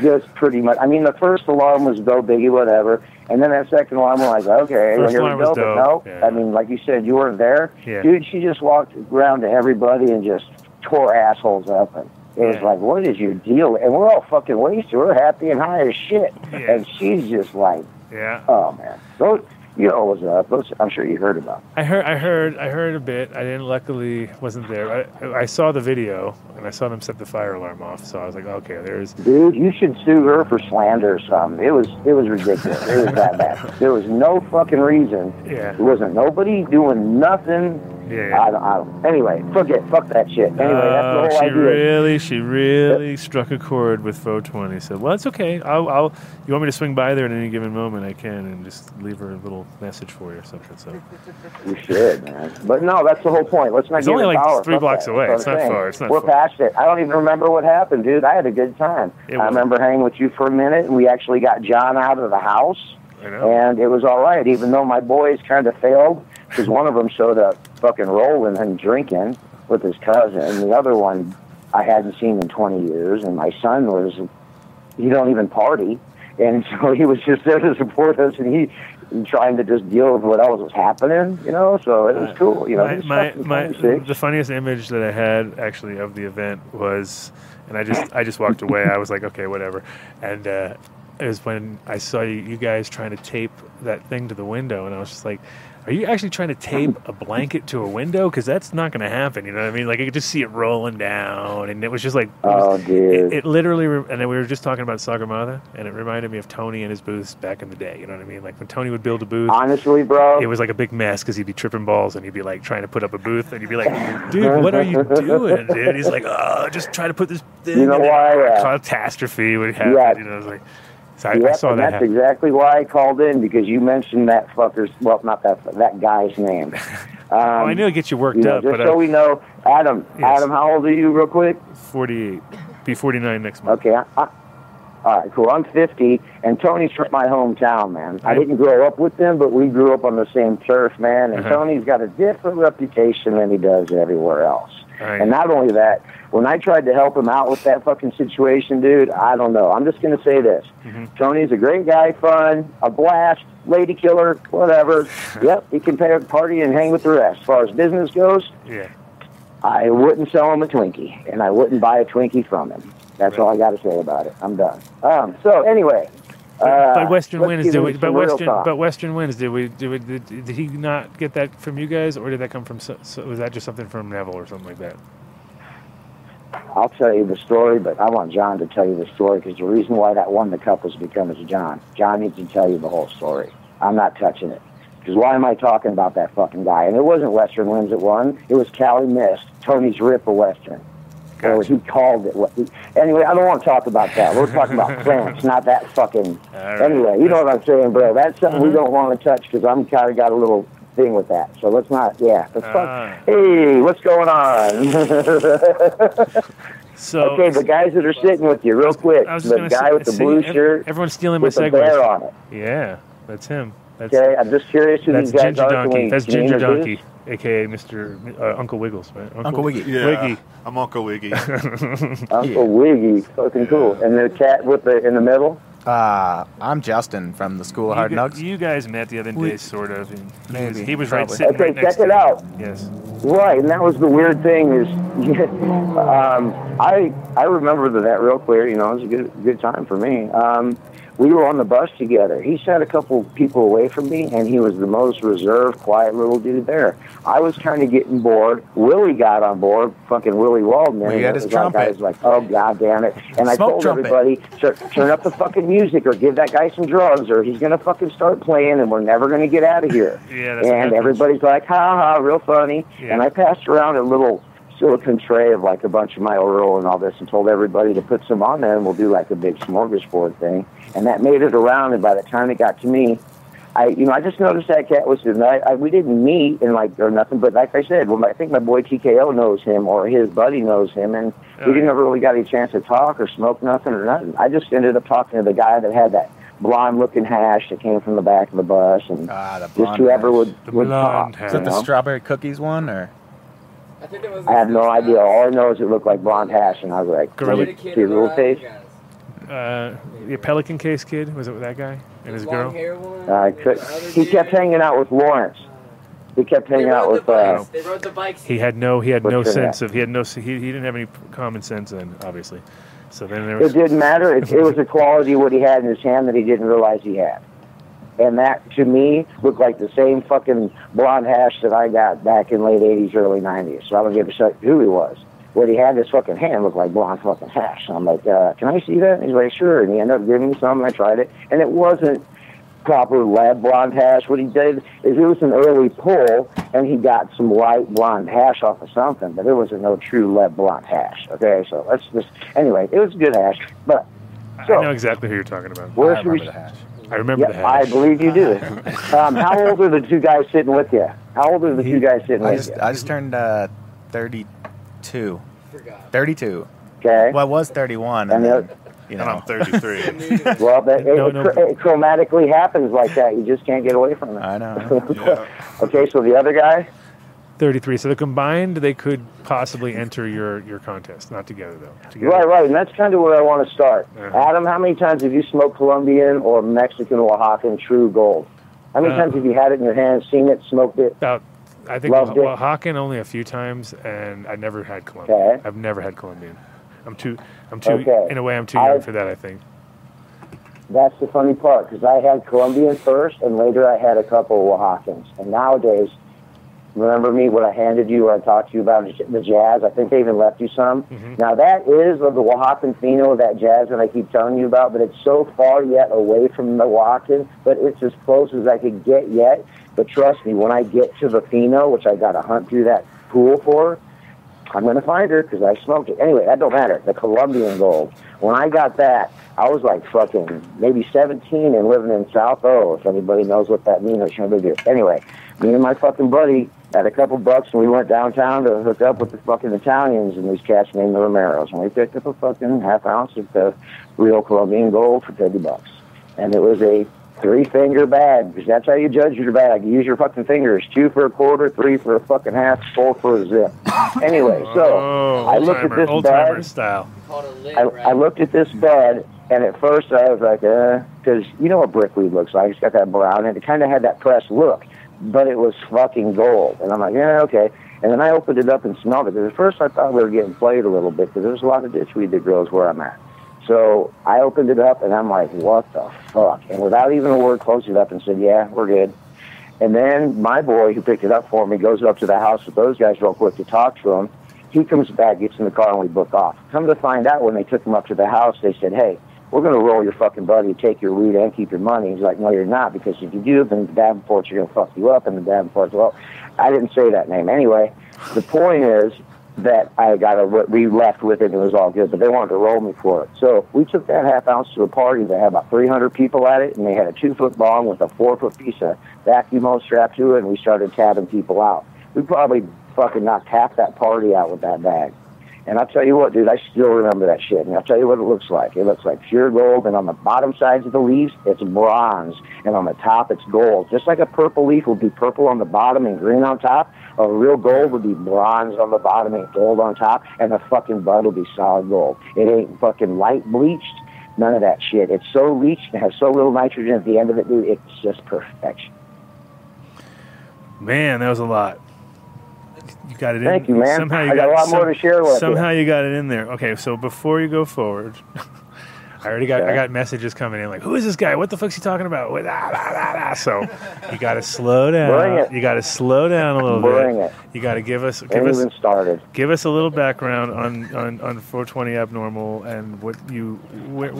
just pretty much. I mean, the first alarm was go biggie, whatever, and then that second alarm was like, okay,
First
here we go. But no,
yeah.
I mean, like you said, you weren't there,
Yeah.
dude. She just walked around to everybody and just tore assholes up, and it was
Yeah.
like, what is your deal? And we're all fucking wasted. We're happy and high as shit, and she's just like,
yeah.
oh man, those. You know what's up? I'm sure you heard about.
I heard. I heard. I heard a bit. I didn't. Luckily, wasn't there. I, I saw the video and I saw them set the fire alarm off. So I was like, okay, there's.
Dude, you should sue her for slander or something. It was it was ridiculous. It was that bad. There was no fucking reason.
Yeah.
There wasn't nobody doing nothing.
Yeah, yeah.
I don't, I don't. Anyway, forget, fuck that shit. Anyway,
Oh,
that's the uh,
she
whole idea.
really, she really struck a chord with 420. Said, "Well, it's okay. I'll, I'll. You want me to swing by there at any given moment? I can, and just leave her a little message for you or something." So
You should, man. But no, that's the whole point. Let's not
It's only like three blocks
that.
away. It's not far. It's not
We're
far.
past it. I don't even remember what happened, dude. I had a good time. I remember hanging with you for a minute, and we actually got John out of the house,
I know.
and it was all right. Even though my boys kind of failed, because one of them showed up fucking rolling and drinking with his cousin, and the other one I hadn't seen in 20 years, and my son was he don't even party, and so he was just there to support us, and he and trying to just deal with what else was happening, you know. So it was cool, you know.
my, my, my the funniest image that I had actually of the event was, and I just I just walked away. I was like, okay, whatever. And uh, it was when I saw you, you guys trying to tape that thing to the window, and I was just like. Are you actually trying to tape a blanket to a window? Because that's not going to happen. You know what I mean? Like I could just see it rolling down, and it was just like,
Oh, dude.
it, it literally. Re- and then we were just talking about Sagarmatha, and it reminded me of Tony and his booths back in the day. You know what I mean? Like when Tony would build a booth,
Honestly, bro.
it was like a big mess because he'd be tripping balls and he'd be like trying to put up a booth and you'd be like, dude, what are you doing, dude? He's like, oh, just try to put this thing.
You know
in
why,
it."
uh,
catastrophe would happen.
Yeah.
You know, I was like, so I, I saw
and
that
that's
happen.
exactly why I called in because you mentioned that fucker's well, not that that guy's name. Um,
oh, I knew it gets you worked
you know,
up,
just so
uh,
we know, Adam.
Yes.
Adam, how old are you, real quick?
48, be 49 next month.
Okay. I, I, all right, cool. I'm 50, and Tony's from my hometown, man. I didn't grow up with them, but we grew up on the same turf, man. And
Uh-huh.
Tony's got a different reputation than he does everywhere else.
Right.
And not only that, when I tried to help him out with that fucking situation, dude, I don't know. I'm just going to say this.
Mm-hmm.
Tony's a great guy, fun, a blast, lady killer, whatever. yep, he can pay a party and hang with the rest. As far as business goes,
Yeah.
I wouldn't sell him a Twinkie, and I wouldn't buy a Twinkie from him. That's all I got to say about it. I'm done. Um, so anyway, uh,
but Western Winds, did we? But Western,
talk.
but Western Winds, did we? Did, we, did, did he not get that from you guys, or did that come from? So, so, was that just something from Nevil or something like that?
I'll tell you the story, but I want John to tell you the story because the reason why that won the cup was because of John. John needs to tell you the whole story. I'm not touching it. Because why am I talking about that fucking guy? And it wasn't Western Winds that won. It was Cali Mist, Tony's Rip of Western. Or
Gotcha.
he called it. What he, anyway, I don't want to talk about that. We're talking about France, not that fucking.
Right.
Anyway, you know what I'm saying, bro. That's something we mm-hmm. don't want to touch because I'm kind of got a little thing with that. So let's not. Yeah. Let's
Ah.
talk. Hey, what's going on?
So
okay, the guys that are sitting with you, real quick.
I was
The guy
say,
with the
see,
blue
ev-
shirt
Everyone's stealing my
with the
segues.
on it.
Yeah, that's him. That's
Okay, I'm just curious who
that's
these guys
Ginger
are.
Donkey.
we-
That's
can you
Ginger? Donkey, aka Mr. Uh, Uncle Wiggles, right?
Uncle Wiggy.
Yeah,
Wiggy.
I'm Uncle Wiggy.
Uncle Wiggy, fucking cool. And the cat with the in the middle.
Uh, I'm Justin from the School of Hard
you,
Knocks.
you guys met the other day,
We-
sort of. And he
Maybe,
was, he was right sitting
Okay,
right next
check
to
it out.
Yes.
Right, and that was the weird thing is, um, I I remember that real clear. You know, it was a good good time for me. Um, we were on the bus together. He sat a couple people away from me, and he was the most reserved, quiet little dude there. I was kind of getting bored. Willie got on board, fucking Willie Waldman.
Well, he
and
had his
was like, I
trumpet.
was like, oh god damn it! And I told
trumpet.
everybody, "Tur- turn up the fucking music, or give that guy some drugs, or he's gonna fucking start playing, and we're never gonna get out of here.
Yeah, that's
and everybody's like, ha ha, real funny.
Yeah.
And I passed around a little silicon tray of like a bunch of my oil and all this and told everybody to put some on there and we'll do like a big smorgasbord thing. And that made it around and by the time it got to me, I, you know, I just noticed that cat was sitting. I, I, we didn't meet and like or nothing, but like I said, well, I think my boy TKO knows him or his buddy knows him, and
Oh,
we didn't
yeah.
ever really got any chance to talk or smoke nothing or nothing. I just ended up talking to the guy that had that blonde-looking hash that came from the back of the bus, and
Ah, the
just
blonde
whoever
hash.
would
The
would
blonde
talk.
hash.
Is that the
know?
strawberry cookies one, or
I think was.
I have no idea. All I know is it looked like blonde hash, and I was like,
Gorilla-
"Let me see the little face."
Uh, the Pelican Case kid was it with that guy and his girl?
Uh, could, he kept hanging out with Lawrence. He kept hanging out with. Uh,
They rode the bikes.
He had no he had no
What's that?
sense of he had no he, he didn't have any common sense then obviously. So then there was, it
didn't matter. It, it was the quality of what he had in his hand that he didn't realize he had, and that to me looked like the same fucking blonde hash that I got back in late '80s, early '90s. So I don't give a shit who he was. What he had in his fucking hand looked like blonde fucking hash. And I'm like, uh, can I see that? And he's like, sure. And he ended up giving me some, and I tried it, and it wasn't proper lab blonde hash. What he did is it was an early pull, and he got some light blonde hash off of something, but it wasn't no true lab blonde hash. Okay, so let's just anyway, it was good hash, but so
I know exactly who you're talking about.
where
I
should we?
the hash.
I remember the
Yeah, I believe you do. um, how old are the two guys sitting with you? How old are the two guys sitting
I
with
just
you?
I just turned uh, 32.
Forgot.
32.
Okay.
Well, I was 31,
And
and, then, you
And I'm 33.
Well, that, it,
No,
it,
no.
chr- it chromatically happens like that. You just can't get away from it.
I know.
Yeah.
okay, so the other guy,
33. So the combined, they could possibly enter your, your contest. Not together, though. Together.
right, right, and that's kind of where I want to start.
Uh-huh.
Adam, how many times have you smoked Colombian or Mexican Oaxacan True Gold? How many
Uh,
times have you had it in your hand, seen it, smoked it?
About, I think,
Loved
well,
it.
Hawken only a few times, and I never had Colombian.
Okay.
I've never had Colombian. I'm too, I'm too,
Okay.
in a way, I'm too
I-
young for that, I think.
That's the funny part because I had Colombian first, and later I had a couple of Oaxacans. And nowadays, remember me what I handed you, or I talked to you about the jazz? I think they even left you some.
Mhm.
Now that is of the Oaxacan pheno, that jazz that I keep telling you about, but it's so far yet away from the Oaxacan, but it's as close as I could get yet. But trust me, when I get to the pheno, which I got to hunt through that pool for, I'm going to find her because I smoked it. Anyway, that don't matter. The Colombian gold. When I got that, I was like fucking maybe 17 and living in South O. If anybody knows what that means, I shouldn't do. Anyway, me and my fucking buddy had a couple bucks and we went downtown to hook up with the fucking Italians and these cats named the Romeros. And we picked up a fucking half ounce of the real Colombian gold for 50 bucks. And it was a three finger bag because that's how you judge your bag. You use your fucking fingers. Two for a quarter, three for a fucking half, four for a zip. Anyway, so
oh,
I looked at this bag.
style.
Lid,
I,
right?
I looked at this bed, and at first I was like, uh, because you know what brickweed looks like. It's got that brown, and it kind of had that pressed look, but it was fucking gold. And I'm like, yeah, okay. And then I opened it up and smelled it. Because at first I thought we were getting played a little bit because there's a lot of ditchweed that grows where I'm at. So I opened it up, and I'm like, what the fuck? And without even a word, closed it up and said, yeah, we're good. And then my boy, who picked it up for me, goes up to the house with those guys real quick to talk to them. He comes back, gets in the car, and we book off. Come to find out, when they took him up to the house, they said, "Hey, we're going to roll your fucking buddy, and take your weed, and keep your money." He's like, "No, you're not, because if you do, then the Davenports are going to fuck you up." And the Davenports, well, I didn't say that name anyway. The point is that I got a we left with it, and it was all good, but they wanted to roll me for it. So we took that half ounce to a party that had about 300 people at it, and they had a two foot long with a four foot piece of vacuum strapped to it, and we started tabbing people out. We probably fucking knocked half that party out with that bag. And I'll tell you what, dude, I still remember that shit. And I'll tell you what it looks like. It looks like pure gold, and on the bottom sides of the leaves, it's bronze, and on the top, it's gold. Just like a purple leaf would be purple on the bottom and green on top, a real gold would be bronze on the bottom and gold on top, and the fucking bud will be solid gold. It ain't fucking light bleached, none of that shit. It's so leached and has so little nitrogen at the end of it, dude, it's just perfection.
Man, that was a lot. You got it in.
Thank you, man.
Somehow you
I got a lot more to share with you.
Somehow you got it in there. Okay, so before you go forward, I already got I got messages coming in like, who is this guy? What the fuck's he talking about? What- ah, ah, ah. So you got to slow down.
Bring it.
You got to slow down a little
Bring
bit.
it.
You got to give us give
Ain't
us
even started.
give us a little background on on, on 420 abnormal and what you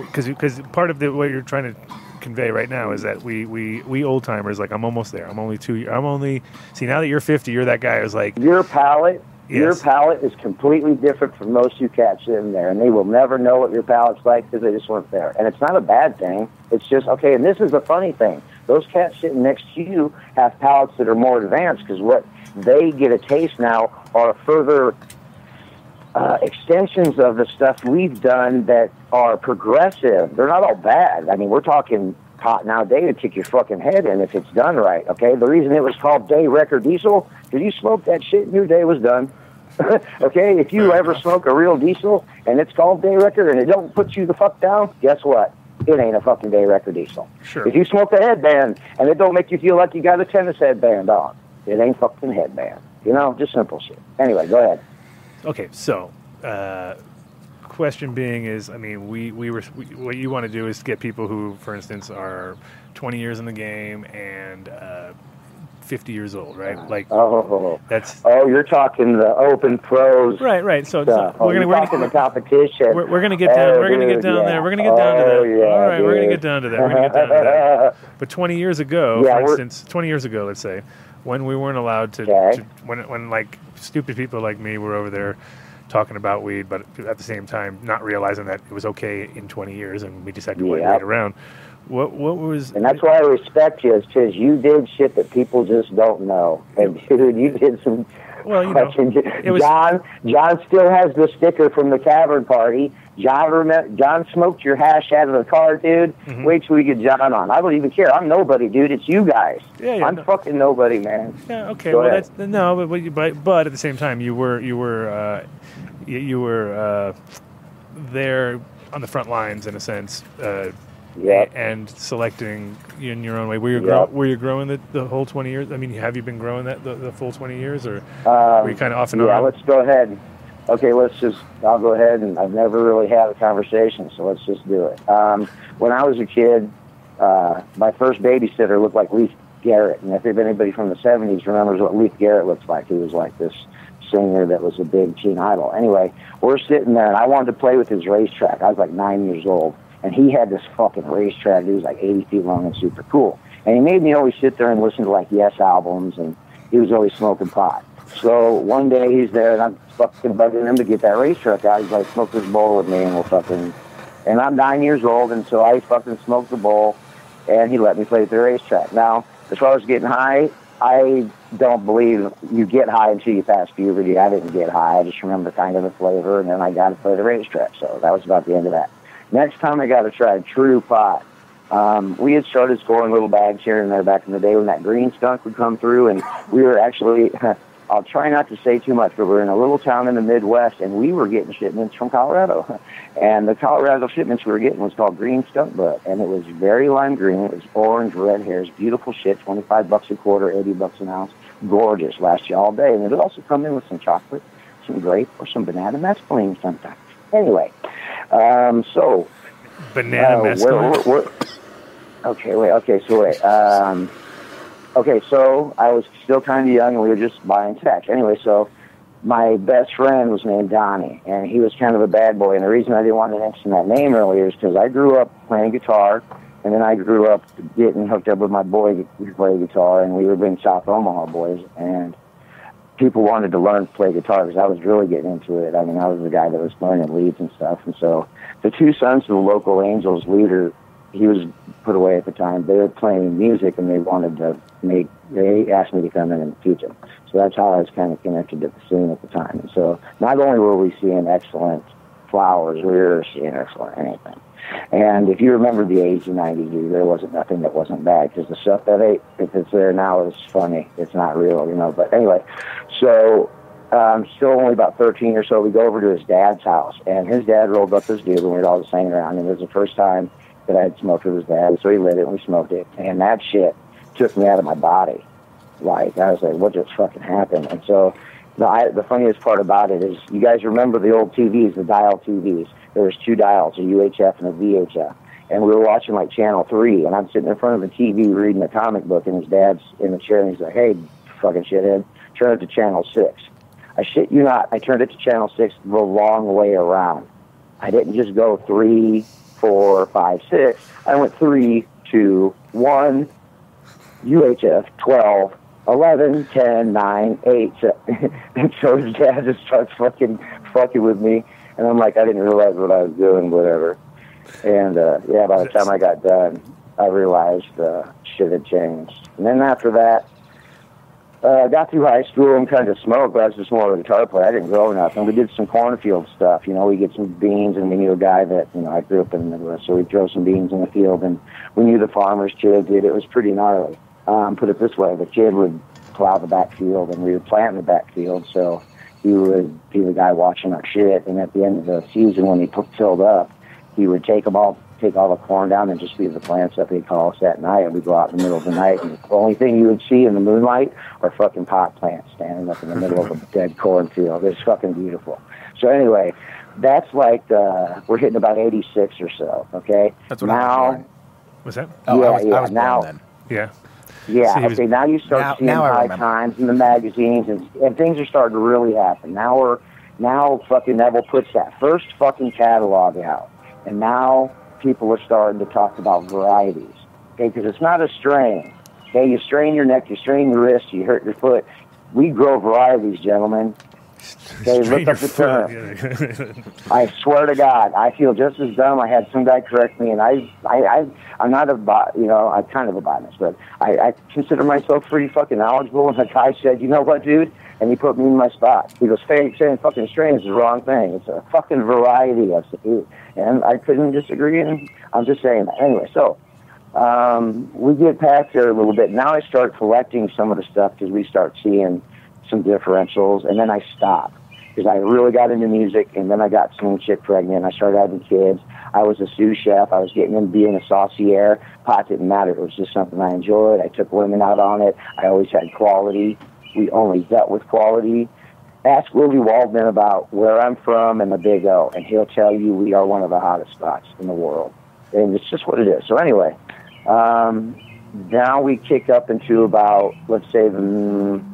because because part of the what you're trying to convey right now is that we we we old timers like I'm almost there. I'm only two. I'm only see now that you're 50, you're that guy who's like
Your palate, your palate is completely different from most you cats in there, and they will never know what your palate's like because they just weren't there. And it's not a bad thing. It's just okay. And this is the funny thing: those cats sitting next to you have palates that are more advanced because what they get a taste now are further uh, extensions of the stuff we've done that are progressive. They're not all bad. I mean, we're talking pot nowadays to kick your fucking head in if it's done right. Okay, the reason it was called Daywrecker Diesel, did you smoke that shit and your day was done. okay, if you ever smoke a real diesel and it's called Daywrecker and it don't put you the fuck down, guess what? It ain't a fucking Daywrecker Diesel.
Sure.
If you smoke a headband and it don't make you feel like you got a tennis headband on, it ain't fucking headband. You know, just simple shit. Anyway, go ahead.
Okay, so uh, question being is, I mean, we we were we, what you want to do is get people who, for instance, are 20 years in the game and uh, 50 years old, right? Like
Oh,
that's
oh, you're talking the open pros.
right, right. So, so
Oh,
we're gonna we're
talking
gonna,
the competition.
we're, we're gonna get down.
Oh,
we're gonna get down
yeah.
there. We're gonna get down to
Oh,
that.
yeah,
All right, we're gonna get down to that. We're gonna get down to that. But 20 years ago,
Yeah,
for instance, 20 years ago, let's say, when we weren't allowed to,
Okay.
to when when like stupid people like me were over there talking about weed, but at the same time not realizing that it was okay in 20 years, and we decided to wait
Yep.
wait around. What what was
And that's why I respect you, is because you did shit that people just don't know. And dude, you did some.
Well, you know, it was-
John. John still has the sticker from the tavern party. John, John smoked your hash out of the car, dude.
Mm-hmm.
Wait till we get John on. I don't even care. I'm nobody, dude. It's you guys.
Yeah, yeah,
I'm
no.
fucking nobody, man.
Yeah. Okay.
Go
well,
ahead.
that's no, but but, but at the same time, you were you were uh, you, you were uh, there on the front lines in a sense. Uh,
Yep.
And selecting in your own way. Were you
Yep.
grow, were you growing the, the whole twenty years? I mean, have you been growing that the, the full twenty years, or
Um,
were you kind of off and
yeah,
on?
let's go ahead. Okay, let's just. I'll go ahead and I've never really had a conversation, so let's just do it. Um, when I was a kid, uh, my first babysitter looked like Leif Garrett, and if anybody from the '70s remembers what Leif Garrett looks like, he was like this singer that was a big teen idol. Anyway, we're sitting there, and I wanted to play with his racetrack. I was like nine years old, and he had this fucking racetrack. It was like 80 feet long and super cool. And he made me always sit there and listen to like Yes albums, and he was always smoking pot. So one day he's there, and I'm fucking bugging him to get that racetrack out. He's like, smoke this bowl with me, and we'll fucking. And I'm nine years old, and so I fucking smoked the bowl, and he let me play at the racetrack. Now, as far as getting high, I don't believe you get high until you pass puberty. I didn't get high. I just remember kind of the flavor, and then I got to play the racetrack. So that was about the end of that. Next time I got to try true pot. Um, we had started scoring little bags here and there back in the day when that green skunk would come through, and we were actually. I'll try not to say too much, but we're in a little town in the Midwest, and we were getting shipments from Colorado. And the Colorado shipments we were getting was called Green Skunk Butt, and it was very lime green. It was orange, red hairs, beautiful shit, 25 bucks a quarter, 80 bucks an ounce. Gorgeous, last you all day. And it would also come in with some chocolate, some grape, or some banana mescaline sometimes. Anyway, um, so
Banana
uh,
mescaline.
we're- we're- okay, wait. Okay, so wait. Um, okay, so I was still kind of young, and we were just buying tech. Anyway, so my best friend was named Donnie, and he was kind of a bad boy. And the reason I didn't want to mention that name earlier is because I grew up playing guitar, and then I grew up getting hooked up with my boy who played guitar, and we were being South Omaha boys, and people wanted to learn to play guitar because I was really getting into it. I mean, I was the guy that was learning leads and stuff, and so the two sons of the local Angels leader, he was put away at the time. They were playing music, and they wanted to make. They asked me to come in and teach them. So that's how I was kind of connected to the scene at the time. And so not only were we seeing excellent flowers, we were seeing excellent anything. And if you remember the 80s and 90s, there wasn't nothing that wasn't bad because the stuff that ate, if it's there now, is funny. It's not real, you know. But anyway, so um, still only about 13 or so. We go over to his dad's house, and his dad rolled up his dude, and we were all just hanging around. And it was the first time that I had smoked with his dad, so he lit it, and we smoked it. And that shit took me out of my body. Like, I was like, what just fucking happened? And so the, I, the funniest part about it is, you guys remember the old TVs, the dial TVs. There was two dials, a UHF and a VHF. And we were watching like Channel 3, and I'm sitting in front of the TV reading a comic book, and his dad's in the chair, and he's like, hey, fucking shithead, turn it to Channel 6. I shit you not, I turned it to Channel 6 the long way around. I didn't just go three, four, five, six. I went three, two, one, UHF, 12, 11, 10, 9, 8. and so his dad just starts fucking fucking with me. And I'm like, I didn't realize what I was doing, whatever. And uh, yeah, by the time I got done, I realized uh, shit had changed. And then after that, uh, got through high school and kind of smoked, but I was just more of a guitar player. I didn't grow nothing. We did some cornfield stuff. You know, we get some beans, and we knew a guy that, you know, I grew up in the Midwest, so we'd throw some beans in the field, and we knew the farmer's kid, dude. It was pretty gnarly. Um, put it this way, the kid would plow the backfield, and we would plant in the backfield, so he would be the guy watching our shit, and at the end of the season, when he p- filled up, he would take them all, take all the corn down and just leave the plants up. He'd call us that night, and we'd go out in the middle of the night, and the only thing you would see in the moonlight are fucking pot plants standing up in the middle of a dead cornfield. It's fucking beautiful. So anyway, that's like uh, we're hitting about 86 or so. Okay.
That's what I was
now.
Was that?
Oh,
yeah,
I was,
yeah.
I was
now,
then.
Yeah.
Yeah,
So he was-
okay, now you start
Now-
seeing
now I
high
remember.
times in the magazines, and, and things are starting to really happen. Now we're, now fucking Nevil puts that first fucking catalog out, and now people are starting to talk about varieties. Okay, because it's not a strain. Okay, you strain your neck, you strain your wrist, you hurt your foot. We grow varieties, gentlemen.
Strain
look up the term. I swear to God, I feel just as dumb. I had some guy correct me, and I, I, I I'm not a bot, you know, I'm kind of a botanist, but I, I consider myself pretty fucking knowledgeable. And the guy said, you know what, dude? And he put me in my spot. He goes, saying, saying fucking strain is the wrong thing. It's a fucking variety of. And I couldn't disagree, and I'm just saying that. Anyway, so um, we get past there a little bit. Now I start collecting some of the stuff because we start seeing some differentials, and then I stopped because I really got into music, and then I got some chick pregnant. I started having kids. I was a sous chef. I was getting into being a saucier. Pot didn't matter. It was just something I enjoyed. I took women out on it. I always had quality. We only dealt with quality. Ask Willie Waldman about where I'm from and the Big O, and he'll tell you we are one of the hottest spots in the world. And it's just what it is. So anyway, um, now we kick up into about, let's say, the mm,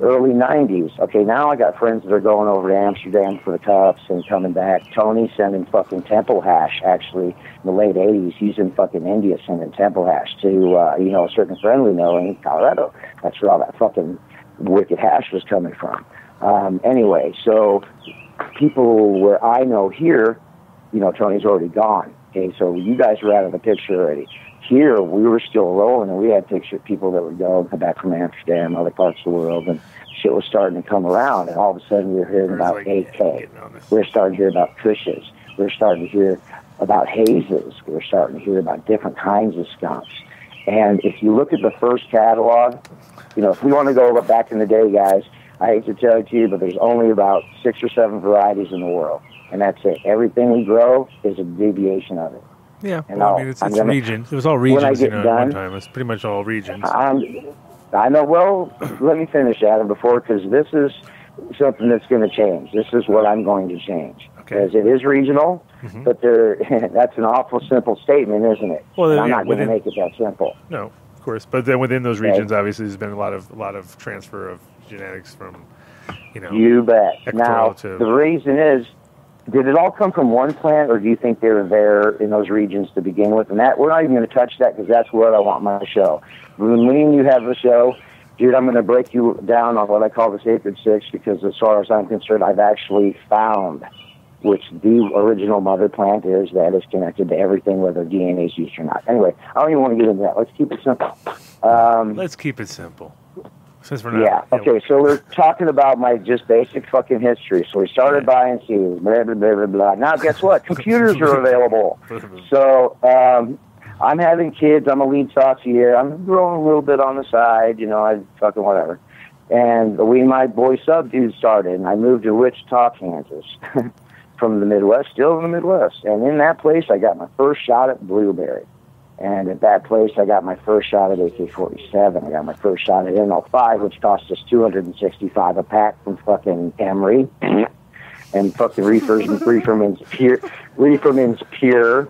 early 90s. Okay, now I got friends that are going over to Amsterdam for the cups and coming back. Tony sending fucking temple hash, actually, in the late 80s. He's in fucking India sending temple hash to, uh, you know, a certain friend we know in Colorado. That's where all that fucking wicked hash was coming from. Um, anyway, so people where I know here, you know, Tony's already gone. Okay, so you guys are out of the picture already. Here, we were still rolling, and we had picture people that would go come back from Amsterdam, other parts of the world, and shit was starting to come around. And all of a sudden, we were hearing about AK.
getting on this.
We were starting to hear about Kushes. We were starting to hear about hazes. We were starting to hear about different kinds of skunks. And if you look at the first catalog, you know, if we want to go back in the day, guys, I hate to tell it to you, but there's only about six or seven varieties in the world, and that's it. Everything we grow is a deviation of it.
Yeah,
And
well, I mean, it's, it's
gonna-
regions. It was all
when I
regions, you
get
know, at one
done-
time. It's pretty much all regions.
Um, I know. Well, let me finish, Adam, before because this is something that's going to change. This is what I'm going to change
Okay.
because it is regional,
Mhm.
but there. that's an awful simple statement, isn't it?
Well,
And I'm
yeah,
not going to make it that simple.
No, of course, but then within those
Okay.
regions, obviously, there's been a lot of a lot of transfer of genetics from, you know,
You bet. Now,
to-
the reason is, did it all come from one plant, or do you think they were there in those regions to begin with? And that we're not even going to touch that because that's what I want my show. When me and you have the show, dude, I'm going to break you down on what I call the sacred six because, as far as I'm concerned, I've actually found which the original mother plant is that is connected to everything, whether DNA is used or not. Anyway, I don't even want to get into that. Let's keep it simple. Um,
let's keep it simple. Since we're not,
yeah. Okay. So we're talking about my just basic fucking history. So we started buying seeds. Blah blah blah blah blah. Now guess what? Computers are available. So um, I'm having kids. I'm a lead saucier. I'm growing a little bit on the side. You know, I fucking whatever. And we, my boy sub dude started, and I moved to Wichita, Kansas, from the Midwest, still in the Midwest. And in that place, I got my first shot at blueberry. And at that place, I got my first shot at AK-47. I got my first shot at NL5, which cost us 265 a pack from fucking Emery. and fucking reefers reefer means pure. Reefer means pure.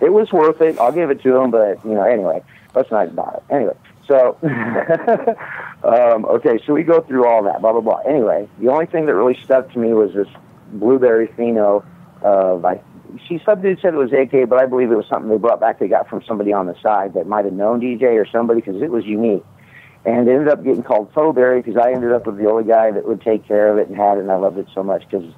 It was worth it. I'll give it to him, but you know, anyway, let's not buy it. Anyway, so um, okay, so we go through all that, blah blah blah. Anyway, the only thing that really stuck to me was this blueberry pheno of I. She dude said it was AK, but I believe it was something they brought back. They got from somebody on the side that might have known DJ or somebody because it was unique. And it ended up getting called Fauberry because I ended up with the only guy that would take care of it and had it, and I loved it so much because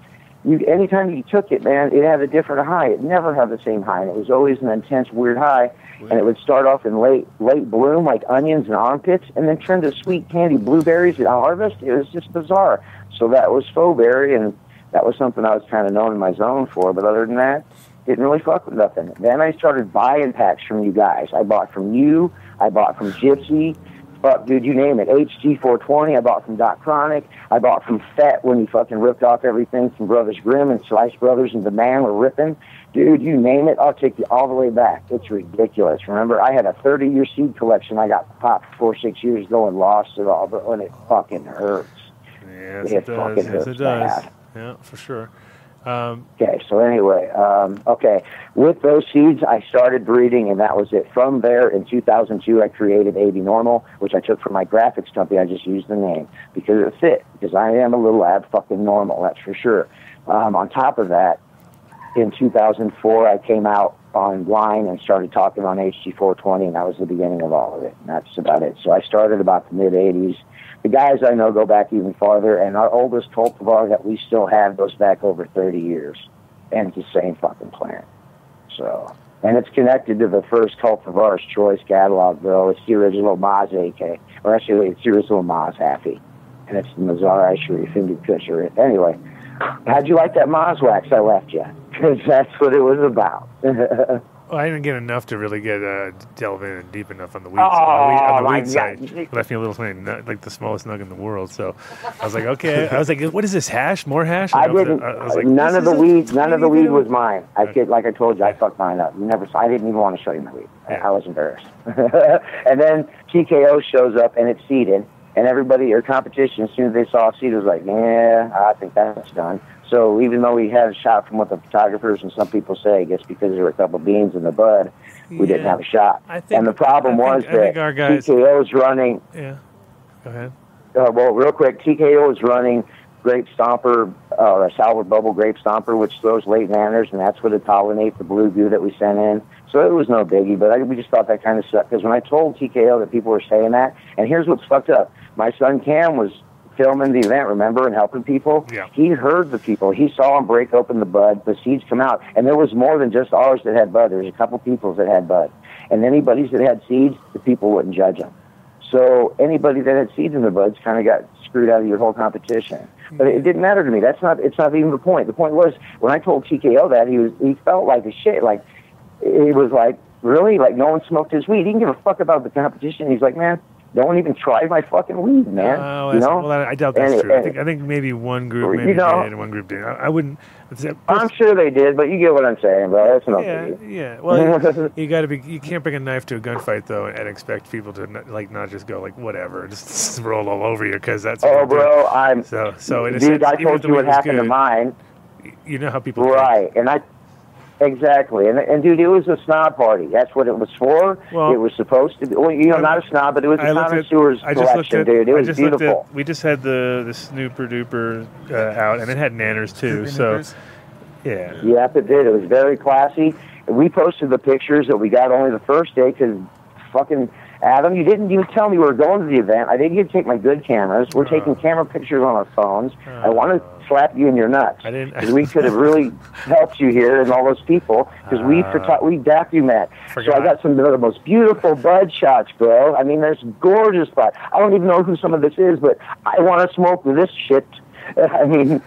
you anytime you took it, man, it had a different high. It never had the same high, and it was always an intense, weird high. And it would start off in late late bloom, like onions and armpits, and then turn to sweet candy blueberries at harvest. It was just bizarre. So that was Fauberry, and that was something I was kind of known in my zone for. But other than that, didn't really fuck with nothing. Then I started buying packs from you guys. I bought from you. I bought from Gypsy. Fuck, dude, you name it. HG420. I bought from Doc Chronic. I bought from Fett when he fucking ripped off everything from Brothers Grimm and Slice Brothers and The Man were ripping. Dude, you name it. I'll take you all the way back. It's ridiculous. Remember, I had a 30 year seed collection. I got popped four, six years ago and lost it all, but when it fucking hurts.
Yes,
It
it does.
fucking
Yes,
hurts
it does.
bad.
Yeah, for sure. Um,
Okay, so anyway, um, okay, with those seeds, I started breeding, and that was it. From there, in 2002, I created AB Normal, which I took from my graphics company. I just used the name because it fit, because I am a little ab fucking normal, that's for sure. Um, on top of that, in 2004, I came out online and started talking on HG420, and that was the beginning of all of it. And that's about it. So I started about the mid 80s. The guys I know go back even farther, and our oldest cultivar that we still have goes back over 30 years, and it's the same fucking plant. So, and it's connected to the first cultivar's choice catalog, though. It's the original Maz AK, or actually, it's the original Maz Happy, and it's the Mazar Sharif Hindu Kusher. Anyway, how'd you like that Maz wax I left you? Because that's what it was about.
Well, I didn't get enough to really get uh, delve in deep enough on the weed,
Oh,
on the weed, on the weed side.
God.
Left me a little something, like the smallest nug in the world. So I was like, okay. I was like, what is this hash? More hash? And
I
was-
didn't.
I was like,
none of the weed. None of the weed was mine. I kid, like I told you, I fucked mine up. You never. saw- I didn't even want to show you my weed. I- I was embarrassed. and then TKO shows up and it's seeded, and everybody, your competition, as soon as they saw seed, was like, yeah, I think that's done. So even though we had a shot from what the photographers and some people say, I guess because there were a couple beans in the bud, we didn't have a shot.
I think-
and the problem was that
our guys-
TKO's running
Yeah. Go ahead.
uh, well, real quick, TKO is running Grape Stomper, uh, or a sour bubble Grape Stomper, which throws late nanners, and that's what it pollinate the blue goo that we sent in. So it was no biggie, but I, we just thought that kind of sucked. Because when I told TKO that people were saying that, and here's what's fucked up. My son Cam was filming the event, remember, and helping people.
Yeah.
He heard the people. He saw them break open the bud, the seeds come out, and there was more than just ours that had bud. There was a couple people's that had bud, and anybody's that had seeds, the people wouldn't judge them. So anybody that had seeds in their buds kind of got screwed out of your whole competition. But it didn't matter to me. That's not. It's not even the point. The point was when I told TKO that he was. He felt like a shit. Like it was like really like no one smoked his weed. He didn't give a fuck about the competition. He's like, man, don't even try my fucking weed, man.
Oh,
you know.
well, I, I doubt that's
And-
true. I think I think maybe one group
You
maybe
know-
did and one group didn't. I, I wouldn't.
I'm sure they did, but you get what I'm saying, bro. That's no
yeah, yeah. Well, you, you got to be. You can't bring a knife to a gunfight though, and expect people to not, like not just go like whatever, just roll all over you because that's.
Oh, bro, I'm.
So, so in
dude,
sense,
I told you what happened to mine.
You know how people think.
Right, and I exactly, and and dude, it was a snob party. That's what it was for.
Well-
it was supposed to be. Well, you know, not a snob, but it was a
I looked at.
connoisseur's
I just looked
collection,
at.
dude. It
I
was
just
beautiful.
at. We just had the the Snooper Duper uh, out, and it had nanners too.
Snooper
So,
Doopers?
yeah.
Yep, it did. It was very classy. We posted the pictures that we got only the first day because fucking Adam, you didn't even tell me we were going to the event. I didn't get to take my good cameras. We're taking camera pictures on our phones. I want to slap you in your nuts.
I didn't-
Because we could have really helped you here and all those people because we
Uh,
forgot we document. So I got some of the most beautiful bud shots, bro. I mean, there's gorgeous bud. I don't even know who some of this is, but I want to smoke this shit. I mean,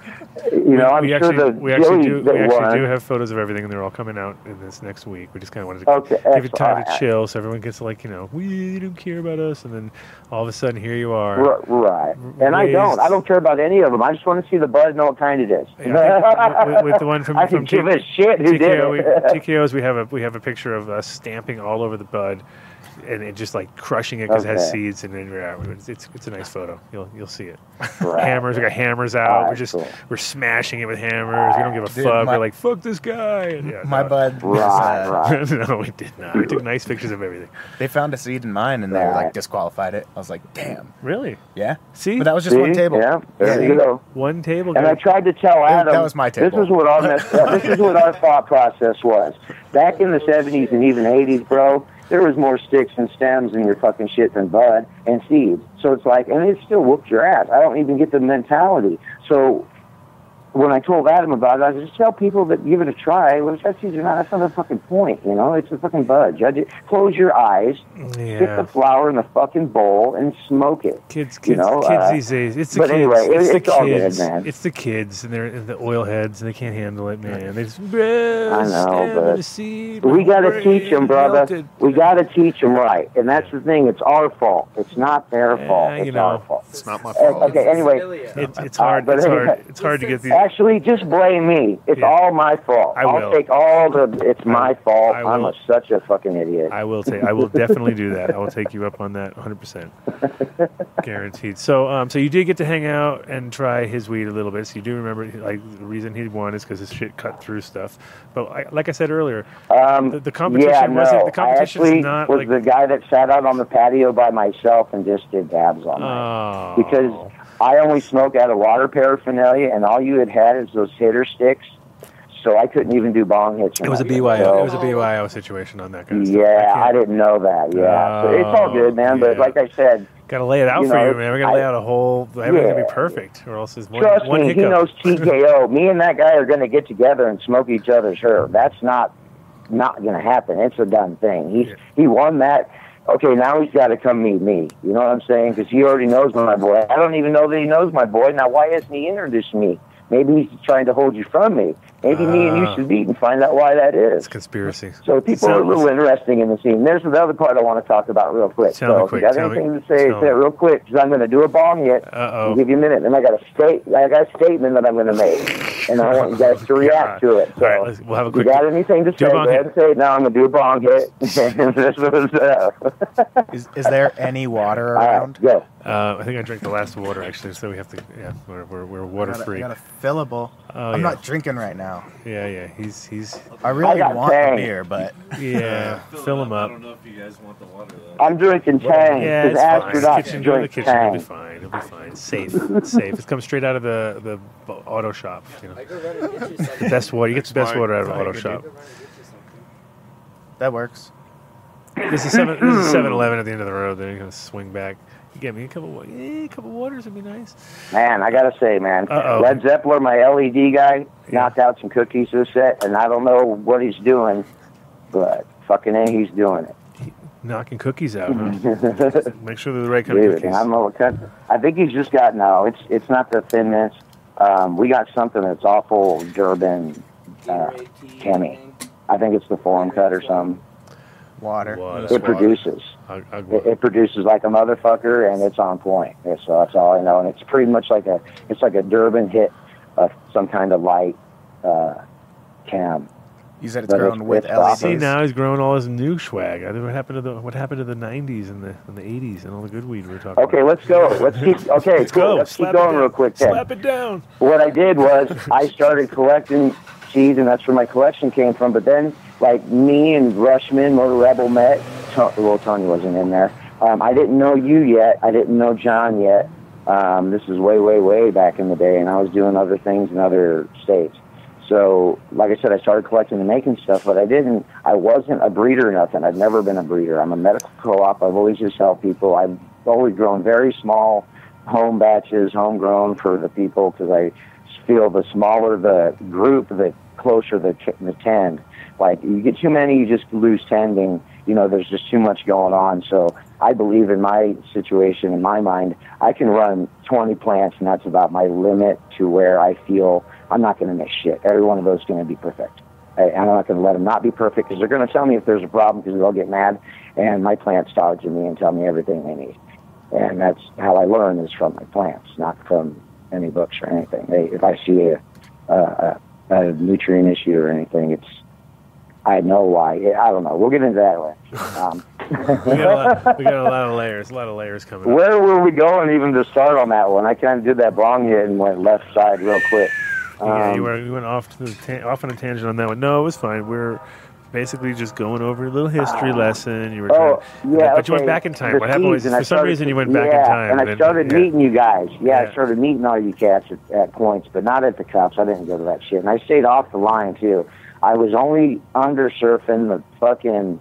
you know, I'm
we
sure
actually,
the
we actually do
that
we actually
won-
do have photos of everything, and they're all coming out in this next week. We just kind of wanted to
Okay,
give it time to chill, so everyone gets to like you know we don't care about us, and then all of a sudden here you are.
R- Right. And I don't. I don't care about any of them. I just want to see the bud and know what kind it is.
Yeah, with, with the one from
I
from
give a shit who did
TKO, we. TKOs, we have a we have a picture of us stamping all over the bud, and it just like crushing it because it has seeds, and then yeah, it's, it's it's a nice photo. You'll you'll see it.
Right.
hammers, we got hammers out.
Alright,
we're just
cool.
we're smashing it with hammers. We don't give a
Dude,
fuck.
my-
we're like fuck this guy. And yeah,
My
no.
bud. was,
Right,
uh,
right.
no, we did not. We took nice pictures of everything.
They found a seed in mine and they
Right.
like disqualified it. I was like, damn.
Really?
Yeah.
See,
But that was just
See?
one table.
Yeah, there
See?
you go.
one table.
And I tried to tell
That-
Adam
that was my table.
this
table.
is what our mess, this is what our thought process was. Back in the seventies and even eighties, bro, there was more sticks and stems in your fucking shit than bud and seeds. So it's like and it still whooped your ass. I don't even get the mentality. So when I told Adam about it, I just tell people that give it a try. Well, if that seeds or not, that's not the fucking point, you know? It's a fucking bud. Judge it. Close your eyes, stick
yeah.
the flower in the fucking bowl, and smoke it.
Kids, kids,
you know,
kids
uh,
these days. It's the
but
kids.
anyway,
it's,
it's
the
all good,
kids.
man.
It's the kids, and they're and the oil heads, and they can't handle it, man. They just, "Bruh,
I know, but
seed,
We got to teach them, brother.
melted."
We got to teach them right, and that's the thing. It's our fault. It's not their
Yeah,
fault.
you
It's
know,
our fault.
It's not my
Uh,
fault.
okay, anyway.
It, it's
Uh,
hard.
but
It's
anyway-
hard. It's hard to get these.
Actually, just blame me. It's
Yeah.
all my fault.
I
will
will.
take all the. It's my fault. I'm a, such a fucking idiot.
I will take. I will definitely do that. I will take you up on that, 100, percent guaranteed. So, um, so you did get to hang out and try his weed a little bit. So you do remember, like, the reason he won is because his shit cut through stuff. But I, like I said earlier,
Um,
the, the competition
yeah,
wasn't. The competition's
I actually
not
was
like.
the guy that sat out on the patio by myself and just did dabs on night.
oh,
because I only smoke out of water paraphernalia, and all you had had is those hitter sticks, so I couldn't even do bong hits.
it was a. BYO.
So-
It was a BYO situation on that kind of
yeah, I,
can't-
didn't know that. Yeah, so it's all oh, good, man. But like I said,
Gotta lay it out
you
for
know,
you, man. We gotta lay out a whole. Everything's gonna be perfect, or else there's one,
trust
one
me,
hiccup.
he knows TKO. Me and that guy are going to get together and smoke each other's herb. That's not not going to happen. It's a done thing. He's
Yeah.
he won that. Okay, now he's got to come meet me. You know what I'm saying? Because he already knows my boy. I don't even know that he knows my boy. Now, why hasn't he introduced me? Maybe he's trying to hold you from me. Maybe me and you
Ah.
should meet and find out why that is.
It's conspiracy.
So people are a little interesting in the scene. There's the other part I want to talk about real quick. So
quick,
if you got
tell me-
anything to say, say it real quick because I'm going to do a bomb hit.
Uh-oh.
I'll give you a minute. Then I got a state. I got a statement that I'm going to make, and I want you guys to react to it. So
All right, we'll have a
if you got anything to say? Go ahead and say it now. I'm going to do a bomb hit. This was uh,
Is, is there any water around?
right. Go.
Uh, I think I drank the last water actually, so we have to. Yeah, we're we're, we're water
I got, a, I
free.
got a fillable.
Oh,
I'm
yeah.
not drinking right now.
Yeah, yeah. He's he's.
I really
got
want
Tang.
a beer, but
Yeah, fill him up.
I don't know if you guys want the water though.
I'm drinking Tang
Yeah,
because
it's fine.
astronauts
Kitchen, go to the
drink
kitchen. He'll be fine. It'll be fine. Safe, safe. It's come straight out of the the auto shop. You know,
I go run and get you
the best water. You get the best water out of the
fine,
auto shop.
I go run and get you something.
that works.
This is seven. This is Seven Eleven at the end of the road. Then you're gonna swing back. You get me a couple. wa- Eh, a couple of waters would be nice.
Man, I gotta say, man,
Uh-oh.
Led Zeppelin, my LED guy,
Yeah.
knocked out some cookies this the set, and I don't know what he's doing, but fucking A, he's doing it.
Knocking cookies out. Huh? Make sure they're the right kind
Dude,
of cookies.
I don't know what kind. I think he's just got no. It's it's not the thinness. Um, we got something that's awful Durban. Uh, Tammy. I think it's the forum cut or something.
Water.
Water.
It produces.
I, I,
It, it produces like a motherfucker, and it's on point. Yeah, So that's all I know. And it's pretty much like a it's like a Durban hit of some kind of light uh, cam.
You said it's
But
grown
it's-
with
it's
LEDs.
See now he's growing all his new swag. I think what happened to the what happened to the '90s and the and the '80s and all the good weed we were talking
Okay,
about.
let's go. Let's keep. Okay,
Let's
cool.
go.
Let's
Slap
keep going real quick. Then.
Slap it down.
what I did was I started collecting seeds, and that's where my collection came from. But then, like me and Rushman, Motor Rebel met. Well, Tony wasn't in there. Um, I didn't know you yet. I didn't know John yet. Um, this is way, way, way back in the day, and I was doing other things in other states. So, like I said, I started collecting and making stuff, but I didn't. I wasn't a breeder or nothing. I've never been a breeder. I'm a medical co-op. I've always just helped people. I've always grown very small home batches, homegrown for the people because I feel the smaller the group, the closer the the tend. Like you get too many, you just lose tending. You know, there's just too much going on. So I believe in my situation, in my mind, I can run 20 plants, and that's about my limit to where I feel I'm not going to miss shit. Every one of those is going to be perfect. I, I'm not going to let them not be perfect because they're going to tell me if there's a problem because they'll get mad, and my plants talk to me and tell me everything they need. And that's how I learn is from my plants, not from any books or anything. They, if I see a, a, a, a nutrient issue or anything, it's I know why. I don't know. We'll get into that later. Um,
We got, a lot, we got a lot of layers. A lot of layers coming. up.
where were we going even to start on that one? I kind of did that wrong here and went left side real quick.
yeah,
Um,
you, were, you went off to the ta- off on a tangent on that one. No, it was fine. We're basically just going over a little history lesson. You were trying,
Oh, yeah.
but you went back in time.
The
what happened was for some
started-
reason you went back
yeah,
in time.
and I started
yeah.
meeting you guys. Yeah,
Yeah.
I started meeting all you cats at, at points, but not at the cops. I didn't go to that shit, and I stayed off the line too. I was only under surfing the fucking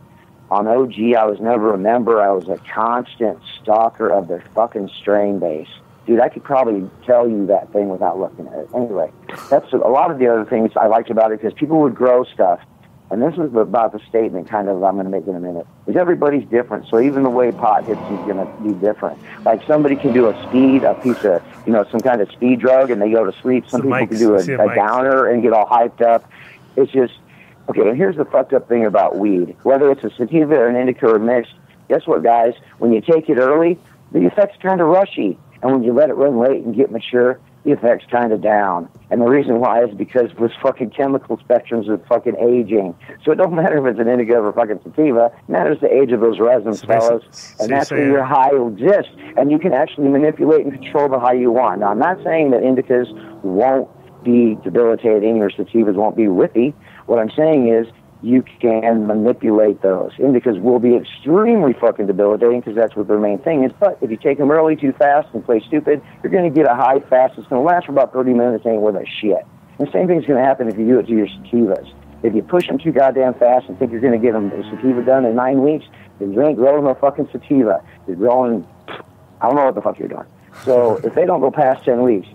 on OG. I was never a member. I was a constant stalker of their fucking strain base. Dude, I could probably tell you that thing without looking at it. Anyway, that's a lot of the other things I liked about it because people would grow stuff and this is about the statement kind of I'm going to make in a minute, is everybody's different. So even the way pot hits is going to be different. Like somebody can do a speed, a piece of, you know, some kind of speed drug and they go to sleep. Some
Some
people
mics.
can do a,
a
downer and get all hyped up. It's just, okay, and here's the fucked up thing about weed. Whether it's a sativa or an indica or mixed, guess what, guys? When you take it early, the effect's kind of rushy. And when you let it run late and get mature, the effect's kind of down. And the reason why is because with fucking chemical spectrums of fucking aging. So it don't matter if it's an indica or a fucking sativa. It matters the age of those resins,
So
fellas.
so
And that's where
saying-
your high exists. And you can actually manipulate and control the high you want. Now, I'm not saying that indicas won't be debilitating or sativas won't be whippy. What I'm saying is you can manipulate those. Indicas will be extremely fucking debilitating because that's what their main thing is. But if you take them early too fast and play stupid, you're going to get a high fast that's going to last for about 30 minutes ain't worth a shit. And the same thing's going to happen if you do it to your sativas. If you push them too goddamn fast and think you're going to get them a sativa done in nine weeks, then you ain't growing no fucking sativa. You're growing, I don't know what the fuck you're doing. So if they don't go past 10 weeks,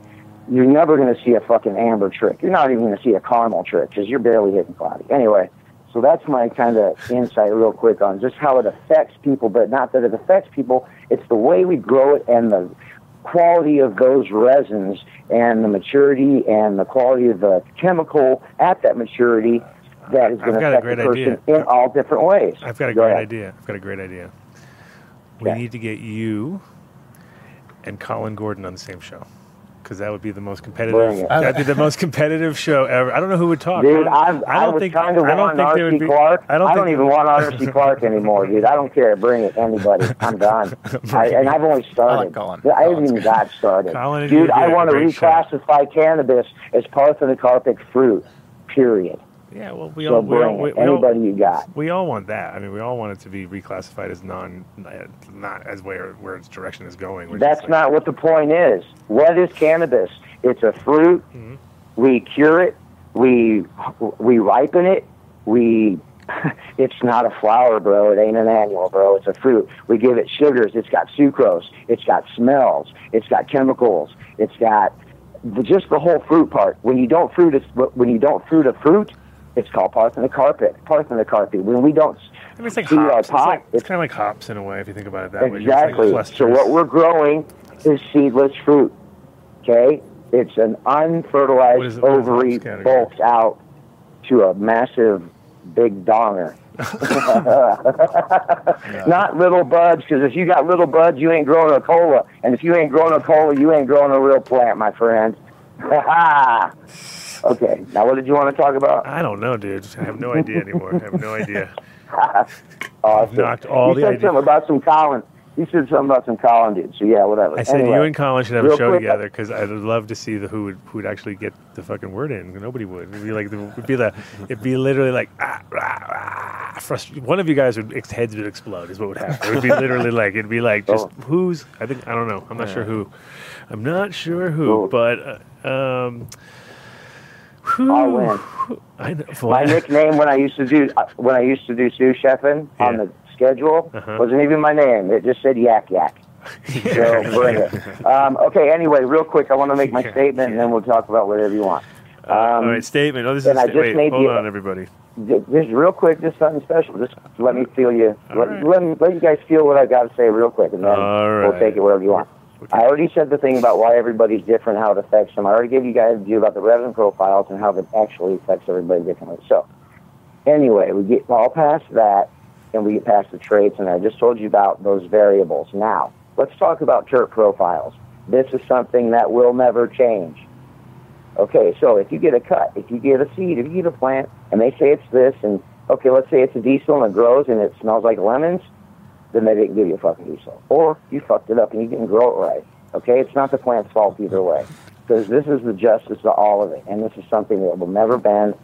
you're never going to see a fucking amber trich. You're not even going to see a caramel trich because you're barely hitting cloudy. Anyway, so that's my kind of insight, real quick, on just how it affects people, but not that it affects people. It's the way we grow it and the quality of those resins and the maturity and the quality of the chemical at that maturity that is going to affect the person
idea.
in all different ways.
I've got a
Go
great
ahead.
idea. I've got a great idea. We
Okay.
need to get you and Colin Gordon on the same show. Because that would be the most competitive.
it.
That'd be the most competitive show ever. I don't know who would talk.
Dude,
I
I'm,
don't,
I,
I
was
think.
kind of
I don't think there would be.
Clark.
I don't, think,
even want R.C. Clark anymore, dude. I don't care. Bring it, anybody. I'm done. I, and I've only started.
Colin.
I haven't
Colin's
even got started.
Colin
dude, I want to
great show.
reclassify cannabis as part of the parthenocarpic fruit. Period.
Yeah, well, we
So
all, we all, we, we all,
Anybody you got.
we all want that. I mean, we all want it to be reclassified as non, not as where where its direction is going. which is
That's
like-
not what the point is. What is cannabis? It's a fruit.
Mhm.
We cure it. We we ripen it. We. It's not a flower, bro. It ain't an annual, bro. It's a fruit. We give it sugars. It's got sucrose. It's got smells. It's got chemicals. It's got the, just the whole fruit part. When you don't fruit, it's, when you don't fruit a fruit, it's called parthenocarpet. Parthenocarpy. When we don't
I mean, it's like
see our
hops. It's, like, it's kind of like hops in a way, if you think about it that way.
Exactly.
Like
so what we're growing is seedless fruit. Okay, it's an unfertilized
it-
ovary bulked out to a massive big donger. Not little buds, because if you got little buds, you ain't growing a cola, and if you ain't growing a cola, you ain't growing a real plant, my friend. okay, now what did you want to talk about?
I don't know, dude. I have no idea anymore. I have no idea.
awesome.
knocked all
you
the
said
ideas-
something about some Colin. You said something about some Colin dude. So yeah, whatever.
I said
Anyway.
you and Colin should have a show
quick-
together because I'd love to see the who would who would actually get the fucking word in. Nobody would. It'd be like the, it'd be the it'd be literally like ah, rah, rah, frust- One of you guys would heads would explode. Is what would happen. It would be literally like it'd be like just
Oh.
who's. I think I don't know. I'm not sure who. I'm not sure who,
Cool.
but uh, um. Who,
I'll win.
I know.
My nickname when I used to do uh, when I used to do sous chefing on the schedule
Uh-huh.
wasn't even my name. It just said yak yak. So bring it. Um, okay. Anyway, real quick, I want to make my
Yeah,
statement, and then we'll talk about whatever you want.
Uh, all
Um,
statement. Oh, this is
I
sta-
just
wait.
made
Hold
the-
on, everybody.
Just real quick, just something special. Just let me feel you. Let,
right.
let, me, let you guys feel what I got to say real quick, and then
All
we'll
right.
take it wherever you want. I already said the thing about why everybody's different, how it affects them. I already gave you guys a view about the resin profiles and how it actually affects everybody differently. So, anyway, we get all past that, and we get past the traits, and I just told you about those variables. Now, let's talk about terp profiles. This is something that will never change. Okay, so if you get a cut, if you get a seed, if you get a plant, and they say it's this, and okay, let's say it's a diesel and it grows and it smells like lemons, then they didn't give you a fucking diesel. Or you fucked it up and you didn't grow it right. Okay, it's not the plant's fault either way. Because this is the justice to all of it, and this is something that will never bend.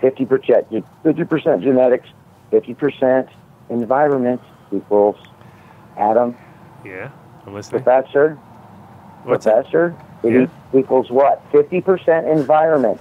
50%, 50% genetics, 50% environment equals Adam,
Yeah, I'm listening.
professor,
What's that?
professor, it
Yeah.
e- equals what? 50% environment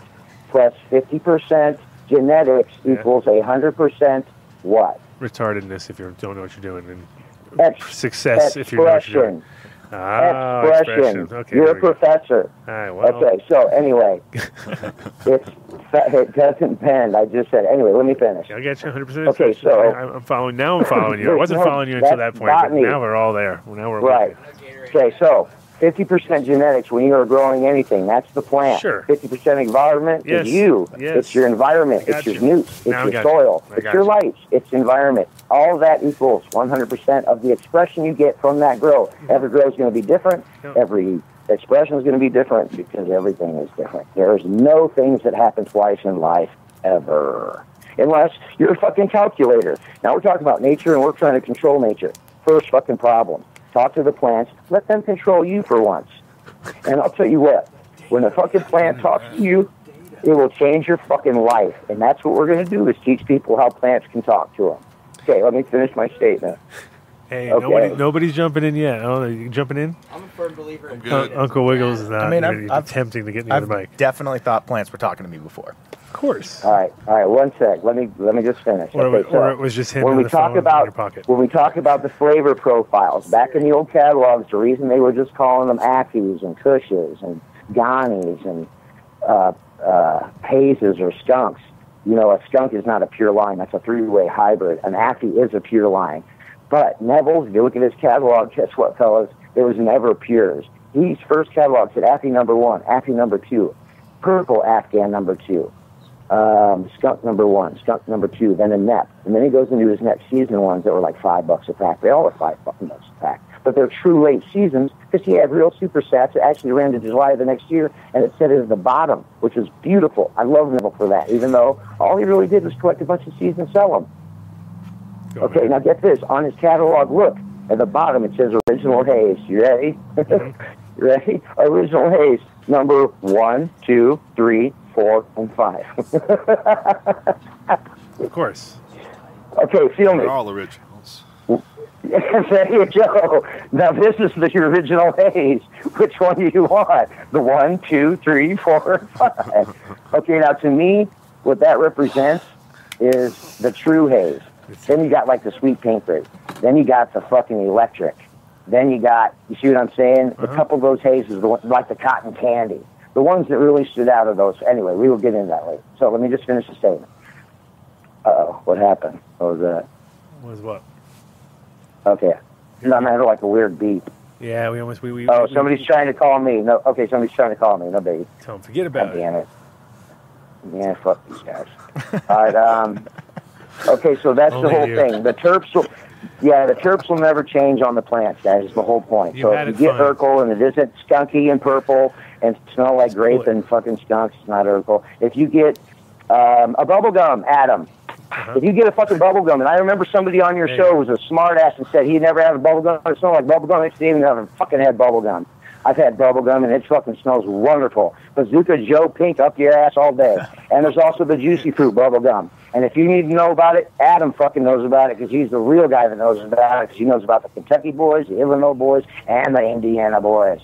plus 50% genetics
Yeah.
equals 100% what?
Retardedness if you don't know what you're doing, and
Ex-
success if you know what you're doing.
expression.
Ah,
expression.
Okay,
You're a professor.
All right, well,
Okay, so anyway, it's it doesn't bend. I just said anyway. Let me finish.
I get you 100. percent
Okay, so-
I, I'm following now. I'm following you. I wasn't following you until that point, but now we're all there. Now we're
Right. Okay, so 50% genetics when you are growing anything. That's the plant.
Sure.
50% environment
Yes.
is you.
Yes.
It's your environment. It's your
you.
nutes. It's
Now
your
got you.
soil.
I
your
you.
lights. It's environment. All that equals 100% of the expression you get from that grow. Mm-hmm. Every grow is going to be different.
Yep.
Every expression is going to be different because everything is different. There's no things that happen twice in life ever. Unless you're a fucking calculator. Now we're talking about nature and we're trying to control nature. First fucking problem. Talk to the plants. Let them control you for once. And I'll tell you what, when a fucking plant talks to you, it will change your fucking life. And that's what we're going to do is teach people how plants can talk to them. Okay, let me finish my statement.
Hey,
Okay.
nobody, nobody's jumping in yet. Oh, are you jumping in?
I'm a firm believer in
Un- Uncle Wiggy's is not
I mean, I've- I've-
attempting to get near
I've
the mic.
definitely thought plants were talking to me before.
Of course.
All right, all right, one sec. Let me let me just finish.
Or,
Okay, so
or it was just him
when
in
we
the
talk
phone in
about
your pocket.
when we talk about the flavor profiles back in the old catalogs, the reason they were just calling them Ackies and Kushes and Ghanies and uh, uh, Hazes or Skunks. You know, a skunk is not a pure line. That's a three-way hybrid. An Ackie is a pure line. But Nevil's, if you look at his catalog, guess what, fellas? There was never pures. His first catalog said Affy number one, Affy number two, purple Afghan number two, um, skunk number one, skunk number two, then a net. And then he goes into his next season ones that were like five bucks a pack. They all were five bucks a pack. But they're true late seasons because he had real super sats that actually ran to July of the next year and it said it at the bottom, which was beautiful. I love Nevil for that, even though all he really did was collect a bunch of seeds and sell them.
Go,
Okay,
man.
now get this. On his catalog, look. At the bottom, it says Original Haze. You ready? Mm-hmm. you ready? Original Haze, number one, two, three, four, and five.
Of course.
okay, feel me.
They're all originals.
there you go. Now, this is the original Haze. Which one do you want? The one, two, three, four, and five. Okay, now to me, what that represents is the true haze. Then you got like the sweet pink grape. Then you got the fucking electric. Then you got, you see what I'm saying? A couple of those hazes, the like the cotton candy. The ones that really stood out are those. Anyway, we will get into that later. So let me just finish the statement. Uh-oh, what happened? What was that?
Was what?
Okay. I'm having like a weird beep.
Yeah, we almost we we.
Oh,
we,
somebody's trying to call me. No, okay, somebody's trying to call me. No.
Tell him forget
God
about it.
damn it. Yeah, fuck these guys. All right. Um, okay, so that's the whole
you.
thing. The terps will, yeah, the terps will never change on the plants. That is the whole point.
You
so if you get
fine.
Urkle and it isn't skunky and purple and smell like grape and fucking skunks, it's not Urkle. If you get um, a bubble gum, Adam. If you get a fucking bubble gum, and I remember somebody on your
Hey.
show was a smart ass and said he never had a bubble gum. It smelled like bubble gum. Next thing you know, I've fucking had bubble gum. I've had bubble gum, and it fucking smells wonderful. Bazooka Joe Pink up your ass all day. And there's also the Juicy Fruit bubble gum. And if you need to know about it, Adam fucking knows about it because he's the real guy that knows about it because he knows about the Kentucky boys, the Illinois boys, and the Indiana boys.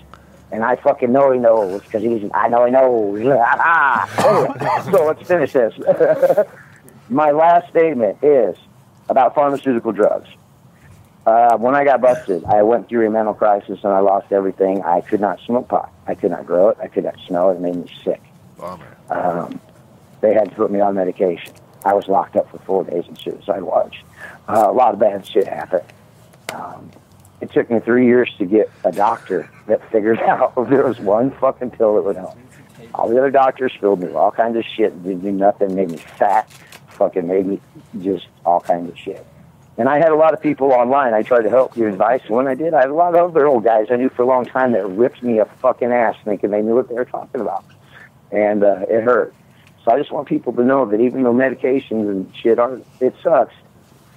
And I fucking know he knows because he's, I know he knows. anyway, so let's finish this. My last statement is about pharmaceutical drugs. Uh, when I got busted, I went through a mental crisis and I lost everything. I could not smoke pot. I could not grow it. I could not smell it. It made me sick.
Bummer.
Um, they had to put me on medication. I was locked up for four days in suicide watch. Uh, a lot of bad shit happened. Um, it took me three years to get a doctor that figured out there was one fucking pill that would help. All the other doctors filled me with all kinds of shit, didn't do nothing, made me fat, fucking made me just all kinds of shit. And I had a lot of people online. I tried to help give advice. And when I did, I had a lot of other old guys I knew for a long time that ripped me a fucking ass thinking they knew what they were talking about. And uh, it hurt. So I just want people to know that even though medications and shit are, it sucks.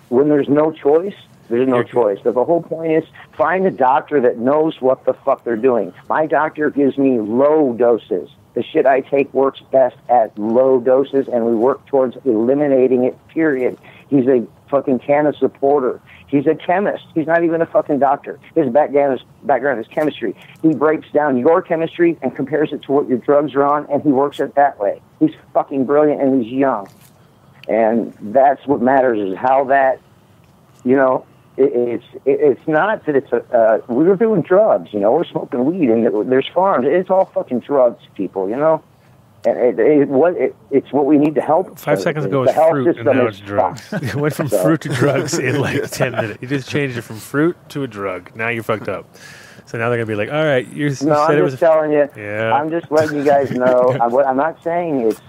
When there's no choice, there's no choice. But the whole point is find a doctor that knows what the fuck they're doing. My doctor gives me low doses. The shit I take works best at low doses, and we work towards eliminating it, period. He's a fucking canna supporter. He's a chemist. He's not even a fucking doctor. His background is, background is chemistry. He breaks down your chemistry and compares it to what your drugs are on, and he works it that way. He's fucking brilliant, and he's young. And that's what matters is how that, you know, it, it's it, it's not that it's a uh, we were doing drugs, you know, we're smoking weed and there's farms. It's all fucking drugs, people, you know. And it, it, what it, it's what we need to help.
Five seconds ago,
the
was
health
fruit, and
system is
it's drugs. it went from
So-
fruit to drugs in like ten minutes. You just changed it from fruit to a drug. Now you're fucked up. So now they're gonna be like, all right, you're, you
No,
said
I'm
it was.
just telling you.
Yeah.
I'm just letting you guys know. I'm, what I'm not saying it's.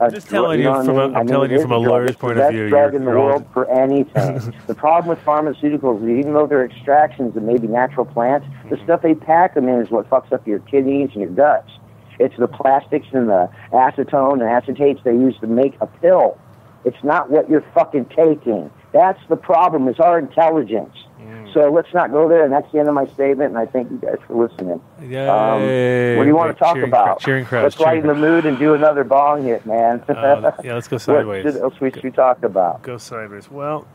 A uh,
just telling you from a-? I'm
I mean,
telling you from a lawyer's point of
best
view,
drug
you're-
in the
you're old.
world for anything. the problem with pharmaceuticals is even though they're extractions and maybe natural plants, the stuff they pack them in is what fucks up your kidneys and your guts. It's the plastics and the acetone and acetates they use to make a pill. It's not what you're fucking taking. That's the problem. It's our intelligence.
Mm.
So let's not go there. And that's the end of my statement. And I thank you guys for listening.
Yay.
Um, what do you want
Wait,
to talk
cheering
about?
cheering crowds,
Let's lighten the mood and do another bong hit, man.
Uh, yeah, let's go sideways.
What else we should talk about?
Go sideways. Well,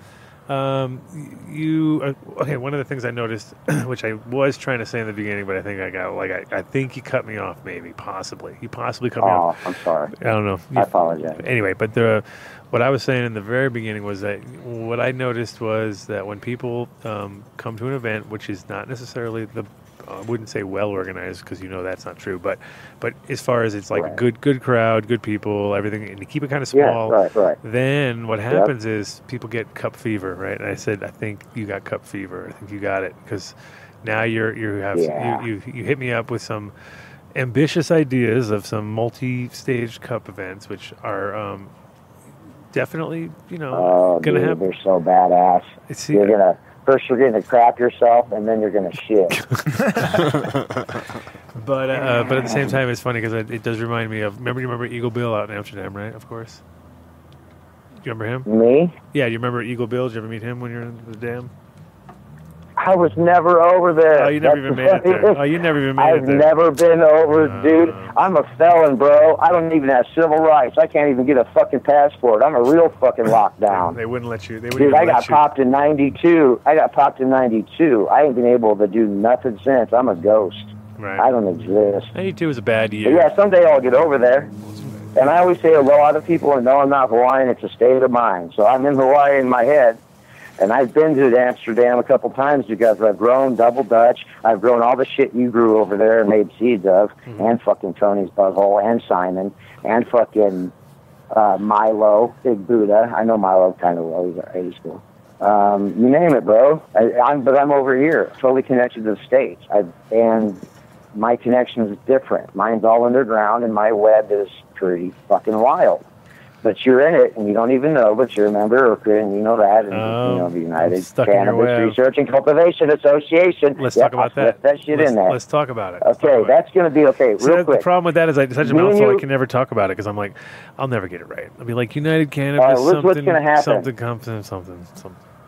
um, you uh, okay? One of the things I noticed, which I was trying to say in the beginning, but I think I got like I, I think you cut me off, maybe, possibly. You possibly cut me
Oh,
off.
I'm sorry.
I don't know.
You, I apologize.
Anyway, but the what I was saying in the very beginning was that what I noticed was that when people um, come to an event, which is not necessarily the I wouldn't say well organized because you know that's not true, but but as far as it's like a
Right.
good good crowd, good people, everything, and you keep it kind of
Yeah,
small.
right, right.
Then what
Yep.
happens is people get cup fever, right? And I said, I think you got cup fever. I think you got it because now you're you have
Yeah.
you, you you hit me up with some ambitious ideas of some multi-stage cup events, which are um, definitely you know
Oh,
gonna
dude,
have.
they're so badass.
See,
you're gonna first you're gonna crap yourself, and then you're gonna shit.
But uh, but at the same time, it's funny because it, it does remind me of. Remember, you remember Eagle Bill out in Amsterdam, right? Of course. You remember him?
Me?
Yeah, you remember Eagle Bill? Did you ever meet him when you were in the dam?
I was never over there.
Oh, you never
That's
even made it there. Oh, you never even made
I've
it there.
I've never been over, oh. dude. I'm a felon, bro. I don't even have civil rights. I can't even get a fucking passport. I'm a real fucking lockdown.
They wouldn't let you. They wouldn't
Dude,
even
I
let
got
you.
popped in '92. I got popped in '92. I ain't been able to do nothing since. I'm a ghost.
Right.
I don't exist.
92 was a bad
But
year.
yeah, someday I'll get over there. And I always say to a lot of people, and no, I'm not Hawaiian. It's a state of mind. So I'm in Hawaii in my head. And I've been to Amsterdam a couple times because I've grown double Dutch. I've grown all the shit you grew over there and made seeds of, and fucking Tony's butthole, and Simon, and fucking uh, Milo, Big Buddha. I know Milo kind of well. He's at high school. Um, you name it, bro. I, I'm, but I'm over here, totally connected to the states. I, and my connection is different. Mine's all underground, and my web is pretty fucking wild. But you're in it, and you don't even know. But you're a member, or and you know that, and
Oh,
you know the United
stuck in your
Cannabis. Research and Cultivation Association.
Let's
Yep,
talk about that.
That shit
let's,
in there.
Let's talk about it. Let's
Okay, that's going to be okay. Real quick.
the problem with that is I such a mouthful. I can never talk about it because I'm like, I'll never get it right. I'll be like United Cannabis,
Uh, what's- what's
something,
gonna happen?
something, something, something, something.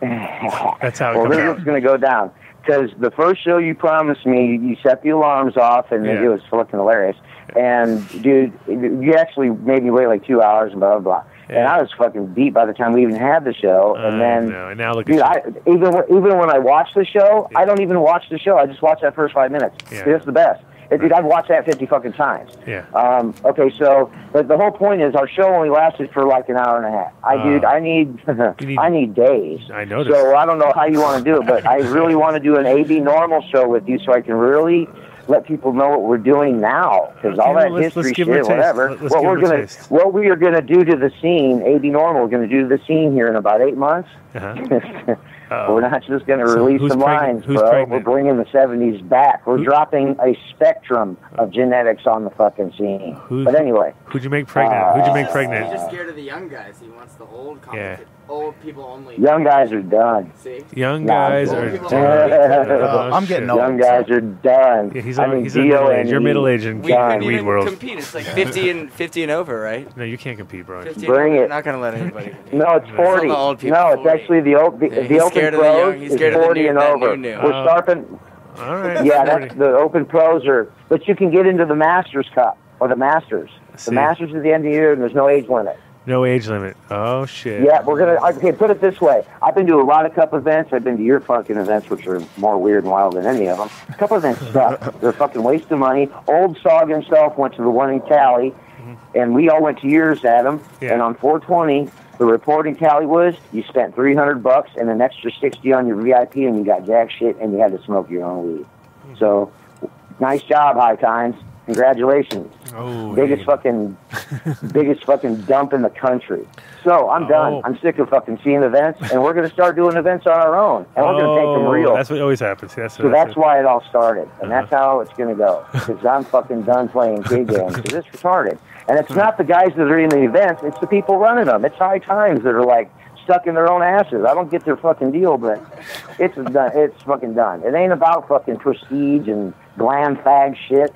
That's how it
well,
comes
this is
out.
what's going to go down. Because the first show you promised me, you set the alarms off, and
Yeah.
it was fucking hilarious. And dude, you actually made me wait like two hours and blah blah blah. And I was fucking beat by the time we even had the show.
I
and then,
know, and now look
dude,
at
I, even even when I watch the show, I don't even watch the show. I just watch that first five minutes.
Yeah.
It's the best. It, dude, I've watched that fifty fucking times.
Yeah.
Um, okay, so but the whole point is our show only lasted for like an hour and a half. I
Uh,
dude, I need,
need-
I need days.
I noticed.
So I don't know how you want to do it, but I really want to do an AB normal show with you so I can really let people know what we're doing now because all that
well, let's- let's
history
give 'em
shit,
taste.
whatever.
Let- let's
what
give
we're gonna,
taste.
what we are gonna do to the scene, AB normal, we're gonna do to the scene here in about eight months.
Uh-huh.
We're not just going to
So
release some
pregnant?
lines,
Who's
bro.
pregnant?
We're bringing the 70s back. We're dropping a spectrum of genetics on the fucking scene.
Who's-
but anyway,
Who'd you make pregnant? Who'd you make pregnant?
He's just scared of the young guys. He wants the old, complicated, old people only.
young guys are done.
See?
Young
Nah,
guys
old
are done. Oh,
I'm getting
oh,
old.
Young guys are done.
Yeah, he's
I mean,
he's in middle age. You're middle age in
We
Done.
couldn't
weed
even
world.
compete. It's like 50 and 50 and over, right?
No, you can't compete, bro.
50
Bring
and over,
it.
Not going to let anybody. compete.
No, it's 40.
of old
no, it's
40.
actually the, o- the,
Yeah,
the
he's
open
scared of the young-
pros
he's
is
scared of the
40
new-
and over.
new new.
We're
Oh.
starting.
All right.
Yeah, that's the open pros are. But you can get into the Masters Cup or the Masters. The Masters is the end of the year, and there's no age limit.
No age limit. Oh shit.
Yeah, we're gonna. Okay, put it this way. I've been to a lot of cup events. I've been to your fucking events, which are more weird and wild than any of them. Cup events suck. They're a fucking waste of money. Old Sog himself went to the one in Cali, mm-hmm. and we all went to yours Adam.
Yeah.
And on 420, the report in Cali was you spent 300 bucks and an extra 60 on your VIP, and you got jack shit, and you had to smoke your own weed. Mm-hmm. So, nice job, High Times. Congratulations.
Oh,
biggest fucking, biggest fucking dump in the country. So I'm done.
Oh.
I'm sick of fucking seeing events, and we're gonna start doing events on our own, and we're gonna take them
Oh,
real.
That's what always happens. That's,
So that's why it all started, and
Uh-huh.
that's how it's going to go. Because I'm fucking done playing K games. It's retarded, and it's not the guys that are in the events; it's the people running them. It's high times that are like stuck in their own asses. I don't get their fucking deal, but it's done. It's fucking done. It ain't about fucking prestige and glam fag shit.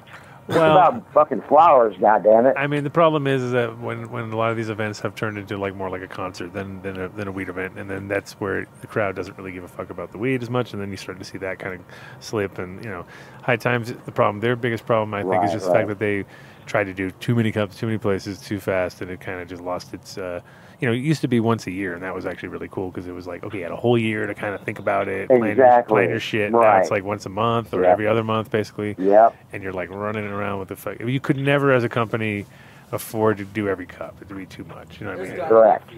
It's
Well-
about fucking flowers, goddammit.
I mean, the problem is, is that when, when a lot of these events have turned into like more like a concert than than a, than a weed event, and then that's where the crowd doesn't really give a fuck about the weed as much, and then you start to see that kind of slip. And you know, high times the problem. Their biggest problem, I think, is
Right,
just the fact that they tried to do too many cups, too many places, too fast, and it kind of just lost its. Uh, you know, it used to be once a year, and that was actually really cool because it was like, okay, you had a whole year to kind of think about it, plan, your, plan your shit. Now it's like once a month or
Yep.
every other month, basically
Yep.
and you're like running around with the fuck. You could never, as a company, afford to do every cup. It'd be too much. You know what I mean?
Correct.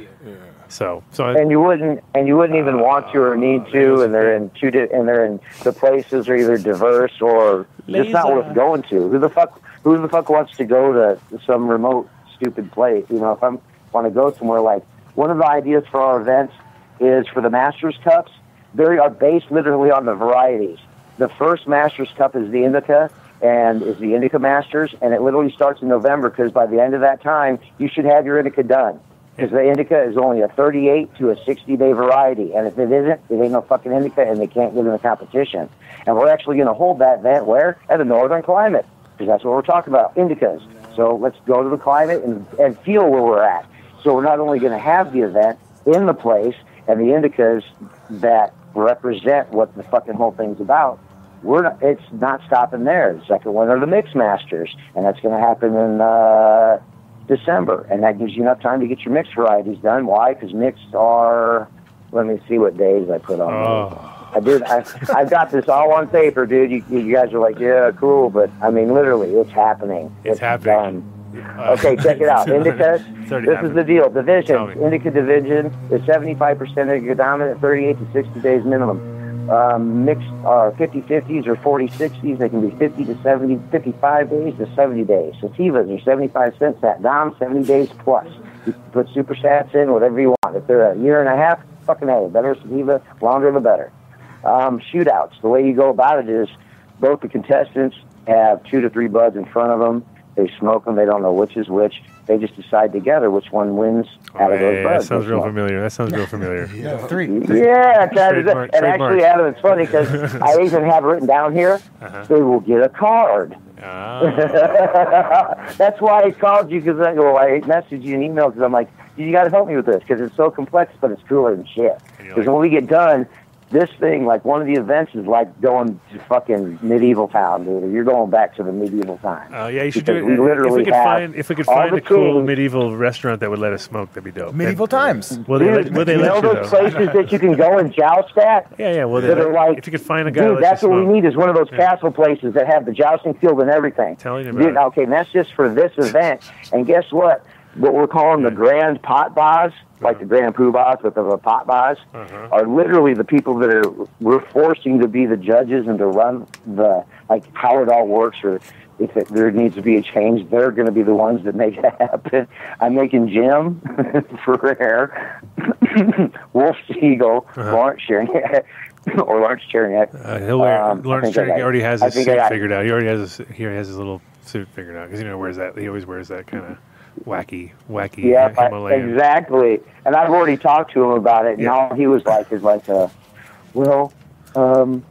So, so I,
and you wouldn't and you wouldn't even want to or need to and they're in two di- and they're in the places are either diverse or just not worth going to who the fuck who the fuck wants to go to some remote stupid place you know if i'm want to go somewhere like one of the ideas for our events is for the masters cups they are based literally on the varieties the first masters cup is the indica and is the indica masters and it literally starts in november because by the end of that time you should have your indica done because the indica is only a 38 to a 60 day variety, and if it isn't, it ain't no fucking indica, and they can't get in the competition. And we're actually going to hold that event where at the northern climate, because that's what we're talking about, indicas. So let's go to the climate and, and feel where we're at. So we're not only going to have the event in the place and the indicas that represent what the fucking whole thing's about. We're not, it's not stopping there. The second one are the mix masters, and that's going to happen in uh, December, and that gives you enough time to get your mixed varieties done. Why? Because mixed are. Let me see what days I put on.
oh,
I did. I, I've got this all on paper, dude. You, you guys are like, yeah, cool, but I mean, literally, it's happening.
It's happening.
done. Okay, check it out. Indicas. This is the deal. Division. Indica division is 75% indica dominant, 38 to 60 days minimum. Um, mixed are 50 50s or 40 60s. They can be 50 to 70, 55 days to 70 days. Sativas are 75 cents sat down, 70 days plus. You can put super sats in, whatever you want. If they're a year and a half, fucking hey, better sativa, longer the better. Um, shootouts. The way you go about it is both the contestants have two to three buds in front of them. They smoke them. They don't know which is which. They just decide together which one wins out of those
yeah, that sounds real
one.
familiar. That sounds real familiar.
Yeah, three.
Yeah, that is it.
Trademark-
and actually. Adam, it's funny because I even have written down here.
Uh-huh.
They will get a card.
Ah,
That's why I called you because I well, I messaged you an email because I'm like, you got to help me with this because it's so complex, but it's cooler than shit. Because
like-
when we get done, this thing, like one of the events, is like going to fucking medieval town, dude. You're going back to the medieval time.
uh, yeah, you should do it.
we
If
literally
we could
have
find, if we could find a cool
kings-
medieval restaurant that would let us smoke, that'd be dope.
Medieval
That-
times.
Will they
Dude,
let, will they
you
let
know
you
those
though?
places that you can go and joust at?
Yeah, yeah. Well, they
that are like,
if you could find a guy,
Dude, that's
lets you
what we need is one of those castle places that have the jousting field and everything.
Telling you about
Dude,
it.
okay, and that's just for this event. And guess what? What we're calling the grand pot bars, like the grand poobahs, but the pot bars,
Uh-huh.
are literally the people that are we're forcing to be the judges and to run the like how it all works or if it, there needs to be a change, they're going to be the ones that make it happen. I'm making Jim Ferrer, Wolf Siegel,
Uh-huh.
Lawrence or Lawrence Cherniak.
Uh, he'll wear.
Um,
Lawrence Cherniak already has his suit figured out. He already has his, he already has his little suit figured out because you know wears that. He always wears that kind of wacky, wacky
Yeah,
Himalayan.
exactly. And I've already talked to him about it, and
Yeah.
all he was like is like, uh, well, um,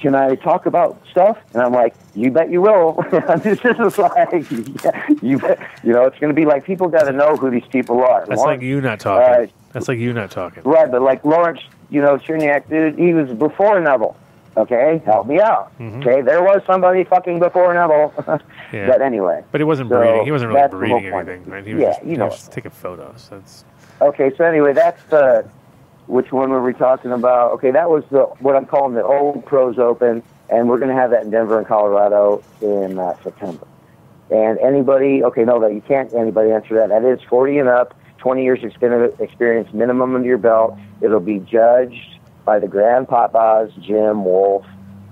can I talk about stuff? And I'm like, you bet you will. this is like, yeah, you bet. You know, it's going to be like people got to know who these people are.
That's
Lawrence-
like you not talking.
uh,
That's like you not talking.
Right, but like Lawrence, you know, Cherniak, dude, he was before Nevil. Okay, help me out.
Mhm.
Okay, there was somebody fucking before Nevil.
Yeah.
But anyway,
But he wasn't
So,
breeding. He wasn't really breeding
point.
anything, right? He was
Yeah,
just,
you know
just taking photos. That's
Okay, so anyway, that's the which one were we talking about? Okay, that was the what I'm calling the old pros open, and we're going to have that in Denver and Colorado in uh, September. And anybody, okay, no, that you can't anybody answer that. That is 40 and up, 20 years experience minimum under your belt. It'll be judged by the Grand Papas, Jim, Wolf,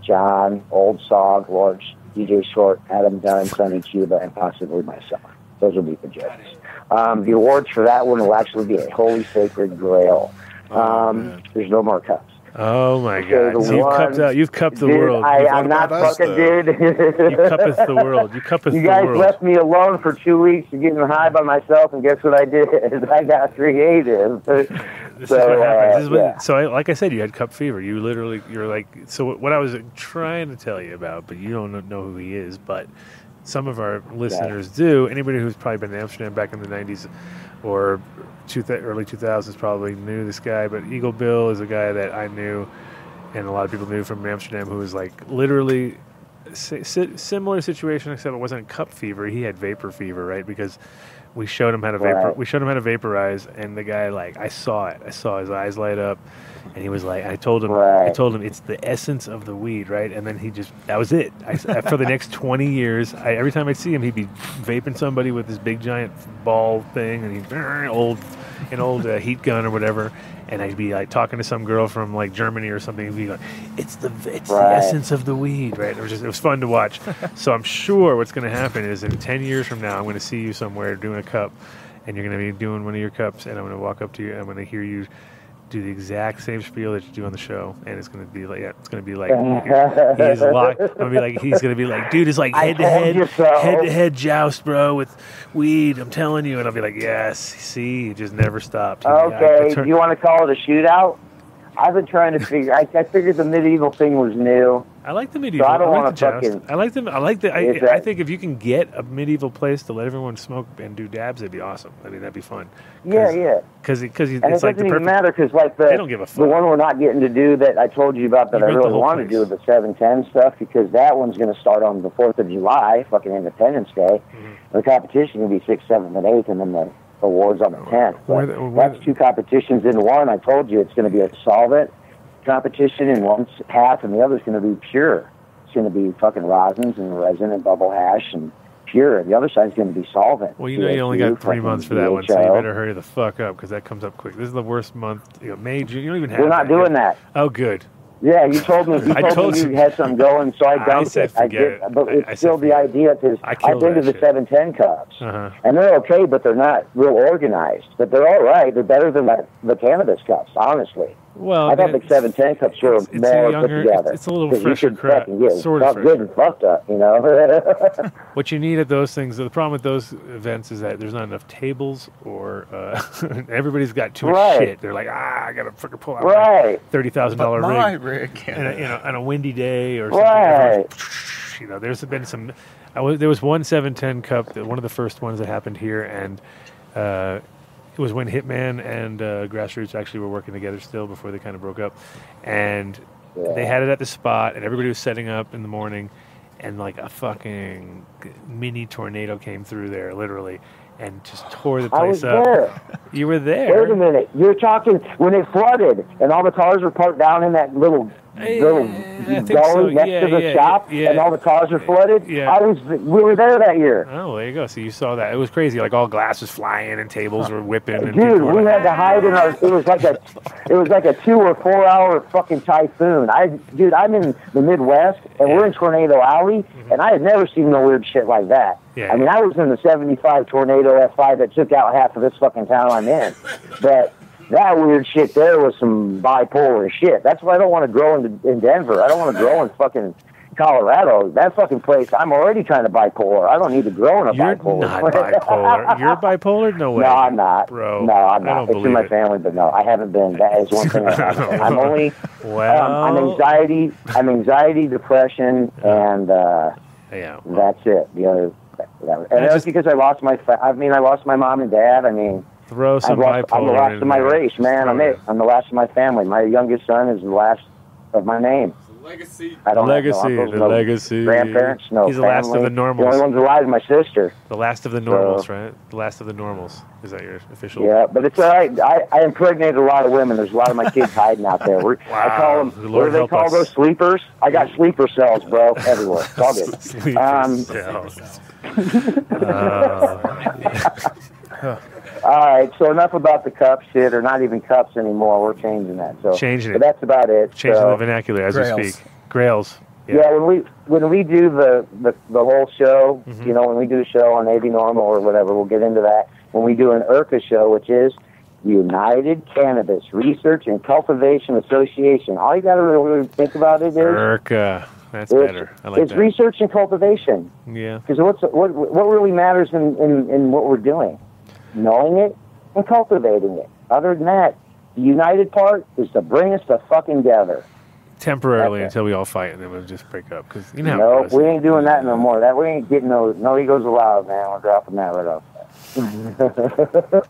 John, Old Sog, Lawrence, DJ Short, Adam Dunn, Sonny Cuba, and possibly myself. Those will be the judges. Um, the awards for that one will actually be a Holy Sacred Grail. Um, there's no more cups.
Oh my God! So you've cupped out. You've cupped the
Dude,
world.
I,
You've-
I'm not fucking dude.
You cuppeth the world. You cuppeth
You guys left me alone for two weeks to getting high by myself, and guess what I did? I got creative.
This
so,
is what happens.
uh,
This is what,
yeah.
So, I, like I said, you had cup fever. You literally, you're like. So, what I was trying to tell you about, but you don't know who he is. But some of our listeners do. Anybody who's probably been to Amsterdam back in the '90s or two th- early 2000s probably knew this guy. But Eagle Bill is a guy that I knew, and a lot of people knew from Amsterdam, who was like literally. Si- si- similar situation, except it wasn't cup fever. He had vapor fever, right? Because we showed him how to vapor.
Right.
We showed him how to vaporize, and the guy like I saw it. I saw his eyes light up, and he was like, I told him, I told him it's the essence of the weed, right? And then he just that was it. I, for the next twenty years, I, every time I see him, he'd be vaping somebody with this big giant ball thing, and he'd old an old uh, heat gun or whatever. And I'd be like talking to some girl from like Germany or something. He'd be like, "It's the it's the essence of the weed, right?" It was just it was fun to watch. so I'm sure what's going to happen is in ten years from now, I'm going to see you somewhere doing a cup, and you're going to be doing one of your cups, and I'm going to walk up to you, and I'm going to hear you do the exact same spiel that you do on the show, and it's going to be like, yeah, it's going to be like he's locked. I'm gonna be like, he's going to be like, dude, it's like head to head, head to head joust, bro, with weed. I'm telling you, and I'll be like, yes, see, it just never stopped. I- I
Okay, do you want to call it a shootout? I've been trying to figure. I, I figured the medieval thing was new.
I like the medieval.
So I don't
like
wanna
the
fucking-
I like them. I like the. I,
Is
I think if you can get a medieval place to let everyone smoke and do dabs, it'd be awesome. I mean, that'd be fun.
Yeah, yeah.
Because because
And
it's
it
like
doesn't
the
even matter because, like the
They don't give a fuck.
the one we're not getting to do that I told you about that
You
I really want to do with the seven ten stuff because that one's going to start on the Fourth of July, fucking Independence Day.
Mm-hmm.
The competition will be sixth, seventh, and eighth, and then the awards on the tenth.
Where the-
That's two competitions in one. I told you it's going to be a solvent competition in one half, and the other's going to be pure. It's going to be fucking rosins and resin and bubble hash and pure. And the other side's going to be solvent.
Well, you know, you only got three months for that one, so you better hurry the fuck up because that comes up quick. This is the worst month. You know, May, June. You don't even have.
We're not
that yet.
doing that.
Oh, good.
Yeah, you told me. You
I
told,
told
me
you.
you had some going, so I
I
dumped
said
it. I did,
it.
but it's
I said
still the idea because
I
I've been to the seven ten cups,
Uh-huh.
and they're okay, but they're not real organized. But they're all right. They're better than the, the cannabis cups, honestly.
Well,
I thought
man,
the seven ten cups were
it's a
more
younger-
put together.
it's- it's a little
'Cause you
fresher
could
crowd,
fucking get
sort of
good and fucked up, you know.
What you need at those things, the problem with those events is that there's not enough tables, or uh, everybody's got too much
Right.
shit. They're like, ah, I gotta fucking pull out
Right.
my thirty thousand dollar
But my
rig,
rig,
and a, you know, on a windy day or something.
Right.
You know, there's been some. I was, there was one seven ten cup, one of the first ones that happened here, and uh, it was when Hitman and uh, Grassroots actually were working together still before they kind of broke up, and they had it at the spot, and everybody was setting up in the morning, and like a fucking mini tornado came through there, literally, and just tore the
I
place
was
up.
there.
You were there.
Wait a minute. You're talking when it flooded and all the cars were parked down in that little
think
gully next
Yeah,
to the
yeah,
shop,
yeah.
and all the cars were flooded.
Yeah.
I was. We were there that year.
Oh, there you go. So you saw that. It was crazy. Like all glass was flying and tables were whipping. And
Dude, we
like,
had to hide in our. It was like a, it was like a two or four hour fucking typhoon. I, dude, I'm in the Midwest and we're in Tornado Alley, and I had never seen no weird shit like that.
Mm-hmm. Yeah.
I mean, I was in the '75 tornado F5 that took out half of this fucking town I'm in, but. That weird shit there was some bipolar shit. That's why I don't want to grow in, in Denver. I don't want to grow in fucking Colorado. That fucking place, I'm already kind of bipolar. I don't need to grow in a
You're
bipolar.
not bipolar. You're bipolar? No way.
No, I'm not.
Bro.
No, I'm not. It's in my
it.
family, but no, I haven't been. That is one thing. I I'm only.
Well-
um, I'm anxiety. I'm anxiety, depression, and uh,
yeah,
that's it. The other. That, and
I
that's
just-
because I lost my. Fa- I mean, I lost my mom and dad. I mean,
Throw some
I've lost, I'm the last
in
of my
there.
race, man. I'm it. I'm the last of my family. My youngest son is the last of my name.
Legacy.
I don't
legacy,
have no uncles,
the
no
legacy.
grandparents, no
He's the last of the normals.
The only one's alive is my sister.
The last of the normals, right? The last of the normals. Is that your official?
Yeah, but it's all right. I, I impregnated a lot of women. There's a lot of my kids hiding out there. We're, I call them.
The
What do they call
us.
those sleepers? I got sleeper cells, bro, everywhere. It's all good.
Sleeper
Um,
cells. Uh,
all right. So enough about the cup shit, or not even cups anymore. We're changing that. So
Changing
but
it.
that's about it.
Changing
so,
the vernacular as
Grails.
we speak. Grails.
Yeah. when we when we do the the, the whole show,
Mhm.
you know, when we do a show on AB Normal or whatever, we'll get into that. When we do an IRCA show, which is United Cannabis Research and Cultivation Association, all you got to really think about it is
Urka. That's
it's,
better. I like
it's
that.
research and cultivation.
Yeah.
Because what's what what really matters in, in in what we're doing, knowing it and cultivating it. Other than that, the united part is to bring us the fucking together.
Temporarily
it.
until we all fight and then we'll just break up. Because you know
no,
goes.
we ain't doing that no more. That we ain't getting no no egos allowed, man. We're dropping that right off.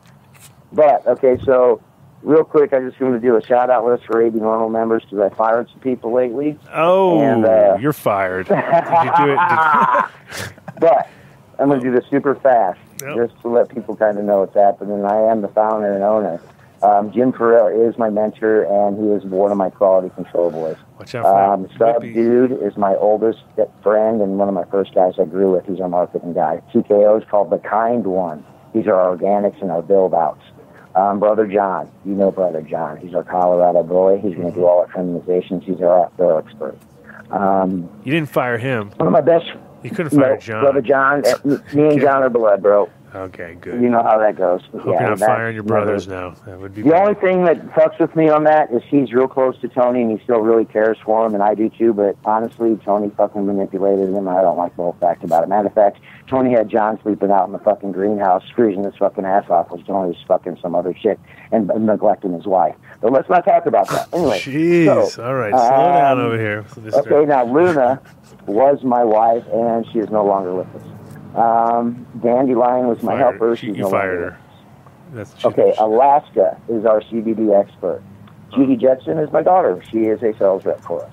but okay, so real quick, I just want to do a shout out list for AB Normal members because I fired some people lately.
Oh,
And, uh,
you're fired. Did you do it?
but I'm going to do this super fast
Yep.
just to let people kind of know what's happening. I am the founder and owner. Um, Jim Farrell is my mentor, and he is one of my quality control boys.
Watch out for
Um, Sub Dude is my oldest friend and one of my first guys I grew with. He's our marketing guy. TKO is called The Kind One. These are our organics and our build outs. Um, Brother John, you know Brother John. He's our Colorado boy. He's going to do all our feminizations. He's our outdoor expert. Um,
You didn't fire him.
one of my best.
You couldn't fire
no,
John.
Brother John. uh, Me and John are blood, bro.
Okay, good.
You know how that goes.
Hope you're not firing your
never-
brothers now. That would be
the
bad.
only thing that fucks with me on that is he's real close to Tony and he still really cares for him, and I do too. But honestly, Tony fucking manipulated him. I don't like the whole fact about it. Matter of fact, Tony had John sleeping out in the fucking greenhouse, freezing his fucking ass off, while Tony was fucking some other shit and neglecting his wife. But let's not talk about that. Anyway,
Jeez.
so,
All right, slow down
um,
over here.
Okay, now Luna was my wife, and she is no longer with us. Um, Dandelion was my
Fired.
helper.
She-
She's
you fired her. That's
Okay, Alaska is our CBD expert. Judy Jetson is my daughter. She is a sales rep for us.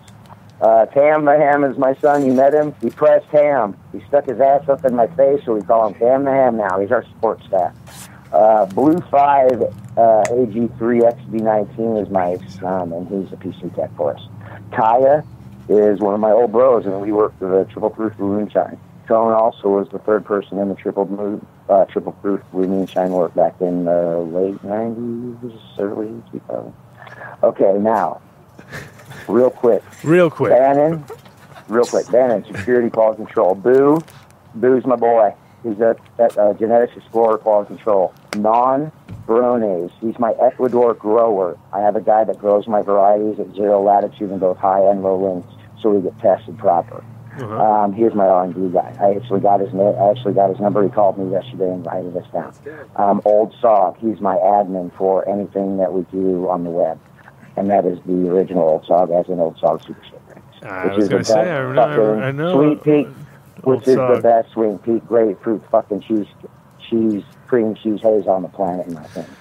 Uh, Tam Ham is my son. You met him. He pressed Ham. He stuck his ass up in my face, so we call him Tam the Ham now. He's our support staff. Uh, Blue 5 uh, AG3 XB19 is my son, and he's a PC tech for us. Kaya is one of my old bros, and we work for the Triple Proof Moonshine. Tone also was the third person in the Triple Blue, uh, Triple Proof Blue Moonshine work back in the late 90s, early 2000s. Okay, now, real quick.
Real quick.
Bannon, real quick. Bannon, security quality control. Boo, Boo's my boy. He's a, a, a genetics explorer quality control. Non Barones. He's my Ecuador grower. I have a guy that grows my varieties at zero latitude in both high and low winds, so we get tested proper.
Uh-huh.
Um, here's my R&D guy. I actually got his na- I actually got his number. He called me yesterday and invited us down. Um, Old Sog. He's my admin for anything that we do on the web, and that is the original Old Sog, as in Old Sog Super Ship.
I was going to say, I, I know.
Sweet Peak,
Old
which is the best Sweet Peak grapefruit fucking cheese, cheese cream cheese haze on the planet, in my opinion.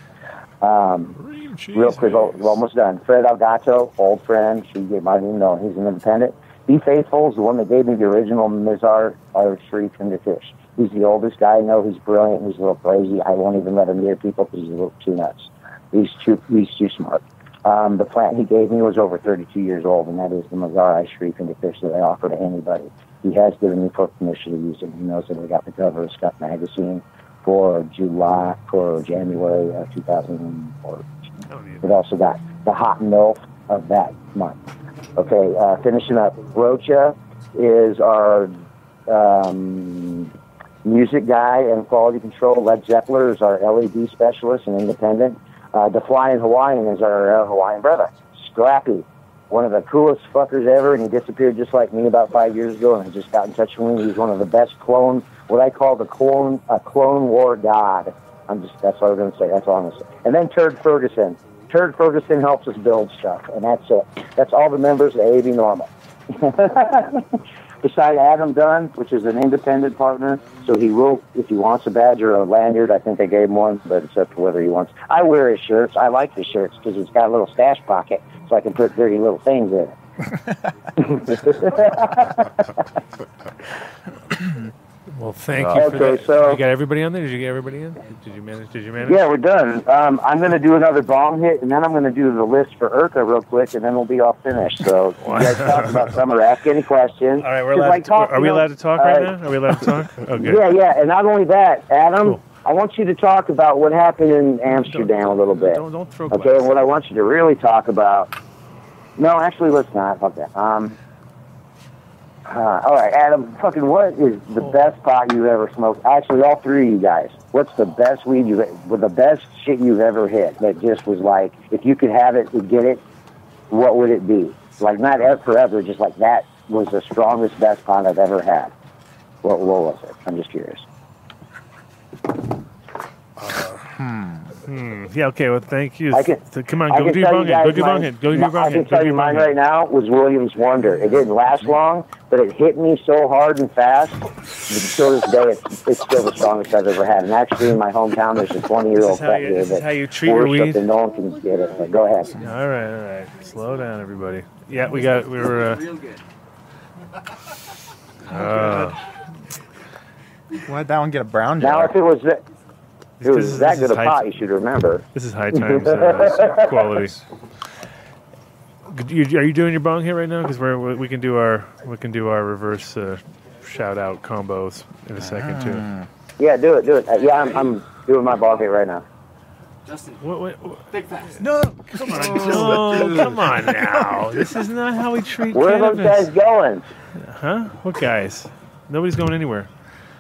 Um, real quick, we're almost done. Fred Algato, old friend. She gave might even know he's an independent. Be Faithful is the one that gave me the original Mizar artistry from the fish. He's the oldest guy I know. He's brilliant. He's a little crazy. I won't even let him near people because he's a little too nuts. He's too he's too smart. Um, the plant he gave me was over 32 years old, and that is the Mazar Ice Sharif into fish that I offer to anybody. He has given me permission to use it. He knows that I got the cover of Scott Magazine for July, for January of 2014. It also got the hot milk of that month. Okay, uh, finishing up. Rocha is our um, music guy and quality control. Led Zeppler is our LED specialist and independent. Uh, the Flying Hawaiian is our uh, Hawaiian brother. Scrappy, one of the coolest fuckers ever, and he disappeared just like me about five years ago, and I just got in touch with him. He's one of the best clone, what I call the clone, a clone war god. I'm just, that's what I'm going to say. That's all I'm going to say. And then Turd Ferguson. Turd Ferguson helps us build stuff, and that's it. That's all the members of AB Normal. Beside Adam Dunn, which is an independent partner, so he will, if he wants a badge or a lanyard, I think they gave him one, but it's up to whether he wants. I wear his shirts. I like his shirts because it's got a little stash pocket, so I can put dirty little things in it.
Well, thank
Okay,
you for that.
so-
you got everybody on there? Did you get everybody in? Did you manage? Did you manage?
Yeah, we're done. Um, I'm going to do another bomb hit, and then I'm going to do the list for Urca real quick, and then we'll be all finished. So you guys talk about some or ask any questions.
All right, we're allowed.
like,
to,
talk,
are we
know,
allowed to talk
uh,
right now? Are we allowed to talk? Okay.
Yeah, yeah, and not only that, Adam, I want you to talk about what happened in Amsterdam a little bit.
Don't, don't throw
Okay, and what I want you to really talk about. No, actually, let's not. Okay. Um, Uh, all right, Adam. Fucking, what is the best pot you've ever smoked? Actually, all three of you guys. What's the best weed you, with the best shit you've ever hit? That just was like, if you could have it and get it, what would it be? Like not ever, forever, just like that was the strongest, best pot I've ever had. What, what was it? I'm just curious.
Hmm. Yeah. Okay. Well, thank you.
I can-
So, come on,
I
go
can
do your
tell you.
Go
guys
do your bong. Go do your
I can tell you
your bong
mine
hit.
right now was Williams Wonder. It didn't last long, but it hit me so hard and fast. But still this day, it's, it's still the strongest I've ever had. And actually, in my hometown, there's a 20 year
This
old
is how
cat
you-
here that
how you treat your
worships
weed?
and no one can get it. But go ahead.
All right. All right. Slow down, everybody. Yeah, we got. We were. Uh,
Real good.
uh,
Why'd that one get a brown
Now, if it was that, if it
This
was
is-
that
this is
good a
high
pot,
t-
you should remember.
this is high times uh, quality. You, are you doing your bong hit right now? Because we're we can do our we can do our reverse uh, shout out combos in a second too.
Yeah, do it, do it. Uh, yeah, I'm, I'm doing my bong hit right now.
Justin,
What, what, what?
big fast.
No.
Come on, no, come on now. This is not how we treat
Where are those guys going?
Huh? What guys? Nobody's going anywhere.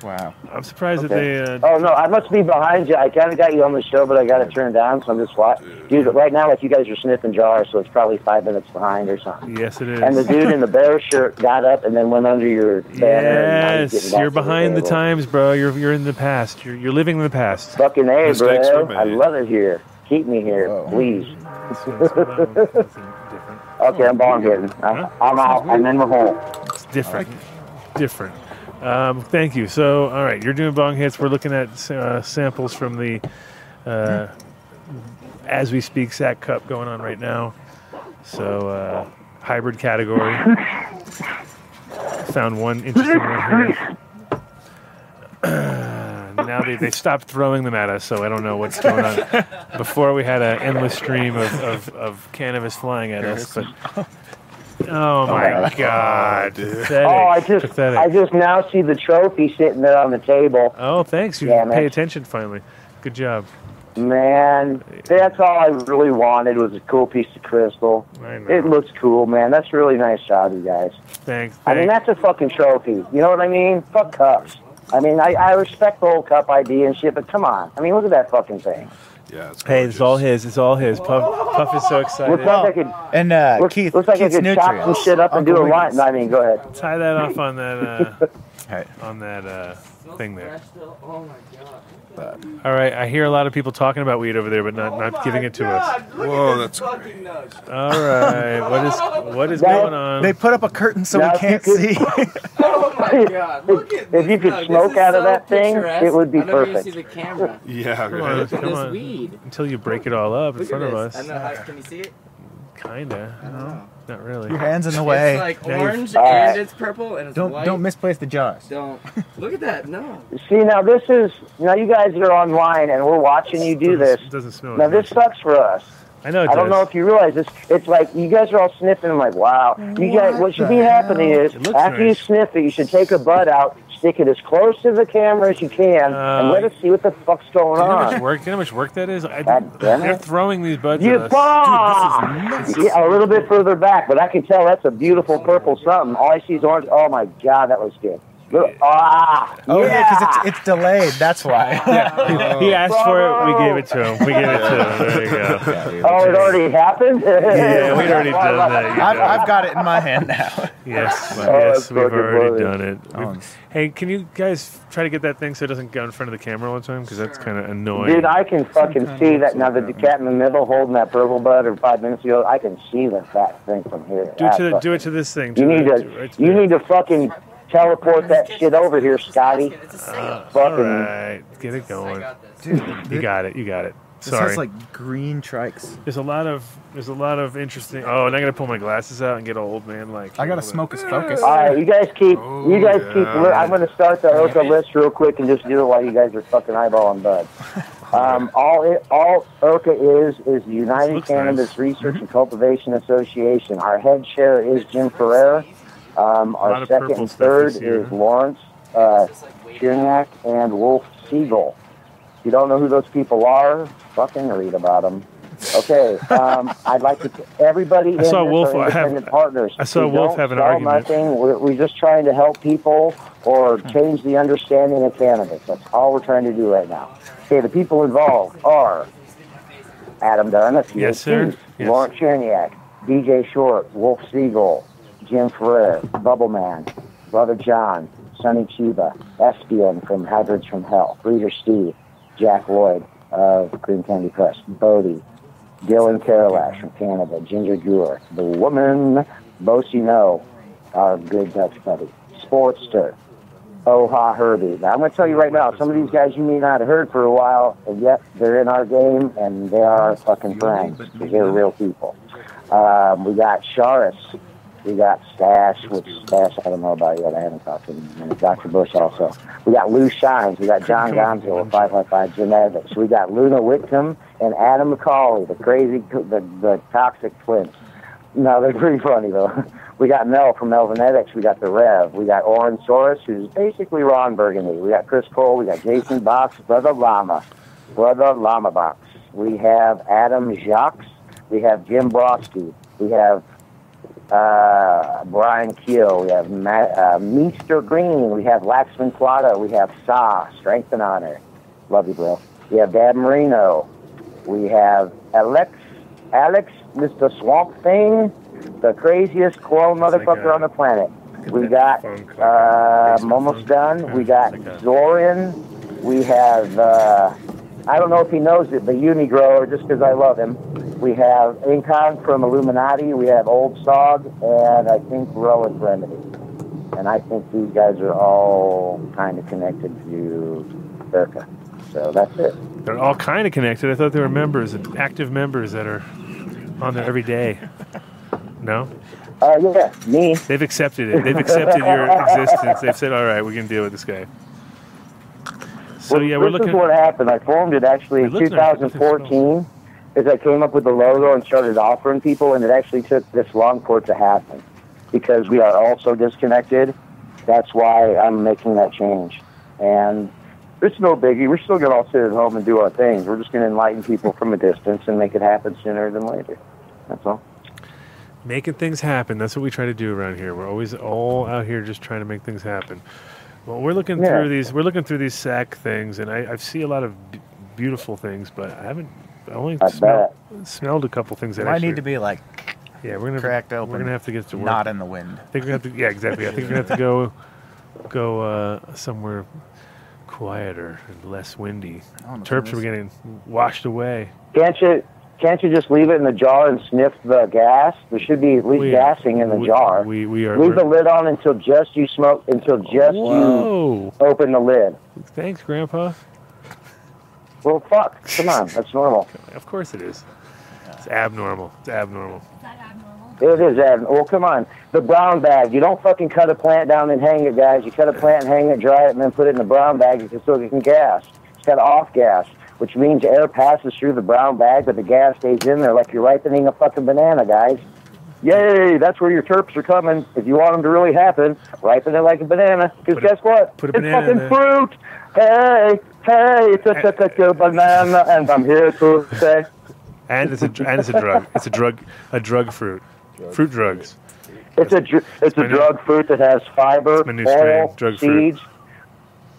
Wow.
I'm surprised
Okay.
that they. Uh,
Oh no, I must be behind you. I kind of got you on the show, but I got it turned down, so I'm just watching. Dude, right now, like you guys are sniffing jars, so it's probably five minutes behind or something.
yes, it is.
And the dude in the bear shirt got up and then went under your banner. and now he's
Yes,
getting back
you're
to the
behind the times, bro. You're you're in the past. You're you're living in the past.
Fucking A,
Mistakes
bro.
were
I love it here. Keep me here,
Whoa.
please. Okay, I'm ball hitting. I'm, I'm out. I'm in the hole.
It's different. Different. Um, thank you. So, all right, you're doing bong hits. We're looking at uh, samples from the, uh, as we speak, Sack Cup going on right now. So, uh, hybrid category. Found one interesting one here. now they, they stopped throwing them at us, so I don't know what's going on. Before we had an endless stream of, of, of cannabis flying at us, but Oh, oh my god, oh, pathetic,
Oh, I just,
pathetic.
I just now see the trophy sitting there on the table.
oh, thanks, you
Damn
pay
it.
attention finally. Good job.
Man, that's all I really wanted was a cool piece of crystal.
I know.
It looks cool, man. That's a really nice job, you guys.
Thanks.
I mean, that's a fucking trophy. You know what I mean? Fuck cups. I mean, I, I respect the whole cup idea and shit, but come on. I mean, look at that fucking thing.
Yeah, it's
Hey, it's all his. It's all his. Puff, Puff is so excited.
Looks like I could,
And uh,
looks,
Keith,
looks like
Keith's
I could chop some shit up and
Uncle
do a line. No, I mean, go ahead.
Tie that off on that uh,
Hey.
on that uh, thing there.
Oh my god.
All right, I hear a lot of people talking about weed over there, but not not giving it to us.
Oh Whoa, that's
Fucking nudge.
All right, what is what is
Now-
going on?
They put up a curtain so
Now,
we
if you
can't
could-
see.
Oh my god. Look at
If
this
you could
nug.
smoke
This is
out of
so
that thing,
picturesque.
it would be
I know you
perfect.
see the camera.
yeah.
Come
Right.
on,
Look at
come
this
on.
weed.
Until you break it all up in
Look
front
at
of
this.
us.
I know how, can you see it?
Kinda. I don't know. Not really.
Your hands in the way.
It's like
Now you're-
orange
All right.
and it's purple and it's
don't
white.
don't misplace the jars.
Don't. Look at that. No.
See, now this is, now you guys are online and we're watching you do this.
Doesn't, doesn't smell.
Now
as
this
good.
sucks for us.
I know it
I don't
does.
know if you realize this. It's like you guys are all sniffing. I'm like, wow. You guys, what should be happening is
It looks
after you
nice.
sniff it, you should take a bud out, stick it as close to the camera as you can,
Uh,
and let us see what the fuck's going
you know how much
on.
work? You know how much work that is? I, they're throwing these buds
You
at us.
bomb! Yeah, a little bit further back, but I can tell that's a beautiful purple something. All I see is orange. Oh my god, that looks good. Look, ah,
Oh yeah, because
yeah.
it's it's delayed. That's why.
He asked for it. We gave it to him. We gave it to him. There you go.
Oh, it already happened.
Yeah, we'd already done that. you
I've. I've got it in my hand now.
Yes,
Oh,
yes, we've already
funny.
done it.
Oh,
Hey, can you guys try to get that thing so it doesn't go in front of the camera all the time? Because that's kind of annoying.
Dude, I can fucking
Sometimes
see that now.
like
The
that,
cat in the middle holding that purple bud or five minutes ago, I can see that fat thing from here.
do it to the, do it to this thing.
You need
the,
to,
right
you need to fucking teleport that shit over here, Scotty.
It's a sale.
All get it going.
Dude,
You got it. You got it.
This
Sorry.
has like green trichs.
there's a lot of there's a lot of interesting. Oh, and I gotta pull my glasses out and get old man like.
I gotta smoke his focus.
all right, you guys keep, you guys keep.
yeah.
Li- I'm gonna start the Oka list real quick and just do it while you guys are fucking eyeballing bud. Um, all it, all Oka is is the United Cannabis
nice.
Research and Cultivation Association. Our head chair is Jim Ferrer. Um, our second and third is Lawrence uh,
Just.
Cherniak and Wolf Siegel. If you don't know who those people are, fucking read about them. Okay, um, I'd like to everybody in
I saw
this
Wolf
are
have-
independent partners.
I saw Wolf have an argument.
Nothing. We're, we're just trying to help people or change the understanding of cannabis. That's all we're trying to do right now. Okay, the people involved are Adam Dunn,
Yes, sir. Yes.
Lawrence Cherniak, DJ Short, Wolf Siegel, Jim Ferrer, Bubble Man, Brother John, Sonny Chiba, Espion from Hybrids from Hell, Breeder Steve, Jack Lloyd of Green Candy Press, Bodie, Dylan Karalash from Canada, Ginger Dewar, The Woman, Bosie No, our good Dutch buddy, Sportster, Oha Herbie. Now, I'm going to tell you right now, some of these guys you may not have heard for a while, and yet they're in our game, and they are fucking friends, because they're real people. Um, we got Sharis. We got Stash, which Stash I don't know about yet. I haven't talked to him. And Dr. Bush also. We got Lou Shines. We got John Gonzo with 555 Genetics. We got Luna Whitcomb and Adam McCauley, the crazy, the, the toxic twins. No, they're pretty funny though. We got Mel from Melvanetics. We got the Rev. We got Oren Soros, who's basically Ron Burgundy. We got Chris Cole. We got Jason Box, Brother Llama, Brother Llama Box. We have Adam Jacques. We have Jim Brodsky. We have uh, Brian Keel. We have Ma- uh, Meester Green. We have Laxman Plata. We have Sa, Strength and Honor. Love you, bro. We have Dad Marino. We have Alex, Alex, Mr. Swamp Thing, the craziest clone motherfucker on the planet. We got, uh, I'm almost done. We got Zorin. We have, uh, I don't know if he knows it, but Uni Grower, just because I love him. We have Incon from Illuminati. We have Old Sog, and I think Rowan Remedy. And I think these guys are all kind of connected to Berka. So that's it.
They're all kind of connected. I thought they were members, active members that are on there every day. No?
Uh, yeah, me.
They've accepted it. They've accepted your existence. They've said, all right, we can deal with this guy. So,
Well,
yeah, we're
this is what happened. I formed it actually in
It looks nice. It looks
2014. Is I came up with the logo and started offering people, and it actually took this long for it to happen because we are all so disconnected. That's why I'm making that change. And it's no biggie. We're still going to all sit at home and do our things. We're just going to enlighten people from a distance and make it happen sooner than later. That's all.
making things happen. That's what we try to do around here. We're always all out here just trying to make things happen. Well, we're looking
Yeah.
through these. We're looking through these sack things, and I, I see a lot of b- beautiful things, but I haven't. I only
I
smell, smelled a couple things that
Might
actually
need to be like
yeah. We're gonna
cracked open.
We're gonna have to get to work.
Not in the wind.
I think we have to. Yeah, exactly. I think we're gonna have to go go uh, somewhere quieter and less windy.
Oh,
Terps are getting washed away.
Can't you? Can't you just leave it in the jar and sniff the gas? There should be at least
We-
gassing in the
we-
jar.
We we are.
Leave the lid on until just you smoke until just you open the lid.
Thanks, Grandpa.
Well, fuck. Come on, that's normal.
Of course it is. It's abnormal. It's abnormal.
It is, abnormal. Well, come on. The brown bag. You don't fucking cut a plant down and hang it, guys. You cut a plant and hang it, dry it, and then put it in the brown bag because so it can gas. It's got off gas, which means air passes through the brown bag, but the gas stays in there like you're ripening a fucking banana, guys. Yay! That's where your terps are coming. If you want them to really happen, ripen it like a banana. Because guess what?
put a
it's
banana
fucking fruit. Hey, hey, it's a, it's a, it's a banana, and I'm here to say.
And it's a and it's a drug. It's a drug. A drug fruit. Fruit drugs.
It's a dr- it's a drug fruit that has fiber,
my new strain,
oil,
drug fruit.
seeds.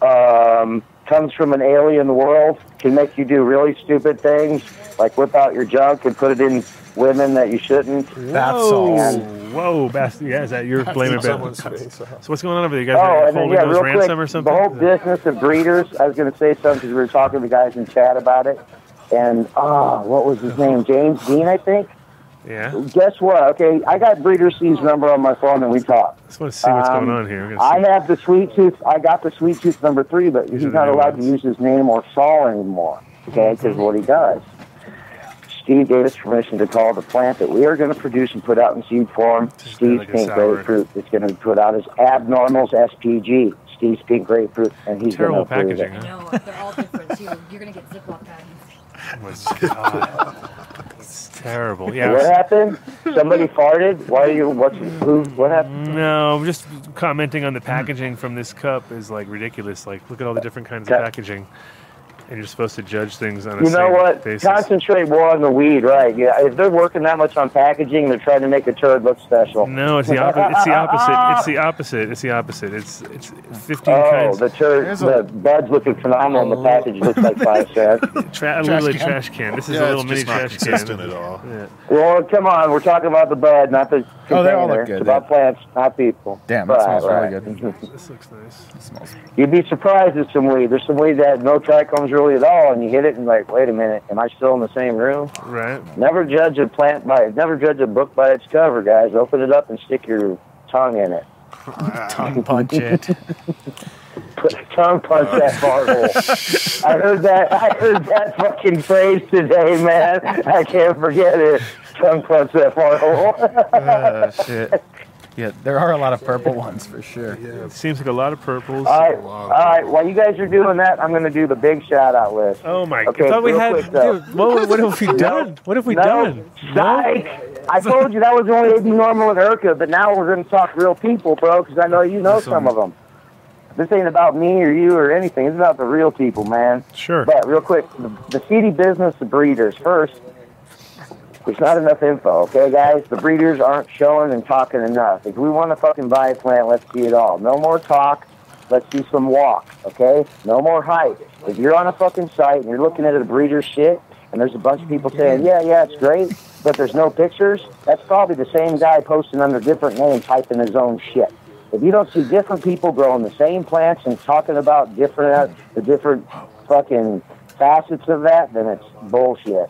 Um, comes from an alien world. Can make you do really stupid things, like whip out your junk and put it in women that you shouldn't.
Whoa! Whoa, Bast- Yeah, is that you're blaming
Keep someone's face off.
So what's going on over there? You guys
Oh,
are
and then
holding
yeah,
those
real
ransom
quick,
or something?
the whole business of breeders. I was going to say something because we were talking to the guys in chat about it, and ah, what was his name? James Dean, I think.
Yeah.
Guess what? Okay, I got Breeder C's number on my phone, and we talked.
Just want to see what's
Um,
going on here.
I have the sweet tooth. I got the sweet tooth number three, but
These
he's not allowed
ones.
to use his name or Saul anymore. Okay, because what he does. Steve gave us permission to call the plant that we are going to produce and put out in seed form. Steve's
like a
Pink
sour-
Grapefruit. It's going to be put out as Abnormals SPG. Steve's Pink Grapefruit, and he's going to
Terrible
approve
packaging.
it.
Huh?
No, they're all different too. You're gonna get Ziploc bags.
God. It's terrible. Yeah.
What happened? Somebody farted? Why are you? What's who? What happened?
No, I'm just commenting on the packaging from this cup is like ridiculous. Like, look at all the different kinds of packaging. And you're supposed to judge things on a
You know what?
basis.
Concentrate more on the weed, right? Yeah, if they're working that much on packaging, they're trying to make a turd look special.
No, it's the opposite. It's the opposite. It's the opposite. It's the opposite. It's it's 15
Oh,
kinds.
the turd, the bud's looking phenomenal, and the oh. package looks like five cents.
Tra- literally trash can. This is
Yeah,
a little mini trash can.
consistent at all.
Yeah.
Well, come on, we're talking about the bud, not the Container.
Oh, they all look good,
It's about plants, not people.
Damn, that
Right,
smells really good.
This looks nice.
smells.
You'd be surprised at some weed. There's some weed that had no trichomes really at all, and you hit it and like, wait a minute, am I still in the same room?
Right.
Never judge a plant by, never judge a book by its cover, guys. Open it up and stick your tongue in it.
Tongue punch it.
tongue punch that fart hole. I heard that. I heard that fucking phrase today, man. I can't forget it. Tongue punch that fart hole.
Ah, shit.
Yeah, there are a lot of purple ones for sure.
Yeah, it seems like a lot of purples.
All right, all right. While you guys are doing that, I'm going to do the big shout out list.
Oh my! God!
Okay,
I thought we had.
quick,
dude, what, what have we done? What have we
no,
done?
Psych. I told you that was the only AB Normal and Urka, but now we're going to talk real people, bro, because I know you know some of them. This ain't about me or you or anything. It's about the real people, man.
Sure.
But real quick, the, the seedy business of breeders. First, there's not enough info, okay, guys? The breeders aren't showing and talking enough. If we want to fucking buy a plant, let's see it all. No more talk. Let's see some walk, okay? No more hype. If you're on a fucking site and you're looking at a breeder shit, and there's a bunch of people saying, yeah, yeah, it's great, but there's no pictures, that's probably the same guy posting under different names, typing his own shit. If you don't see different people growing the same plants and talking about different, the different fucking facets of that, then it's bullshit.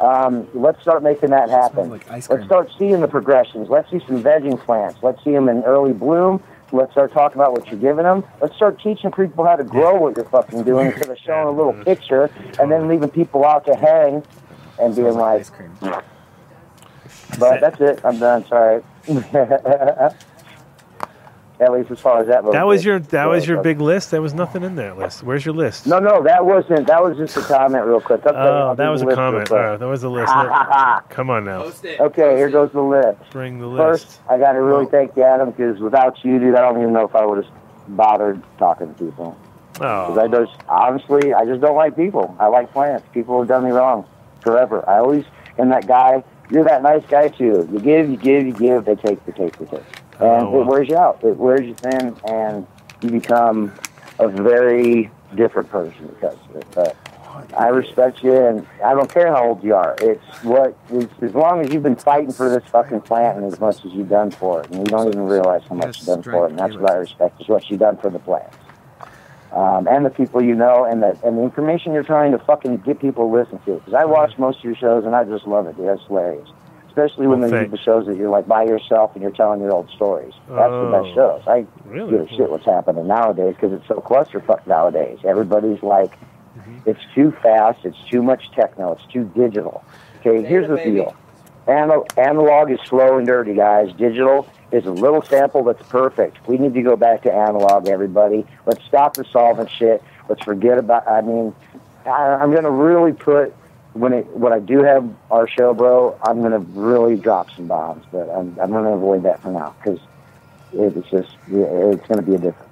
Um, let's start making that happen. let's start seeing the progressions. Let's see some vegging plants. Let's see them in early bloom. Let's start talking about what you're giving them. Let's start teaching people how to grow what you're fucking doing instead of showing a little picture and then leaving people out to hang and being like, but that's it. I'm done. Sorry. At least as far as that.
That was your
goes.
that was your big list. There was nothing in that list. Where's your list?
No, no, that wasn't. That was just a comment, real quick. I'll
Oh, that was
the
a
list
comment.
quick.
Oh, that was a list. Come on now.
Okay, here goes the list.
Bring the list.
First, I got to really oh. thank you, Adam, because without you, dude, I don't even know if I would have bothered talking to people.
Oh.
Because I just, honestly, I just don't like people. I like plants. People have done me wrong forever. I always am that guy. You're that nice guy too. You give, you give, you give. They take, they take, they take, and
Oh,
it wears you out. It wears you thin, and you become a very different person because of it. But I respect you, and I don't care how old you are. It's what, it's, as long as you've been fighting for this fucking plant, and as much as you've done for it, and you don't even realize how much you've done for it, and that's what I respect is what you've done for the plant um, and the people you know, and the and the information you're trying to fucking get people to listen to. Because I watch most of your shows, and I just love it. Dude. That's hilarious. Especially when
Well,
they do the shows that you're like by yourself and you're telling your old stories. That's the best
Oh.
shows. I
Really?
give a shit what's happening nowadays because it's so clusterfuck nowadays. Everybody's like, mm-hmm. it's too fast. It's too much techno. It's too digital. Okay, here's the deal. Ana- analog is slow and dirty, guys. Digital is a little sample that's perfect. We need to go back to analog, everybody. Let's stop the solvent shit. Let's forget about. I mean, I, I'm going to really put when it when I do have our show, bro. I'm going to really drop some bombs, but I'm I'm going to avoid that for now because it's just it's going to be a different.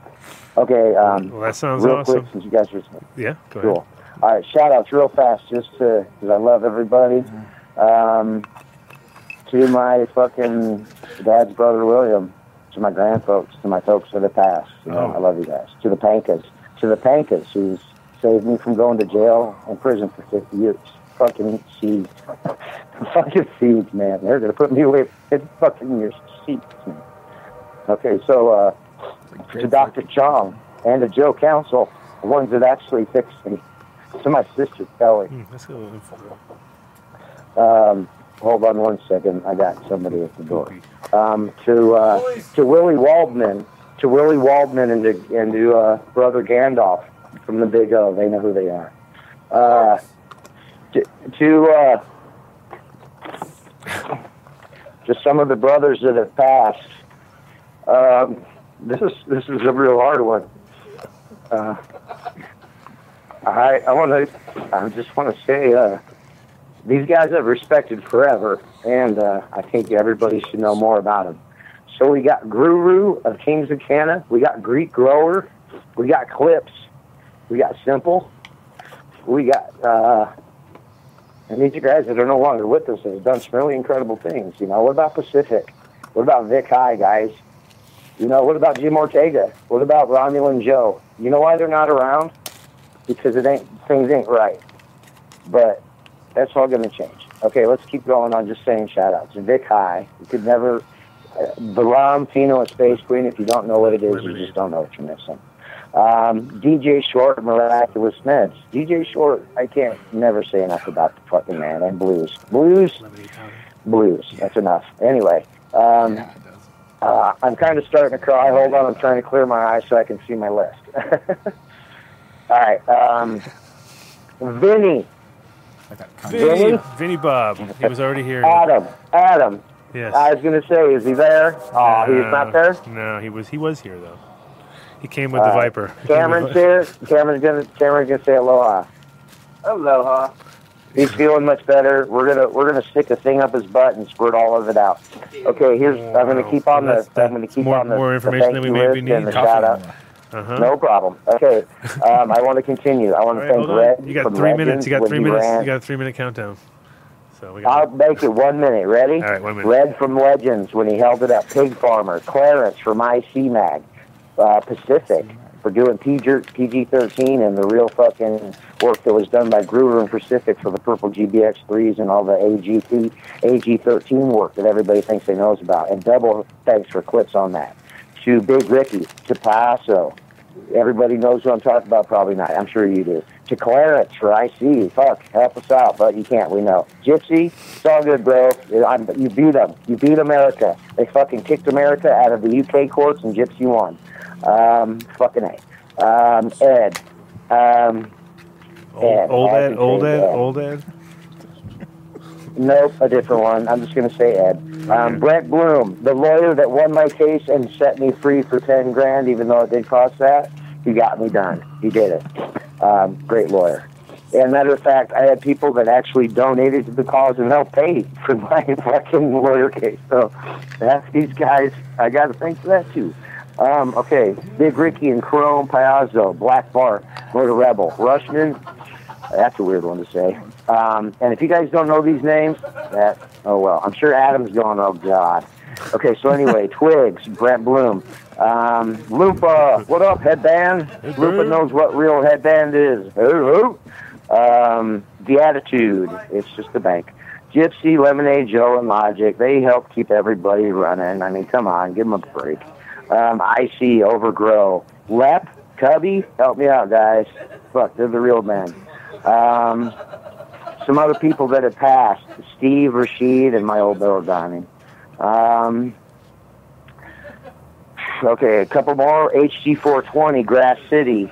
Okay. Um,
Well, that sounds
real
awesome.
quick, since you guys are
Yeah. Go ahead.
Cool. All right, shout outs real fast, just to because I love everybody. Um, to my fucking dad's brother William, to my grand folks, to my folks that have passed. You know,
Oh.
I love you guys. To the Pankas, to the Pankas, who's saved me from going to jail and prison for 50 years. Fucking seeds. fucking seeds, man. They're gonna put me away for 50 fucking your Seeds, man. Okay, so uh, to Dr. Chong and to Joe Council, the ones that actually fixed me. To my sister Kelly.
Hmm, let's go info.
Um, hold on one second. I got somebody at the door. Um, to uh, to Willie Waldman, to Willie Waldman, and to and to uh, Brother Gandalf from the Big O. They know who they are. Uh, to to, uh, to some of the brothers that have passed. Um, this is this is a real hard one. Uh, I I want to I just want to say. Uh, these guys I've respected forever, and uh, I think everybody should know more about them. So we got Guru of Kings of Cana, we got Greek Grower, we got Clips, we got Simple, we got, uh, and these are guys that are no longer with us that have done some really incredible things. You know, what about Pacific? What about Vic High, guys? You know, what about Jim Ortega? What about Romulan Joe? You know why they're not around? Because it ain't things ain't right. But that's all going to change. Okay, let's keep going on just saying shout outs. Vic High, you could never. Uh, Baram, Fino, and Space Queen, if you don't know what it is, you just don't know what you're missing. Um, DJ Short, Miraculous Meds. DJ Short, I can't never say enough about the fucking man and blues. Blues, blues. That's enough. Anyway, um, uh, I'm kind of starting to cry. Hold on, I'm trying to clear my eyes so I can see my list. All right, um, Vinny,
Vinny,
Vinny?
Vinny Bob. He was already here.
Adam, Adam.
Yes.
I was going to say, is he there? Oh, he's not there.
No, he was. He was here though. He came with the Viper.
Cameron's here. Cameron's gonna Cameron's gonna say aloha. Aloha. He's feeling much better. We're gonna we're gonna stick a thing up his butt and squirt all of it out. Okay, here's I'm gonna keep on the I'm gonna keep
more-
on the
more
the
information
thank
than we
you
maybe
list and
need.
the shout out.
Uh-huh.
No problem. Okay, um, I want to continue. I want to
All right,
thank
hold on.
Red.
You got three
Legends
minutes. You got three
he
minutes.
ran.
You got a three minute countdown. So we got.
I'll make it one minute. Ready?
All right, one minute.
Red from Legends when he held it up. Pig Farmer. Clarence from IC Mag. Uh, Pacific for doing PG thirteen and the real fucking work that was done by Groover and Pacific for the Purple GBX threes and all the AGT AG thirteen work that everybody thinks they knows about. And double thanks for clips on that. To Big Ricky, to Paso. Everybody knows who I'm talking about, probably not. I'm sure you do. To Clarence for IC, fuck, help us out, but you can't, we know. Gypsy, it's all good, bro. I'm, you beat them. You beat America. They fucking kicked America out of the UK courts and Gypsy won. Um, fucking A. Um, Ed. Um, Ed.
Old Ed, old
say
Ed, old Ed.
Nope, a different one. I'm just going to say Ed. Um, Brett Bloom, the lawyer that won my case and set me free for ten grand, even though it did cost that. He got me done. He did it. Um, great lawyer. And matter of fact, I had people that actually donated to the cause and helped pay for my fucking lawyer case. So that's these guys. I got to thank for that too. Um, okay, Big Ricky and Chrome Piazzo, Black Bart, Murder Rebel, Rushman. That's a weird one to say. Um, and if you guys don't know these names, that oh well. I'm sure Adam's going. Oh God. Okay, so anyway, Twigs, Brett Bloom, um, Lupa. What up, headband? Lupa knows what real headband is. Hello. Um, the attitude. It's just the bank. Gypsy, Lemonade, Joe, and Logic. They help keep everybody running. I mean, come on, give them a break. Um, IC, Overgrow, Lep, Cubby. Help me out, guys. Fuck, they're the real men. Um, some other people that have passed Steve, Rashid, and my old Bill Donnie. Um, okay, a couple more. HG420, Grass City.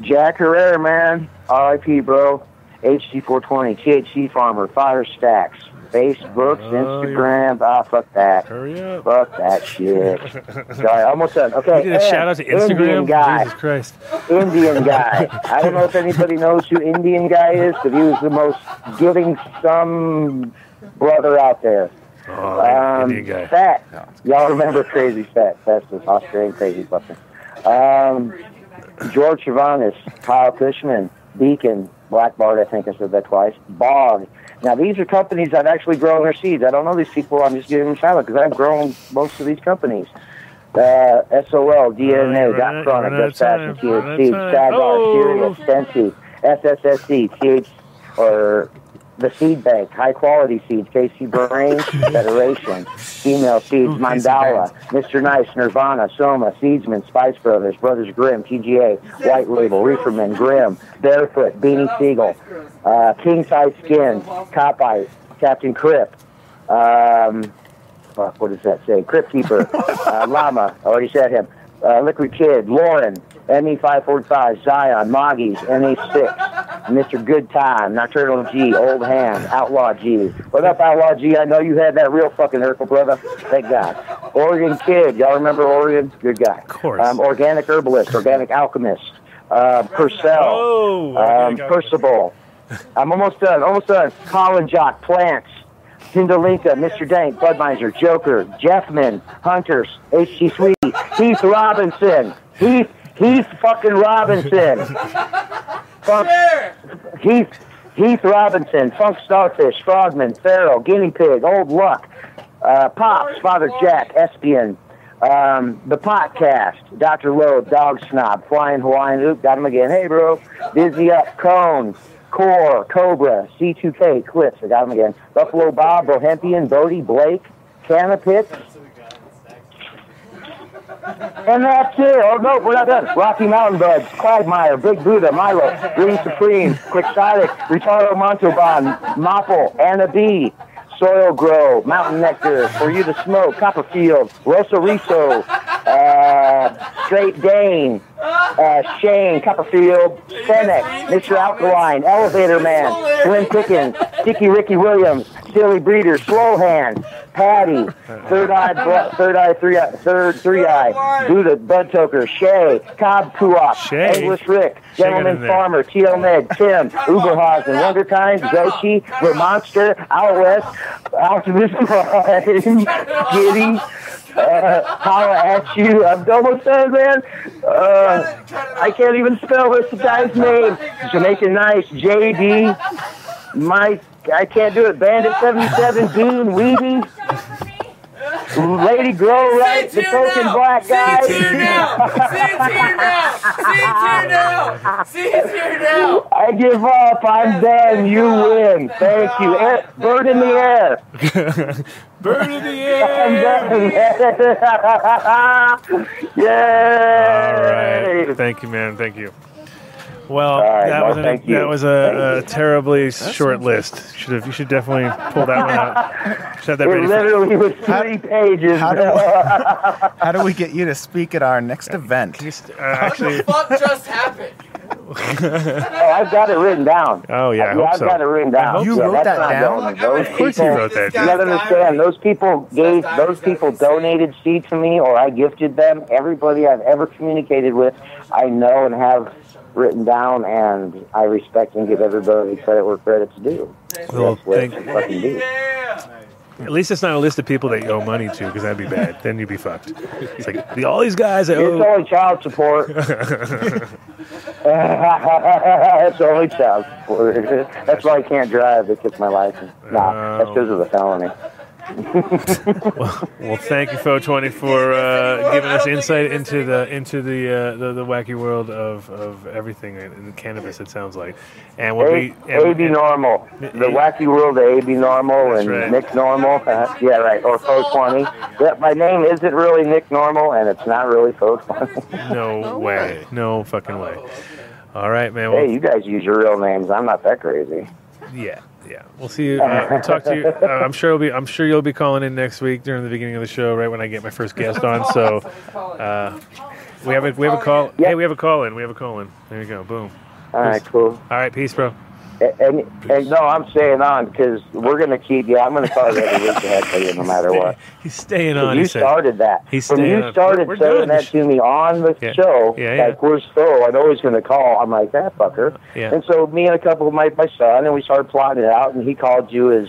Jack Herer, man. RIP, bro. HG420, THC Farmer, Fire Stacks, Facebook, Instagram. Ah, fuck that.
Hurry up.
Fuck that shit. Sorry, almost done. Okay.
You did a
and
shout out to
Indian
Instagram.
guy.
Jesus Christ.
Indian guy. I don't know if anybody knows who Indian guy is, but he was the most giving some brother out there.
Oh,
Um,
Indian guy.
Fat. Y'all remember Crazy Fat? That's the Australian Crazy Fucker. Um, George Chavanis, Kyle Kushman, Beacon, Black Bart, I think I said that twice. Bog. Now, these are companies that actually grown their seeds. I don't know these people. I'm just giving them a shout out because I've grown most of these companies. Uh, SOL, DNA, Got Chronic, Best Fashion, THC, Sagar. Sirius, Sensi, SSSC, TH, or the Seed Bank, high quality seeds, KC Brain, Federation, Female Seeds, Mandala, Mr. Nice, Nirvana, Soma, Seedsman, Spice Brothers, Brothers Grimm, TGA, White Label, Reeferman, Grimm, Barefoot, Beanie Siegel, uh, King Size Skin, Copite, Captain Crip, um, fuck, what does that say? Crypt Keeper, uh, Llama, I already said him, uh, Liquid Kid, Lauren, ME545, Zion, Moggies, NA6, Mr. Good Time, Nocturnal G, Old Hand, Outlaw G. What up, Outlaw G? I know you had that real fucking Urkle, brother. Thank God. Oregon Kid, y'all remember Oregon? Good guy. Of
course.
Um, organic Herbalist, Organic Alchemist, uh, Purcell,
Oh,
um, Percival. I'm almost done, almost done. Colin Jock, Plants, Tindalinka, Mr. Dank, Budweiser, Joker, Jeffman, Hunters, H.G. Sweetie, Heath Robinson, Heath, Heath fucking Robinson. Funk, Heath, Heath Robinson, Funk Starfish, Frogman, Pharaoh, Guinea Pig, Old Luck, uh, Pops, Father Jack, Espion, um, the podcast, Dr. Lowe, Dog Snob, Flying Hawaiian, oop, got him again. Hey, bro. Dizzy Up, Cone, Core, Cobra, C2K, Cliffs, I got him again. Buffalo Bob, Bohempian, Bodie, Blake, Canapits, and that's it. Oh, no, we're not done. Rocky Mountain Buds, Quagmire, Big Buddha, Milo, Green Supreme, Quixotic, Ricardo Montalban, Mopple, Anna B, Soil Grow, Mountain Nectar, For You to Smoke, Copperfield, Rosa Riso, uh, Straight Dane, uh, Shane, Copperfield, Fennec, Mr. Alkaline, Elevator Man, Slim Pickens, Sticky Ricky Williams, Silly Breeder, Slow Hand, Patty, Third Eye, Third Eye, Three Eye, Third Three Eye, Buddha, Bud Toker, Shay, Cobb Kuop,
Shay.
English Rick,
Shay got in
Gentleman. Farmer, T.O. Med, Tim, Uberhausen, Wonderkind, Zochi, Vermonster, Out West, Optimism Prime, Giddy, uh, holla at you. I'm almost done, man. Uh, I can't even spell this guy's name. Jamaican Nice, JD, Mike, I can't do it. Bandit 77, Dune, Weedy, Lady Glow, right? The token black guy.
See, it's here now. See, it's here now. See, it's here now. See, it's here now.
I give up. I'm done. You win. Thank you. Air, bird in the air.
Bird in the air.
I'm done. Yay!
All right. Thank you, man. Thank you. Well,
right,
that
well,
was an, that was a, a terribly short list. Should have you should definitely pull that one out. Should have that
It
ready. For,
literally was three pages.
How do, how do we get you to speak at our next event?
uh, actually,
What just happened?
oh, I've got it written down.
oh yeah, I
Yeah,
hope
I've
so.
got it written down.
You
Yeah,
wrote
that's
that
not
down?
going. Those
Of course you wrote that.
You gotta understand, those people gave, those people donated seed to me, or I gifted them. Everybody I've ever communicated with, I know and have written down, and I respect and give everybody credit where credit's due.
Well,
That's what
thank-
you fucking do.
At least it's not a list of people that you owe money to, because that'd be bad. Then you'd be fucked. It's like the, all these guys I
It's
owe.
only child support. it's only child support. That's why I can't drive. They took my license. Nah, that's because of the felony.
Well, thank you, Fo20, for uh, giving us insight into the into the uh, the, the wacky world of, of everything in, in cannabis. It sounds like, and we'll
A-
be and-
AB Normal. The wacky world of AB Normal and
right.
Nick Normal. Uh, yeah, right. Or Fo20. Yeah, my name isn't really Nick Normal, and it's not really Fo20.
no way, no fucking way. All right, man. Well,
hey, you guys use your real names. I'm not that crazy.
yeah, yeah. We'll see you. Uh, we'll talk to you. Uh, I'm sure. You'll be. I'm sure you'll be calling in next week during the beginning of the show, right when I get my first guest on. So, uh, we have a we have a call. Hey, we have a call in. We have a call in. There you go. Boom.
All right, cool.
All right, peace, bro.
And, and no, I'm staying on because we're gonna keep. Yeah, I'm gonna call it every week ahead for you, no matter what.
He's staying on.
You started that.
He's
when you started
We're- we're
saying that to me on the
Yeah.
show,
Yeah, yeah.
like where's Phil? I know he's gonna call. I'm like that fucker.
Yeah.
And so me and a couple of my my son, and we started plotting it out, and he called you as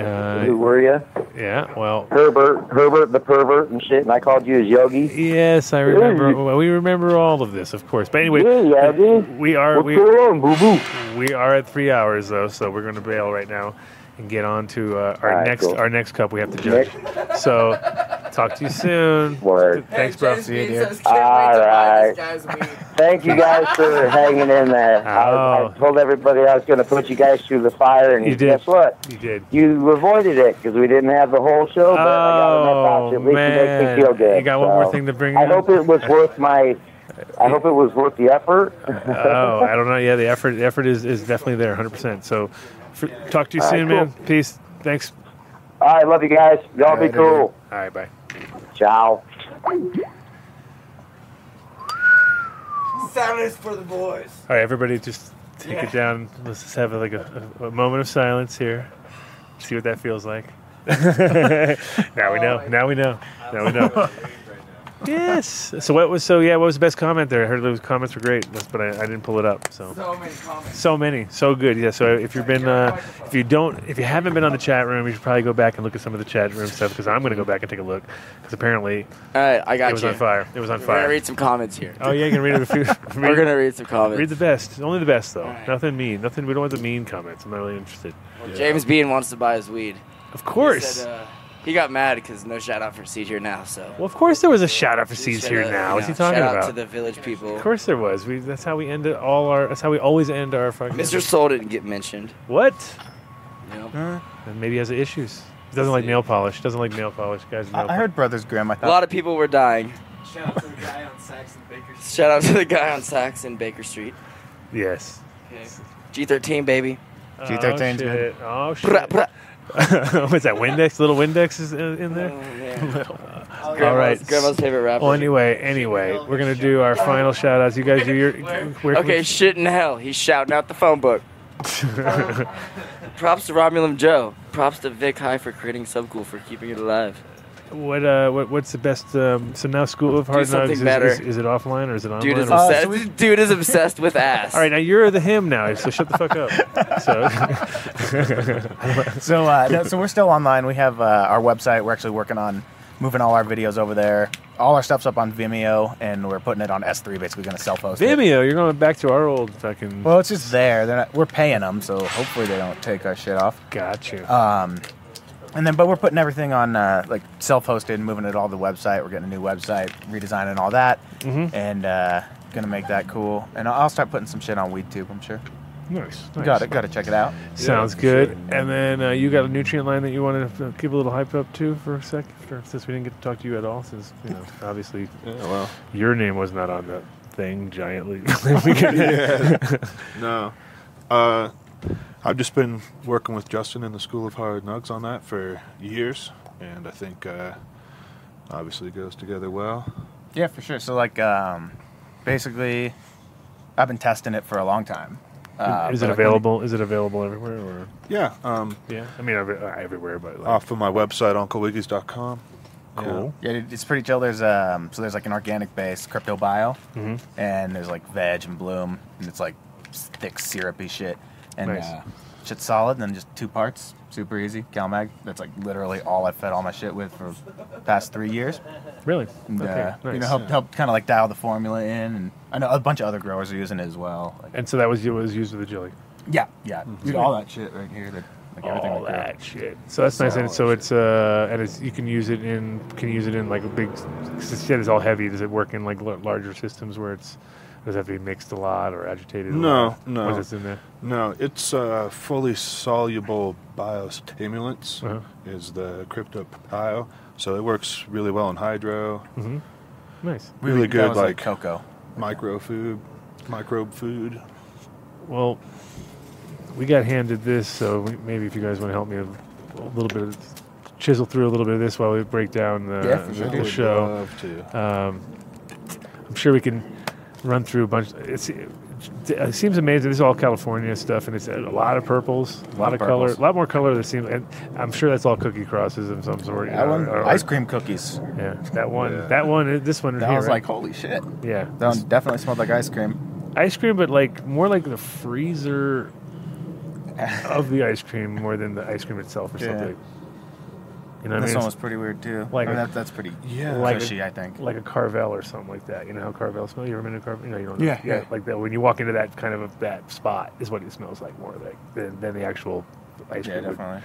Uh,
who were you?
yeah. Well.
Herbert, Herbert the pervert and shit, and I called you as Yogi.
Yes, I remember. Well, we remember all of this, of course. But anyway,
Yeah, yeah,
we are
What's
we,
going on, boo boo?
we are at three hours though, so we're going to bail right now and get on to uh, our
All right,
next
cool.
our next cup we have to judge. So, talk to you soon.
Word.
Thanks, bro.
James you, says,
All
"Can't wait to buy this
right.
guy's weed."
Thank you guys for hanging in there. I,
Oh.
I told everybody I was going to put you guys through the fire, and
You did.
guess what?
You did.
You avoided it because we didn't have the whole show, but I got enough out at least to make
man.
me feel good.
You got one more thing to bring
I
in?
hope it was worth my. I hope it was worth the effort.
oh, I don't know. Yeah, the effort the effort is, is definitely there, 100. percent So, for, talk to you
All right,
soon,
cool.
man. Peace. Thanks.
All right, love you guys. Y'all be
Later,
cool.
dude. All right, bye.
Ciao.
Silence for the boys.
All right, everybody, just take it down. Let's just have like a, a, a moment of silence here. See what that feels like. now we know. Now we know. Now we know. Yes. So what was so yeah? What was the best comment there? I heard those comments were great, but I, I didn't pull it up. So
So many comments.
so many, so good. Yeah. So if you've been, uh, if you don't, if you haven't been on the chat room, you should probably go back and look at some of the chat room stuff because I'm going to go back and take a look because apparently
All right, I got
it was
you.
on fire. It was on
We're
fire.
gonna read some comments here.
Oh yeah, you can read a few.
We're gonna read some comments.
Read the best. Only the best though. Nothing mean. Nothing. We don't want the mean comments. I'm not really interested.
James Bean wants to buy his weed.
Of course.
He, said, uh, he got mad because no shout out for Seed here now. So
Well, of course there was a shout out for Seeds
Shout
here
out,
now.
you
What's he
know,
talking
shout
about?
out to the village people.
Of course there was. We, that's how we end it all our. That's how we always end our fucking.
Mr. Soul didn't get mentioned.
What?
Yeah.
And maybe he has issues. He doesn't like nail polish. Doesn't like nail polish. Guys. with
I,
nail
I heard Brothers Grimm. I
A
thought A
lot of people were dying.
Shout out to the guy on Saxon Baker Street.
Shout out to the guy on Sax in Baker Street.
Yes.
Okay.
G13 baby.
G13 's
oh,
good.
shit. Oh shit.
Brah, brah.
What's that? Windex? Little Windex is in, in there.
Oh,
All right.
Grandma's, favorite rapper.
Well, anyway, anyway, we're gonna do our final shout outs. You guys do your. Where
okay, shit in hell. He's shouting out the phone book. Props to Romulan Joe. Props to Vic High for creating Subcool for keeping it alive.
What uh what what's the best um so now School of Hard Nugs is, is, is it offline or is it online?
Dude is
or-
obsessed. Dude is obsessed with ass.
All right, now you're the him now, so shut the fuck up. So
so uh, no, so we're still online. We have uh, our website. We're actually working on moving all our videos over there. All our stuff's up on Vimeo, and we're putting it on S3. Basically, going to self-host it.
Vimeo, you're going back to our old fucking
Well, it's just there. They're not, we're paying them, so hopefully they don't take our shit off.
Got you.
Um, and then, but we're putting everything on uh, like self-hosted, and moving it all to the website. We're getting a new website, redesigning all that,
Mhm.
and uh, gonna make that cool. And I'll start putting some shit on WeedTube. I'm sure.
Nice. Nice.
Got it. Got to check it out.
Sounds good. And then uh, you got a nutrient line that you want to give a little hype up to for a sec, for, since we didn't get to talk to you at all. Since you know, obviously,
Yeah, well.
your name was not on that thing giantly.
yeah. No. Uh, I've just been working with Justin in the School of Hard Nugs on that for years, and I think uh, obviously it goes together well.
Yeah, for sure. So like, um, basically, I've been testing it for a long time. Uh,
is
but,
it
like, when
available? Is it available everywhere? Or
Yeah. Um,
yeah, I mean every, uh, everywhere, but like,
off of my website, UncleWiggies.com.
Cool.
Yeah, it- it's pretty chill. There's um, so there's like an organic base, crypto bio,
Mhm.
and there's like veg and bloom, and it's like thick syrupy shit, and
Nice.
uh, shit's solid. And then just two parts, super easy. CalMag. That's like literally all I fed all my shit with for past three years.
Really?
And,
Okay,
uh, You
nice.
know, help, help kind of like dial the formula in, and I know a bunch of other growers are using it as well. Like,
and so that was was used with the jelly.
yeah, yeah,
Mhm.
Dude, all that shit right here. That like everything.
all
grow.
that shit. So that's nice. And so it's uh, and it's you can use it in can use it in like a big. 'cause The shit is all heavy. Does it work in like larger systems where it's does it have to be mixed a lot or agitated? a
No,
lot?
no.
What's in there?
No, it's uh, fully soluble biostimulants.
Uh-huh.
Is the crypto bio, so it works really well in hydro.
Mm-hmm. Nice.
Really
That
good,
was
like,
like cocoa.
micro food, microbe food.
Well, we got handed this, so maybe if you guys want to help me a, a little bit, chisel through a little bit of this while we break down the,
Yeah,
the, the show.
love to.
Um, I'm sure we can run through a bunch. It's, it seems amazing. This is all California stuff, and it's a lot of purples, a lot,
of
of color, a lot more color. That seems, and I'm sure that's all cookie crosses of some sort.
That
know,
one,
or- or-
ice cream cookies.
Yeah, that one,
Yeah.
that one, this one.
That
here,
was
right?
like holy shit.
yeah,
That one definitely smelled like ice cream.
ice cream, but like more like the freezer of the ice cream more than the ice cream itself or
Yeah.
something. You know what
this
I mean?
one was pretty weird too.
Like
I mean,
a-
that, that's pretty
Yeah.
like
cushy,
a,
I think.
like a Carvel or something like that. You know how Carvel smells? You ever been to Carvel? You know, you don't.
Yeah,
know.
yeah.
Like that when you walk into that kind of a, that spot is what it smells like more like than, than the actual ice
yeah,
cream. would.
definitely.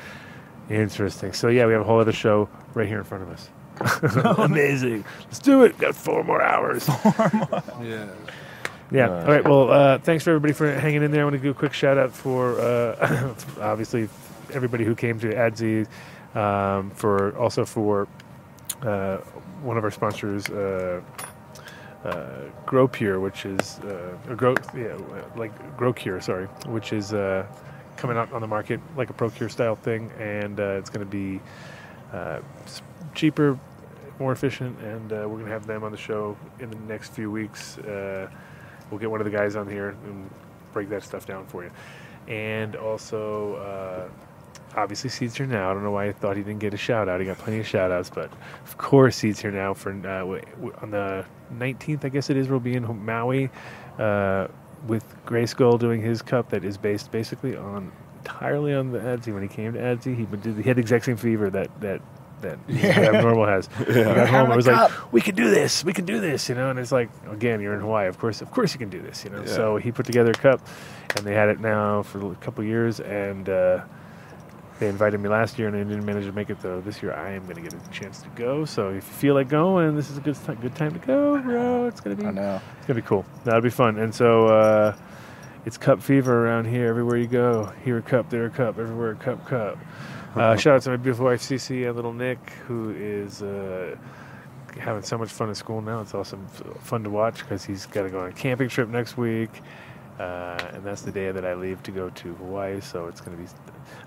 Interesting. So yeah, we have a whole other show right here in front of us. Amazing. Let's do it. Got four more hours. Four more.
Yeah.
Yeah. All right. Well, uh, thanks for everybody for hanging in there. I want to do a quick shout out for uh, obviously everybody who came to ADSI, um, for also for uh, one of our sponsors, uh, uh, Grow Pure, which is uh, Grow yeah like Grow Cure, sorry, which is uh, coming out on the market like a Procure style thing, and uh, it's going to be uh, cheaper, more efficient, and uh, we're going to have them on the show in the next few weeks. Uh, we'll get one of the guys on here and break that stuff down for you. And also, uh, obviously Seeds here now. I don't know why I thought he didn't get a shout out. He got plenty of shout outs, but of course Seeds here now for uh, on the 19th, I guess it is. We'll be in Maui uh, with Gray Skull doing his cup that is based basically on entirely on the ADSI. When he came to ADSI, he do he had the exact same fever that that. That
Yeah.
normal has.
Yeah.
Got home. I was like, "We can do this. We can do this," you know. And it's like, again, you're in Hawaii. Of course, of course, you can do this, you know.
Yeah.
So he put together a cup, and they had it now for a couple years, and uh, they invited me last year, and I didn't manage to make it though. This year, I am going to get a chance to go. So if you feel like going, this is a good good time to go, bro. It's going to be
I know.
it's going to be cool. That'll be fun. And so uh, it's cup fever around here. Everywhere you go, here a cup, there a cup, everywhere a cup, cup. Uh, shout out to my beautiful wife Cece and little Nick, who is. Uh, having so much fun at school now. It's awesome, fun to watch because he's got to go on a camping trip next week, uh, and that's the day that I leave to go to Hawaii. So it's going to be.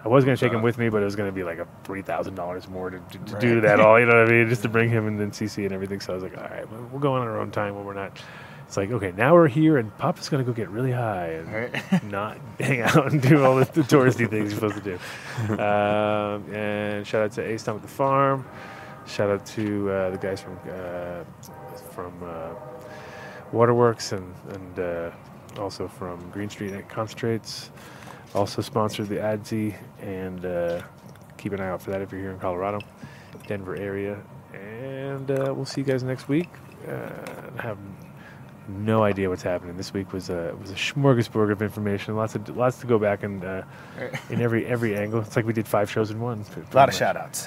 I was going to take him with me, but it was going to be like a three thousand dollars more to, to, to do that all. You know what I mean? Just to bring him and then CC and everything. So I was like, all right, well, we'll go on our own time when we're not. It's like okay, now we're here, and Papa's going to go get really high and not hang out and do all the, the touristy things you're supposed to do. Um, and shout out to A at the Farm. Shout out to uh, the guys from uh, from uh, Waterworks and and uh, also from Green Street Concentrates. Also sponsored the ADSI, and uh, keep an eye out for that if you're here in Colorado, Denver area. And uh, we'll see you guys next week. Uh, I have no idea what's happening. This week was a was a smorgasbord of information. Lots of lots to go back and uh, in every every angle. It's like we did five shows in one.
A lot of shout outs.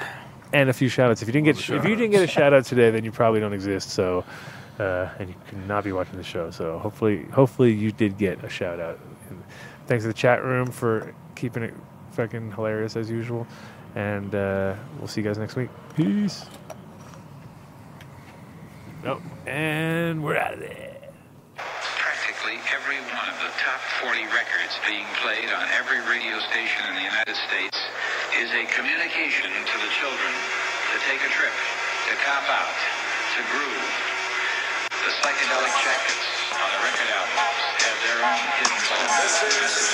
and a few shout outs. If you didn't get if you didn't get a shout out today, then you probably don't exist. So, uh, and you cannot be watching the show. So hopefully, hopefully you did get a shout out. And thanks to the chat room for keeping it fucking hilarious as usual. And uh, we'll see you guys next week. Peace. Nope. and we're out of there.
Practically every one of the top 40 records being played on every radio station in the United States is a communication to the children to take a trip, to cop out, to groove. The psychedelic jackets on the record have their own hidden symbols and messages.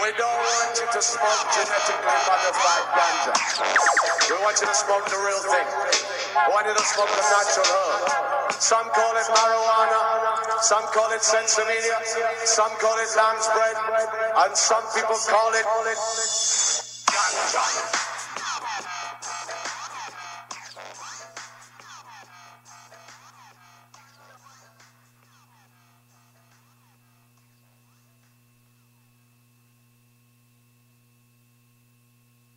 We don't want you to smoke genetically modified ganja. We want you to smoke the real thing. We want you to smoke the natural herb. Some call it marijuana, some call it sensimilla, some call it lamb's bread, and some people call it ganja.